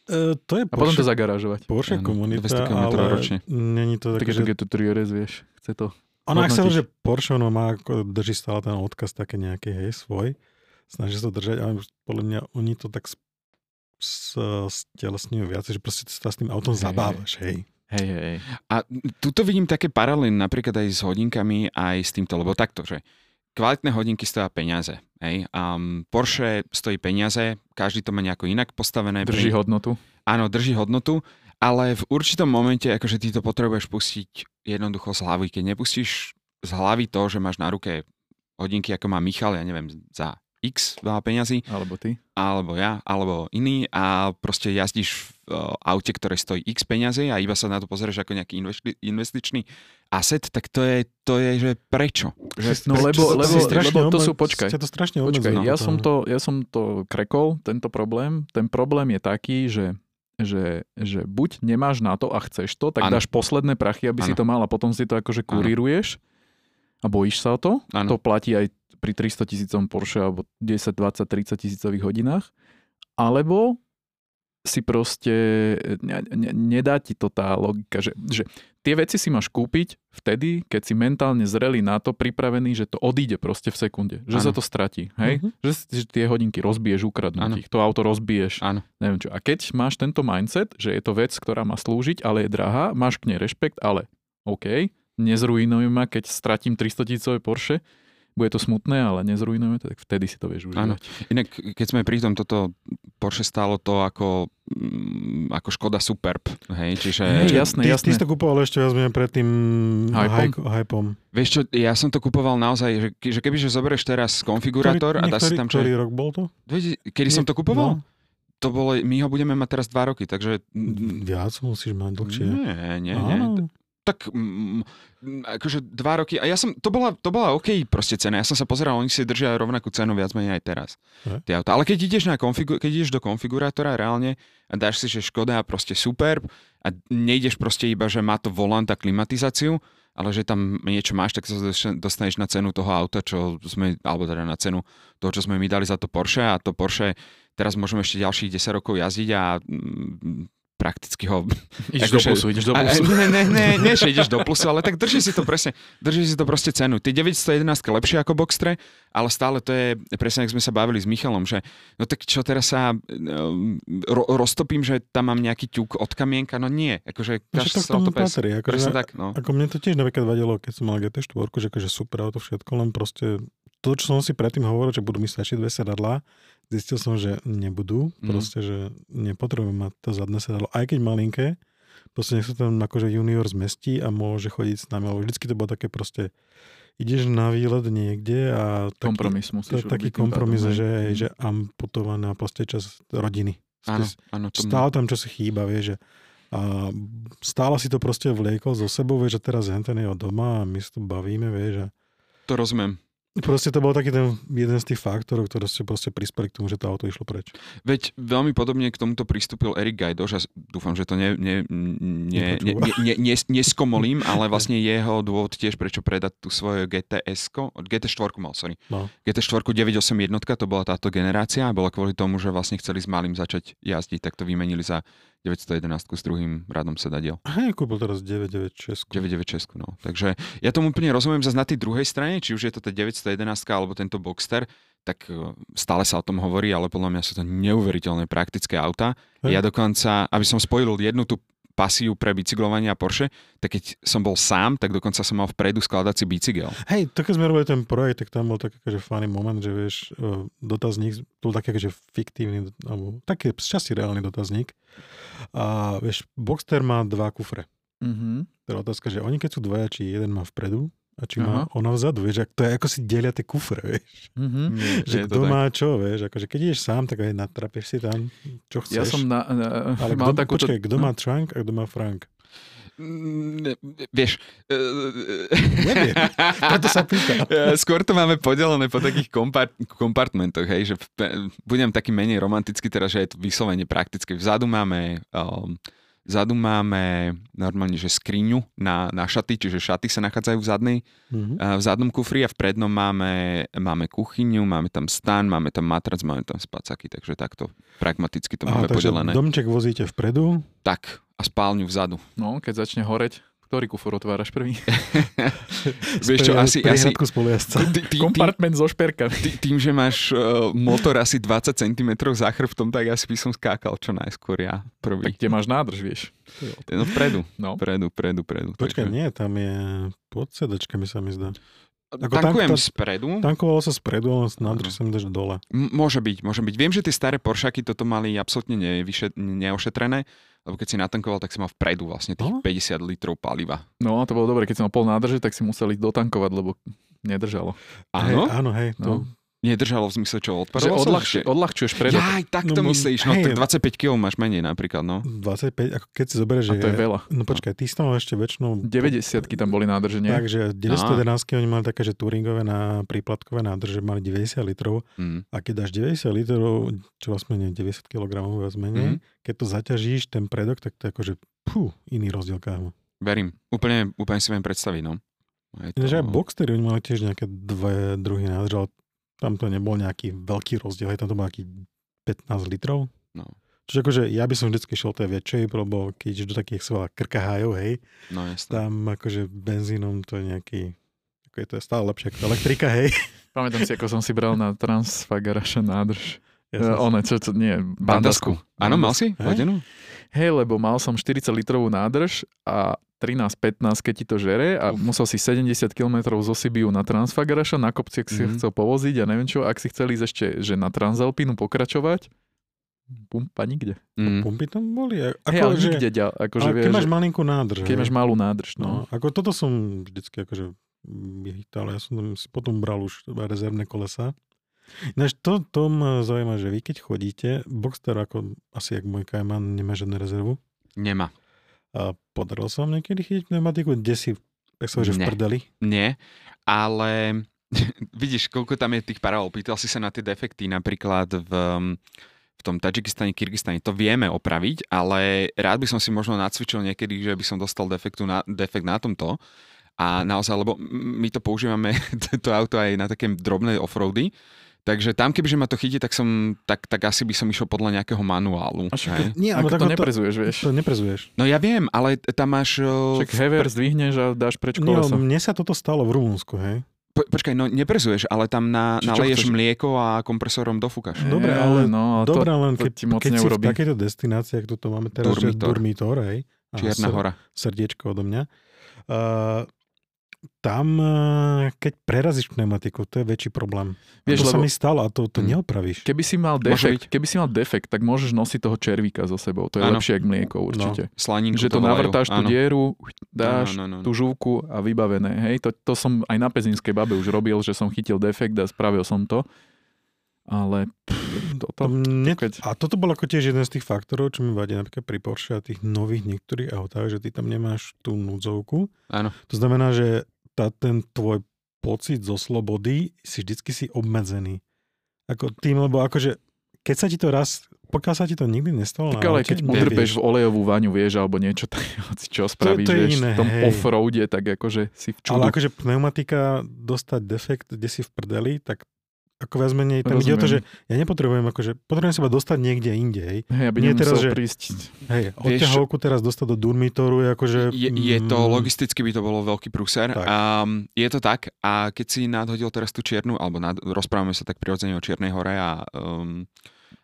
E, to je A potom to Porsche, zagarážovať. Porsche Áno, komunita, 200 kilometrov ale ročne. není to také, Takže že... GT3 RS, vieš, chce to. Ona, ak sa že Porsche, ono má, ako drží stále ten odkaz také nejaký, hej, svoj. Snaží sa to držať, ale podľa mňa oni to tak stelesňujú viac, že proste sa s tým autom Hej, zabávaš, hej. Hej, hej. A tuto vidím také paralely napríklad aj s hodinkami, aj s týmto, lebo takto, že kvalitné hodinky stoja peniaze. Hej? Um, Porsche stojí peniaze, každý to má nejako inak postavené. Drží Pri- hodnotu. Áno, drží hodnotu, ale v určitom momente, akože ty to potrebuješ pustiť jednoducho z hlavy. Keď nepustíš z hlavy to, že máš na ruke hodinky, ako má Michal, ja neviem, za x veľa peňazí, Alebo ty. alebo ja, alebo iný a proste jazdíš v uh, aute, ktoré stojí x peňazí a iba sa na to pozrieš ako nejaký investi- investičný asset, tak to je, to je že prečo? Že No Prečo lebo, to lebo, si strašne lebo to sú, počkaj, to strašne počkaj, ja som, to, ja som to krekol, tento problém. Ten problém je taký, že že, že buď nemáš na to a chceš to, tak Áno. dáš posledné prachy, aby si Áno. to mal a potom si to akože kuríruješ a bojíš sa o to. Áno. To platí aj pri 300 tisícom Porsche alebo 10, 20, 30 tisícových hodinách. Alebo si proste, ne, ne, nedá ti to tá logika, že, že tie veci si máš kúpiť vtedy, keď si mentálne zrelý na to, pripravený, že to odíde proste v sekunde, že Áno. sa to stratí, hej? Mhm. Že, že tie hodinky rozbiješ, ukradnú ich, to auto rozbiješ, Áno. neviem čo. A keď máš tento mindset, že je to vec, ktorá má slúžiť, ale je drahá, máš k nej rešpekt, ale OK, nezrujnuj ma, keď stratím 300 tisícové Porsche, bude to smutné, ale nezrujnujme to, tak vtedy si to vieš Áno. užívať. Inak, keď sme pri tom, toto Porsche stálo to ako, mm, ako Škoda Superb, hej, čiže... Hej, jasné, ty, jasné. Ty si to kupoval ešte viac menej pred tým Hypom? Vieš čo, ja som to kupoval naozaj, že, že kebyže zoberieš teraz konfigurátor a dá si ktorý, tam... ktorý Čo, rok bol to? kedy som to kupoval? No, To bolo, my ho budeme mať teraz dva roky, takže... viac musíš mať dlhšie. Nie, nie, nie. Áno. Tak mm, akože dva roky, a ja som, to bola, to bola OK proste cena, ja som sa pozeral, oni si držia rovnakú cenu viac menej aj teraz. Tie auta. Ale keď ideš, na konfigu- keď ideš do konfigurátora reálne a dáš si, že Škoda proste super a nejdeš proste iba, že má to volant a klimatizáciu, ale že tam niečo máš, tak sa dostaneš na cenu toho auta, čo sme, alebo teda na cenu toho, čo sme my dali za to Porsche a to Porsche teraz môžeme ešte ďalších 10 rokov jazdiť a prakticky ho Ideš do Akože- plusu, ideš do a, plusu. ne, ne, ne, nie, že ideš do plusu, ale tak drží si to presne, drží si to proste cenu. Tie 911 lepšie ako Boxtre, ale stále to je, presne ako sme sa bavili s Michalom, že no tak čo teraz sa um, ro, roztopím, že tam mám nejaký ťuk od kamienka, no nie, akože No, dáš však to k sa to patrí. Akože, Presne tak, no. Ako mne to tiež napríklad vadilo, keď som mal GT4, že akože super auto všetko, len proste to, čo som si predtým hovoril, že budú mi stačiť dve sedadlá, zistil som, že nebudú, proste, že nepotrebujem mať to zadné sedadlo, aj keď malinké, proste nech sa tam akože junior zmestí a môže chodiť s nami, ale vždycky to bolo také proste, ideš na výlet niekde a taký, Kompromis to musíš je taký kompromis, pádom, že, hej. že amputovaná proste čas rodiny. Áno, áno, to Stále tam čo si chýba, vieš, že a stále si to proste vliekol zo sebou, vieš, že teraz ten je doma a my sa tu bavíme, vieš, a to rozumiem. Proste to bol taký ten jeden z tých faktorov, ktoré ste proste prispeli k tomu, že to auto išlo preč. Veď veľmi podobne k tomuto pristúpil Erik Gajdoš a dúfam, že to ne, ne, ne, ne, ne, ne, ne, neskomolím, ale vlastne jeho dôvod tiež, prečo predať tú svoju GTS, GT4 mal, sorry. No. GT4 98 jednotka, to bola táto generácia a bola kvôli tomu, že vlastne chceli s malým začať jazdiť, tak to vymenili za 911 s druhým radom sedadiel. Hej, kúpil teraz 996. 996, no. Takže ja tomu úplne rozumiem zase na tej druhej strane, či už je to tá 911 alebo tento Boxster, tak e, stále sa o tom hovorí, ale podľa mňa sú to neuveriteľne praktické auta. Hej. Ja dokonca, aby som spojil jednu tú pasiu pre bicyklovanie a Porsche, tak keď som bol sám, tak dokonca som mal vpredu skladací bicykel. Hej, to keď sme robili ten projekt, tak tam bol taký akože funny moment, že vieš, e, dotazník, to bol taký akože fiktívny, alebo taký z časti reálny dotazník. A vieš, Boxster má dva kufre. Mhm. Teda otázka, že oni keď sú dvaja, či jeden má vpredu a či má Aha. ona vzadu, vieš, to je ako si delia tie kufre, vieš. Mhm. Že kto má čo, vieš, akože keď ideš sám, tak aj natrapieš si tam, čo chceš. Ja som na, na, Ale mal kto, takúto... počkaj, kto má trunk a kto má frank? Vieš, e, Neviem, preto sa pýtam. E, Skôr to máme podelené po takých kompart- kompartmentoch, hej, že budem taký menej romantický teraz, že je to vyslovene praktické. Vzadu máme, um, vzadu máme normálne, že skriňu na, na šaty, čiže šaty sa nachádzajú v zadnej, Mhm. a v zadnom kufri a v prednom máme, máme kuchyňu, máme tam stan, máme tam matrac, máme tam spacáky, takže takto pragmaticky to máme takže podelené. domček vozíte vpredu, Tak, a spálňu vzadu. No, keď začne horeť, ktorý kufor otváraš prvý? Vieš čo, asi, asi ty- ty- Kompartment so šperkami. Ty, tým, že máš uh, motor asi 20 cm za chrbtom, tak asi by som skákal čo najskôr ja prvý. Tak kde máš nádrž, vieš. No vpredu, No. vpredu, vpredu, vpredu. Počkaj, takže- nie, tam je pod sedačkami sa mi zdá. Ako Tankujem tank- spredu. Tankovalo sa spredu, ale nádrž sa mi že dole. M- môže byť, môže byť. Viem, že tie staré Poršaky toto mali absolútne nevyše, neošetrené, lebo keď si natankoval, tak si mal vpredu vlastne tých No. 50 litrov paliva. No, to bolo dobre, keď som mal pol nádrže, tak si musel ísť dotankovať, lebo nedržalo. Áno? Hej, áno, hej. To, No. Nedržalo v zmysle čo? Že Odparoval sa? odľahču, odľahčuješ predok. Jaj, tak to No, myslíš. No, hej. tak 25 kg máš menej napríklad, no. 25, ako keď si zoberieš, že... A to je veľa. No počkaj, ty si tam ešte väčšinou... 90 tam boli nádrže, nie? Takže 911 oni mali také, že touringové na príplatkové nádrže mali 90 litrov Mm. a keď dáš 90 litrov, čo vlastne nie 90 kg viac menej, Mhm. keď to zaťažíš, ten predok, tak to je akože pú, iný rozdiel kámo. Verím. Úplne, úplne si viem predstaviť, no. Je Ináč aj Boxtery, oni mali tiež nejaké dve druhy nádrže, ale tam to nebol nejaký veľký rozdiel, hej, tam to bol nejaký 15 litrov. No. Čiže akože ja by som vždycky šiel tej väčšej, lebo keď ideš do takých svojho krkahájov, hej, No jasné. tam akože benzínom to je nejaký, ako je to je stále lepšie ako elektrika, hej. Pamätám si, ako som si bral na Transfagaraša nádrž. Ja som one, čo, čo, nie, Bandasku. Áno, mal si? Hej. Hej, lebo mal som 40 litrovú nádrž a 13-15, keď ti to žere a Uf. musel si 70 km zo Sibiu na Transfagaraša, na kopci, ak si Mhm. chcel povoziť a neviem čo, ak si chcel ísť ešte, že na Transalpínu pokračovať, pumpa nikde. Mm. Pumpy tam boli. Ako, ale že, nikde, ďal, akože ale vieš, keď máš že- malinkú nádrž. keď hej. máš malú nádrž, No, no. ako toto som vždycky akože vyhýtal, ja som tam si potom bral už rezervné kolesa. Ináč to, to ma zaujíma, že vy keď chodíte, Boxster ako asi jak môj Cayman nemá žiadnu rezervu. Nemá. A podarilo sa vám niekedy chytiť pneumatiku, kde si, tak sa že v prdeli? Nie, ale vidíš, koľko tam je tých paralel. Pýtal si sa na tie defekty napríklad v, v tom Tadžikistane, Kyrgyzstane. To vieme opraviť, ale rád by som si možno nacvičil niekedy, že by som dostal defektu na, defekt na tomto. A naozaj, lebo my to používame, to auto aj na také drobné offroady, Takže tam, kebyže ma to chytí, tak, som, tak, tak asi by som išiel podľa nejakého manuálu. A však hej. Nie, ale to to- neprezuješ, vieš. To neprezuješ. No ja viem, ale tam máš... Však hever zdvihneš a dáš preč No, kolesa. mne sa toto stalo v Rumunsku, hej. Po, počkaj, no neprezuješ, ale tam na, Či naleješ chceš? mlieko a kompresorom dofúkaš. Dobre, Ja, ale- no, Dobre, to, len to keď, ti moc keď si v neurobí. takejto destinácii, ako toto máme teraz, že Durmitor. Durmitor, hej. Čierna sr- hora. Srdiečko odo mňa. Uh, tam, uh, keď prerazíš pneumatiku, to je väčší problém. Vieš, to sa lebo- mi stalo a to, to Mm. neopravíš. Keby si mal defekt, keby si mal defekt, tak môžeš nosiť toho červíka so sebou. To je Áno. lepšie ako mlieko určite. Slaninku Že to navrtáš tú dieru, dáš Áno, áno, áno. tú žúvku a vybavené. Hej, to, to som aj na pezinskej babe už robil, že som chytil defekt a spravil som to. Ale pff, To toto, mne, keď- a toto bol ako tiež jeden z tých faktorov, čo mi vadí napríklad pri Porsche a tých nových niektorých autách, že ty tam nemáš tú núdzovku. Áno. To znamená, že tá, ten tvoj pocit zo slobody si vždycky si obmedzený. Ako tým, lebo akože keď sa ti to raz, pokiaľ sa ti to nikdy nestalo tak ale keď udrbeš v olejovú vaňu, vieš, alebo niečo, tak čo spravíš, to je vieš, iné, v tom hej. offroade, tak akože si v čudu. Ale akože pneumatika, dostať defekt, kde si v prdeli, tak ako viac menej, tam ide o to, že ja nepotrebujem, akože potrebujem sa dostať niekde inde, hej. Hej, aby Nie teraz, že- prísť. Hej, odťahovku teraz dostať do dormitoru je akože... Je, je to, mm, logisticky by to bolo veľký prúser. Um, je to tak a keď si nadhodil teraz tú čiernu, alebo nad, rozprávame sa tak prirodzene o Čiernej hore a, um,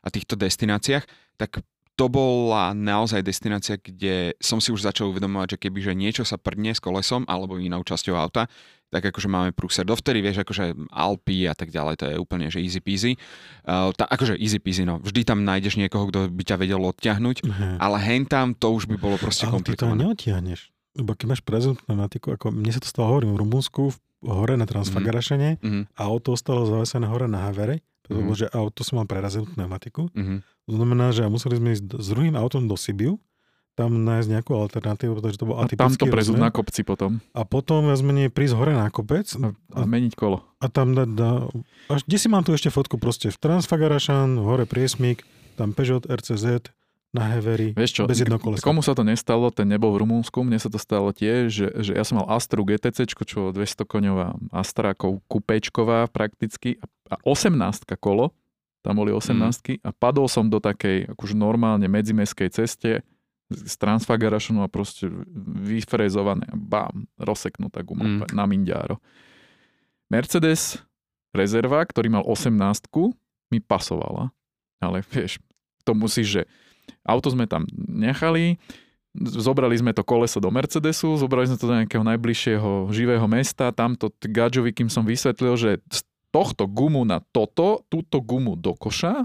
a týchto destináciách, tak to bola naozaj destinácia, kde som si už začal uvedomovať, že keby že niečo sa prdne s kolesom alebo inou časťou auta, tak akože máme prúser. Dovtedy vieš, akože Alpy a tak ďalej, to je úplne, že easy peasy. Uh, tá, akože easy peasy, no. Vždy tam nájdeš niekoho, kto by ťa vedel odťahnuť, hej. ale hen tam to už by bolo proste Ale ty to komplikované. neotiahneš. Lebo keď máš prezent pneumatiku, ako mne sa to stalo, hovorím, v Rumunsku, v hore na Transfagarašene, Mhm, a auto ostalo zavesené hore na Havere, to Mhm. bolo, že auto som mal prerazenú pneumatiku. mhm. To znamená, že museli sme ísť s druhým autom do Sibiu, tam nájsť nejakú alternatívu, pretože to bol A tam to atypický rozmer. na kopci potom. A potom viac menej prísť hore na kopec A, a meniť kolo. a tam dať, da, až, kde si mám tu ešte fotku, proste v Transfagarašan, hore priesmík, tam Peugeot RCZ, na Hevery, Vieš čo, bez jedného kolesa. komu sa to nestalo, ten nebol v Rumunsku, mne sa to stalo tiež, že, že ja som mal Astru GTC, čo 200 koňová Astra, kupečková prakticky a, a 18 kolo, tam boli 18 a padol som do takej akože normálne medzimeskej ceste s transfagarašnou a proste vyfrezované, bám, rozseknutá guma Mm. mm. na mindiáro. Mercedes rezerva, ktorý mal 18 mi pasovala, ale vieš, to musíš, že auto sme tam nechali, zobrali sme to koleso do Mercedesu, zobrali sme to do nejakého najbližšieho živého mesta, tamto Gadžovi, kým som vysvetlil, že z tohto gumu na toto, túto gumu do koša,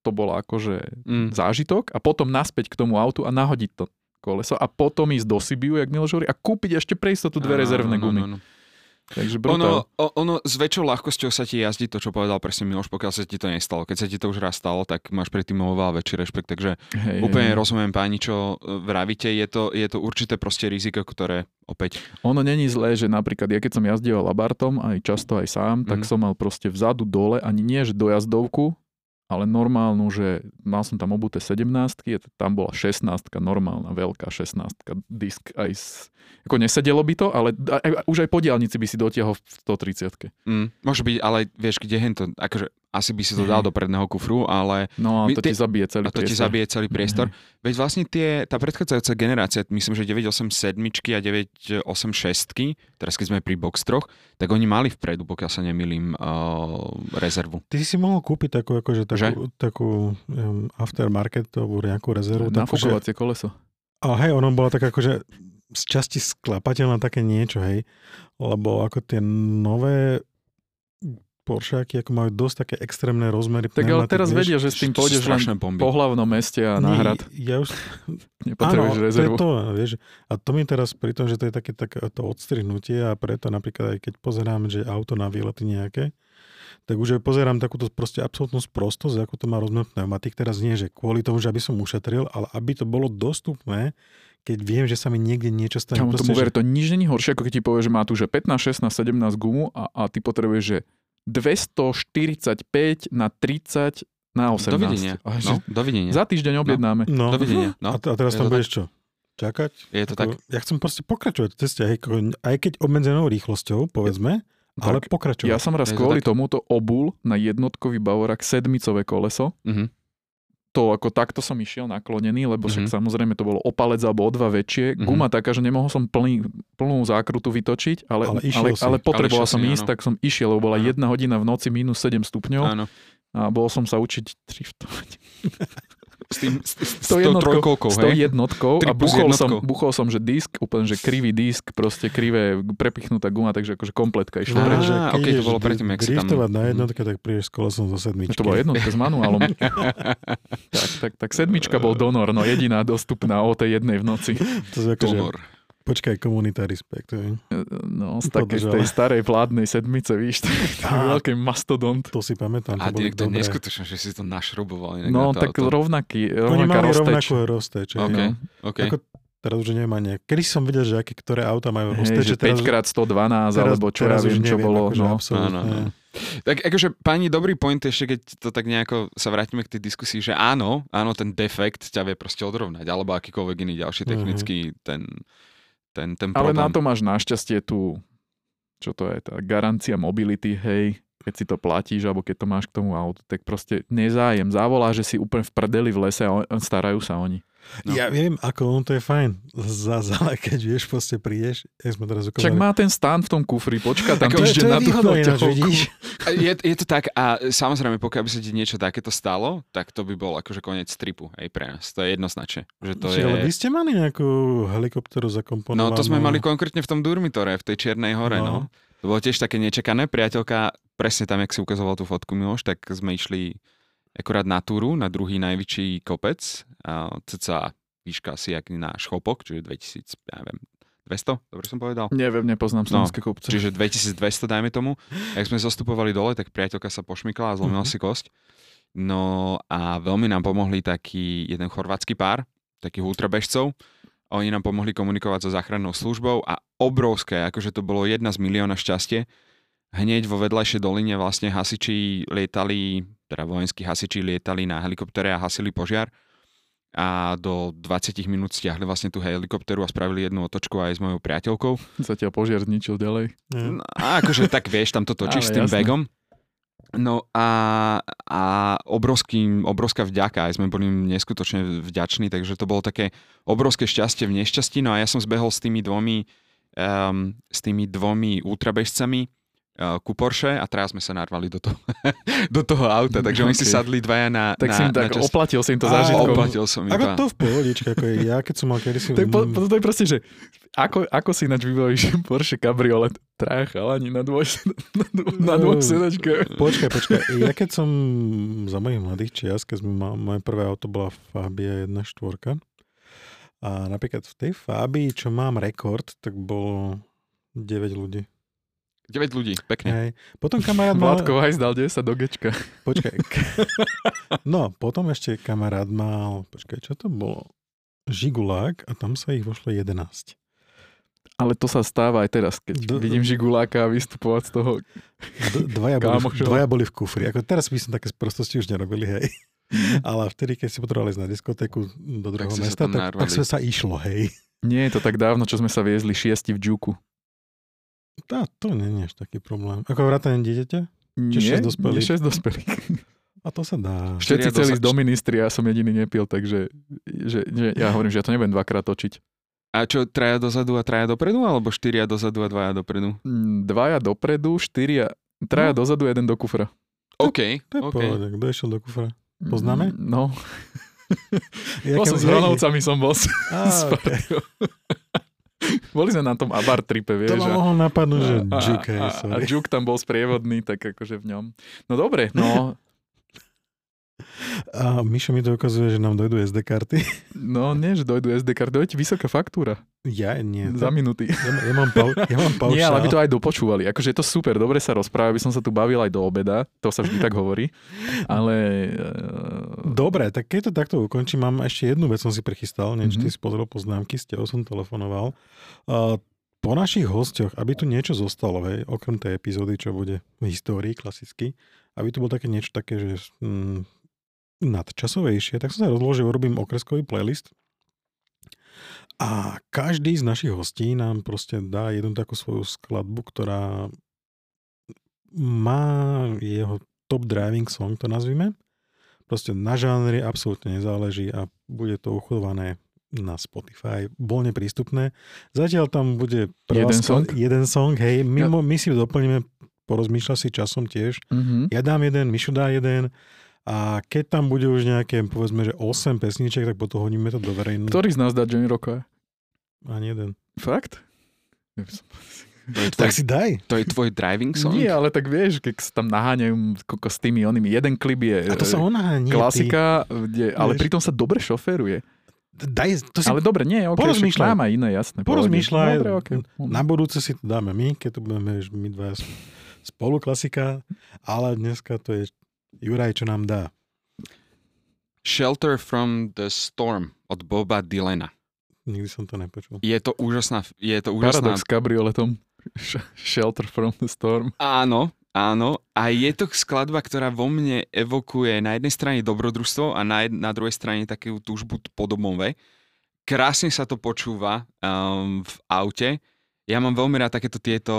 to bolo akože Mm. zážitok a potom naspäť k tomu autu a nahodiť to koleso a potom ísť do Sibiu, jak Miloš hovorí, a kúpiť ešte pre istotu dve Áno, rezervné áno, gumy. áno, áno. Takže brutál. Ono, ono s väčšou ľahkosťou sa ti jazdí to, čo povedal presne Miloš, pokiaľ sa ti to nestalo. Keď sa ti to už raz stalo, tak máš predtým oveľa väčší rešpekt. Takže hej, úplne hej. rozumiem páni, čo e, vravíte. Je to, je to určité proste riziko, ktoré opäť... Ono není zlé, že napríklad ja keď som jazdieval Abartom, aj často aj sám, tak Mhm. som mal proste vzadu dole, ani nie že dojazdovku, ale normálnu, že mal som tam obuté 17 tam bola 16 normálna, veľká 16 disk aj s... Ako nesedelo by to, ale aj, už aj po diálnici by si dotiahol v 130 Mm, môže byť, ale vieš, kde hen to... Akože asi by si to dal do predného kufru, ale No a My to ti tie- zabije celý a to ti priestor. zabije celý priestor. Veď vlastne tie, tá predchádzajúca generácia, myslím, že 987 a 986, teraz keď sme pri Box 3, tak oni mali vpredu, pokiaľ sa nemýlim, uh, rezervu. Ty si mohol kúpiť takú, akože, takú, takú um, aftermarketovú nejakú rezervu. že, Nafúkovacie koleso. ale hej, ono bola taká akože z časti sklapateľná také niečo, hej. Lebo ako tie nové Porscheaky ako majú dosť také extrémne rozmery. Tak ale teraz vieš. vedia, že s tým pôjdeš len bomby. po hlavnom meste a Nie, náhrad. Ja už, Nepotrebuješ áno, rezervu. To je to, vieš. A to mi teraz pri tom, že to je také, také to odstrihnutie a preto napríklad aj keď pozerám, že auto na výlety nejaké, tak už aj pozerám takúto proste absolútnu sprostosť, ako to má rozmer pneumatik. Teraz nie, že kvôli tomu, že aby som ušetril, ale aby to bolo dostupné, keď viem, že sa mi niekde niečo stane. Kamu Proste, tomu ver, že, to nič není horšie, ako keď ti povie, že má tu že 15, 16, 17 gumu a, a ty potrebuješ, že 245 na 30 na 18. Dovidenia. A No, dovidenia. Za týždeň objednáme. no, Dovidenia. a, No, t- a teraz tam to budeš čo? Čakať? je to Ako, tak. Ja chcem proste pokračovať v ceste, aj, aj keď obmedzenou rýchlosťou, povedzme, ale Tak, pokračovať. Ja som raz to kvôli tak. tomuto obul na jednotkový Bavorak sedmicové koleso. Mhm. To ako takto som išiel naklonený, lebo však Mhm. samozrejme to bolo o palec alebo o dva väčšie. Mhm. Guma taká, že nemohol som plný, plnú zákrutu vytočiť, ale, Ale ale, išiel ale, si. ale potreboval Ale som si, ísť, áno. tak som išiel, lebo bola Áno. jedna hodina v noci minus 7 stupňov Áno. a bol som sa učiť driftovať. S, tým, s, s, s tou jednotkou- S tou jednotkou a buchol som, buchol som, že disk, úplne, že krivý disk, proste krivé, prepichnutá guma, takže akože kompletka išla Á, že keď to bolo predtým, jak si tam- na Mhm. jednotke, tak prídeš s kolesom zo sedmičky. To bola jednotka s manuálom. tak, tak, tak sedmička bol donor, no jediná dostupná o tej jednej v noci. To je akože, Donor. Počkaj, komunita respekt. hej. No, z takej tej starej vládnej sedmice, víš, to veľký mastodont. To si pamätám. A to boli direkt to je dobré. neskutočné, že si to našroboval. inak No, na tak auto. rovnaký, Oni rovnaká mali rozteč. rovnakú rozteč. hej. OK, no. OK. Ako teraz už neviem ani. Kedy som videl, že aké, ktoré auta majú rozteč. že 5x112, alebo čo ja viem, čo neviem, bolo. akože No. Áno, áno. Tak akože, pani, dobrý point ešte, keď to tak nejako sa vrátime k tej diskusii, že áno, áno, ten defekt ťa vie proste odrovnať, alebo akýkoľvek iný ďalší Mhm. technický ten, ten, ten Ale problém. na to máš našťastie tú, čo to je, tá garancia mobility, hej, keď si to platíš, alebo keď to máš k tomu autu, tak proste nezájem. Zavolá, že si úplne v prdeli v lese a starajú sa oni. No. Ja viem, ako on to je fajn. Ale keď vieš, proste prídeš, jak sme teraz Však ukázali. má ten stan v tom kufri, počká tam to, je- týždeň to je na tú výhoda ináč, vidíš? Je, je to tak a samozrejme, pokiaľ by sa ti niečo takéto stalo, tak to by bol akože koniec tripu aj pre nás. To je jednoznačne. Že to Čiže, Ale vy je... ste mali nejakú helikopteru zakomponovanú? No to sme mali konkrétne v tom Durmitore, v tej Čiernej hore, no. No. To bolo tiež také nečakané. Priateľka, presne tam, jak si ukazoval tú fotku Miloš, tak sme išli akorát na túru, na druhý najväčší kopec, a cca výška asi jak náš chopok, čiže 2000, ja neviem, 200, dobre som povedal? Neviem, nepoznám No, slovenské kopce. Čiže 2200, dajme tomu. Ak sme zostupovali dole, tak priateľka sa pošmykla a zlomila Mhm. si kosť. No a veľmi nám pomohli taký jeden chorvátsky pár, takých ultrabežcov. Oni nám pomohli komunikovať so záchrannou službou a obrovské, akože to bolo jedna z milióna šťastie. Hneď vo vedľajšej doline vlastne hasiči lietali, teda vojenskí hasiči lietali na helikoptere a hasili požiar a do 20 minút stiahli vlastne tú helikopteru a spravili jednu otočku aj s mojou priateľkou. Zatiaľ požiar zničil ďalej. No, a akože tak vieš, tam to točíš Ale s tým jasné. bagom. No a, a obrovský, obrovská vďaka, aj sme boli neskutočne vďační, takže to bolo také obrovské šťastie v nešťastí. No a ja som zbehol s tými dvomi, um, s tými dvomi ultrabežcami ku Porsche a teraz sme sa narvali do toho, do toho auta, takže oni si Okay. sadli dvaja na, Tak na, si im tak čas- oplatil si im to zážitkom. Oplatil som Ako iba. to v pohodičke, ako je ja, keď som mal kedysi... To je, po, po, to je proste, že ako, ako si ináč vybavíš Porsche Cabriolet? Traja chalani na dvoj, na, dvo- na dvoch sedačkách. Počkaj, počkaj. Ja keď som za mojich mladých čias, keď sme mal, moje prvé auto bola Fabia 1.4. A napríklad v tej Fabii, čo mám rekord, tak bolo 9 ľudí. 9 ľudí, pekne. Hej. Potom kamarát mal... Vládko Vajs dal 10 do gečka. Počkaj. No, potom ešte kamarát mal... Počkaj, čo to bolo? Žigulák a tam sa ich vošlo 11. Ale to sa stáva aj teraz, keď D- vidím Žiguláka vystupovať z toho. D- dvaja, boli, v- dvaja boli v kufri. Ako teraz by som také prostosti už nerobili, hej. Ale vtedy, keď si potrebovali ísť na diskotéku do druhého sa mesta, tak, tak sa, sa išlo, hej. Nie je to tak dávno, čo sme sa viezli šiesti v Džuku. Tá, to nie je až taký problém. Ako vrátane dieťaťa? Nie, šesť dospelých? Nie, šesť dospelých. A to sa dá. Všetci chceli ísť do ministri a ja som jediný nepil, takže že, že ja hovorím, že ja to nebudem dvakrát točiť. A čo, traja dozadu a traja dopredu, alebo štyria dozadu a dvaja dopredu? Mm, Dvaja dopredu, štyria, traja No. dozadu, jeden do kufra. OK, To je OK. pohode. Kto išiel do kufra? Poznáme? Mm, No, Ja, bol som s Hronovcami, som bol s okay. Boli sme na tom Abar tripe, To vieš. ma a- mohol napadnúť, že a, Juke, a, a sorry. Juk tam bol sprievodný, tak akože v ňom. No dobre, no, A Mišo mi to ukazuje, že nám dojdú SD karty. no nie, že dojdu SD karty, dojde vysoká faktúra Ja nie. za minúty. Ja, ja, mám, pau, ja mám paušál. Nie, ale aby to aj dopočúvali. Akože je to super, dobre sa rozpráva, by som sa tu bavil aj do obeda, to sa vždy tak hovorí, ale... Uh, Dobre, tak keď to takto ukončím, mám ešte jednu vec, som si prichystal, neviem, či ty Mhm. si pozrel poznámky, s tebou som telefonoval. Uh, po našich hostoch, aby tu niečo zostalo, hej, okrem tej epizódy, čo bude v histórii klasicky, aby tu bolo také niečo také, že mm, nadčasovejšie, tak som sa rozložil, urobím okreskový playlist a každý z našich hostí nám proste dá jednu takú svoju skladbu, ktorá má jeho top driving song, to nazvime. Proste na žánri absolútne nezáleží a bude to uchované na Spotify, voľne prístupné. Zatiaľ tam bude prvá Jeden skla- song? jeden song, hej, mimo, my si doplníme, porozmýšľa si časom tiež. uh-huh. Ja dám jeden, Mišo dá jeden a keď tam bude už nejaké, povedzme, že 8 pesniček, tak potom hodíme to do verejnosti. Ktorý z nás dá Johnny Rocka? Ani jeden. Fakt? To je, tvoj, Tak si daj. to je tvoj driving song? Nie, ale tak vieš, keď sa tam naháňajú koko s tými onými. Jeden klip je A to sa e, ona nie, klasika, kde, ale Vieš. pritom sa dobre šoferuje. Daj, to si Ale dobre, nie, ok, porozmýšľaj. však mám aj iné, jasné. Porozmýšľaj. Dobre, okay. Na budúce si to dáme my, keď tu budeme my dva spolu klasika, ale dneska to je Juraj, čo nám dá. Shelter from the Storm od Boba Dylana. Nikdy som to nepočul. Je to úžasná, je to úžasná Paradox s kabrioletom. Sh- Shelter from the storm. Áno, áno. A je to skladba, ktorá vo mne evokuje na jednej strane dobrodružstvo a na, jed, na druhej strane takú túžbu po domove. Krásne sa to počúva um, v aute. Ja mám veľmi rád takéto tieto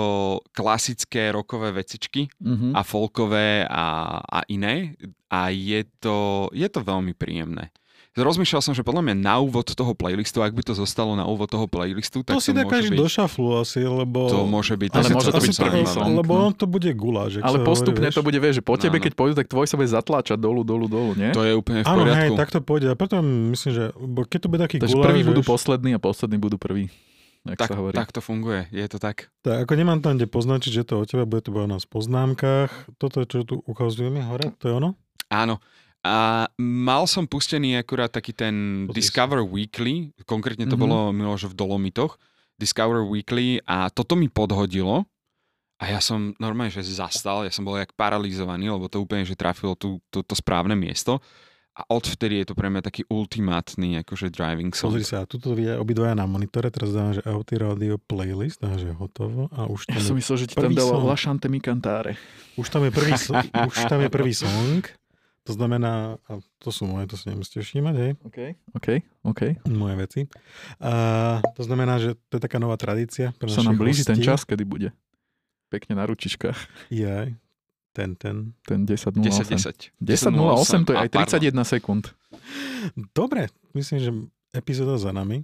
klasické rokové vecičky Mhm. a folkové a, a iné a je to, je to veľmi príjemné. Rozmýšľal som, že podľa mňa na úvod toho playlistu, ak by to zostalo na úvod toho playlistu, tak To si dá môže každý byť, do šaflu asi, lebo... to môže byť Ale môže to celkom byť prvý song. Lebo no. on to bude guláš. jak Ale postupne hovorí, to bude, vieš, že po tebe, Áno. keď pôjdu, tak tvoj sa bude zatláčať dolu, dolu, dolu, nie? To je úplne v Áno, hej, poriadku. tak to pôjde. A preto myslím, že bo keď to bude taký Takže guláš, prví budú poslední a poslední budú prví. Jak tak, sa hovorí. tak to funguje, je to tak. Tak ako nemám tam kde poznačiť, že to o teba bude to bude na poznámkach. Toto, čo tu ukazujeme hore, to je ono? Áno. A mal som pustený akurát taký ten Pozri Discover Weekly, konkrétne to Mhm. bolo Miloš v Dolomitoch, Discover Weekly a toto mi podhodilo a ja som normálne, že zastal, ja som bol jak paralizovaný, lebo to úplne, že trafilo tú, tú, to správne miesto a odvtedy je to pre mňa taký ultimátny akože driving song. Pozri sa, tuto vie obidvaja na monitore, teraz dávam, že Auty Radio playlist, dávam, že hotovo a už Ja tam, som je, myslel, že ti tam dalo. Lašante mi cantáre. už tam je prvý, už tam je prvý song. To znamená, a to sú moje, to si nemusíte všímať, hej, OK, OK, OK. moje veci. A to znamená, že to je taká nová tradícia pre Sa nám blíži ten hostí. čas, kedy bude. Pekne na ručičkách. Je, ten, ten. Ten 10.08. 10-10. 10.08, to je A, aj pardon. 31 sekúnd. Dobre, myslím, že epizóda za nami.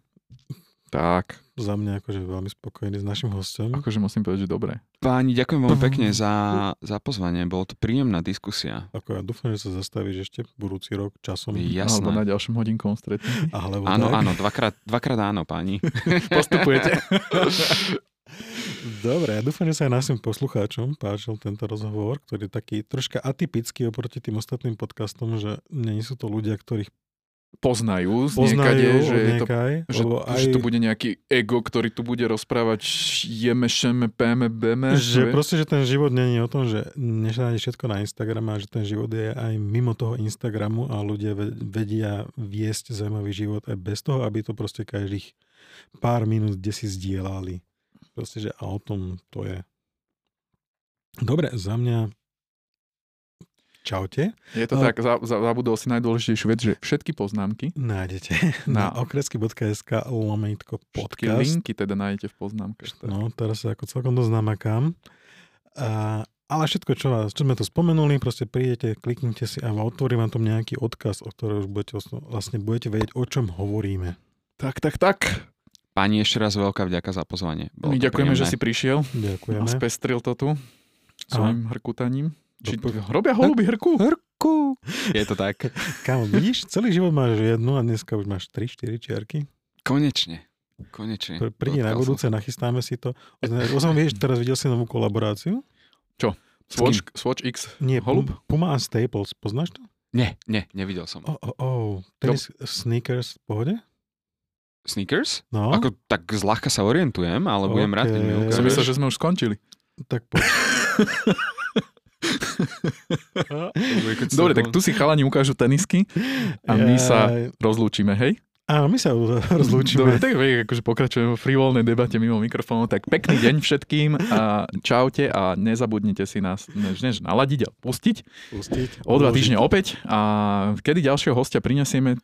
Tak, Za mňa akože veľmi spokojný s našim hostom. akože musím povedať, že dobre. Páni, ďakujem veľmi pekne za, za pozvanie, bolo to príjemná diskusia. Ako ja dúfam, že sa zastavíš ešte budúci rok časom. Alebo Jasné. na ďalšom hodinkovom stretnutí. Alebo Áno, tak. áno, dvakrát, dvakrát áno, páni. Postupujete. Dobre, ja dúfam, že sa aj našim poslucháčom páčil tento rozhovor, ktorý je taký troška atypický oproti tým ostatným podcastom, že nie sú to ľudia, ktorých Poznajú z poznajú niekade, že, to, niekaj, že, lebo aj, že tu bude nejaký ego, ktorý tu bude rozprávať jeme, šeme, péme, beme. že vieš? proste, že ten život je o tom, že nenájde všetko na Instagrame, a že ten život je aj mimo toho Instagramu a ľudia ve- vedia viesť zaujímavý život aj bez toho, aby to proste každých pár minút kde si zdieľali. Proste, že a o tom to je. Dobre, za mňa čaute. Je to No. tak, za, za, zabudol si najdôležitejšiu vec, že všetky poznámky, Nájdete na, Na- okresky.sk všetky podcast. linky teda nájdete v poznámkach. Tak. No, teraz sa ako celkom dosť namakám. A, ale všetko, čo, vás, čo sme to spomenuli, proste prídete, kliknite si a otvorí vám tam nejaký odkaz, o ktorom už budete, vlastne budete vedieť, o čom hovoríme. tak, tak, tak. Páni, ešte raz veľká vďaka za pozvanie. Bolo My ďakujeme, že príjemné. si prišiel a Ďakujeme. spestril to tu svojim hrkutaním. Či robia holuby hrku? Hrku! Je to tak. Kámo, vidíš, celý život máš jednu a dneska už máš 3-4 čiarky. Konečne. Konečne. Pr- Prídi na som budúce, nachystáme si to. Ozem, vieš, teraz videl si novú kolaboráciu? Swatch, Swatch X Nie, holub? Pum- Puma a Staples, poznáš to? Nie, nie, nevidel som. Oh, oh, oh. Tenis sneakers v pohode? Sneakers? No, Ako, tak zľahka sa orientujem, ale budem rád, keď mi. Som ukážeš. myslel, že sme už skončili. tak poď. Dobre, tak tu si chalani ukážu tenisky a my sa rozlúčime, hej? Áno, my sa rozlúčime. Dobre, tak akože pokračujeme v frivolnej debate mimo mikrofónu. Tak pekný deň všetkým a čaute a nezabudnite si nás než, než naladiť a pustiť. Pustiť. O dva týždne opäť a kedy ďalšieho hostia prinesieme?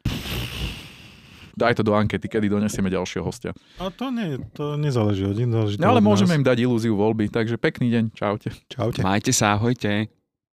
Daj to do ankety, kedy donesieme ďalšieho hostia. A to, nie, to nezáleží od to No, ale od nás. môžeme im dať ilúziu voľby, takže pekný deň, čaute. Čaute. Majte sa, ahojte.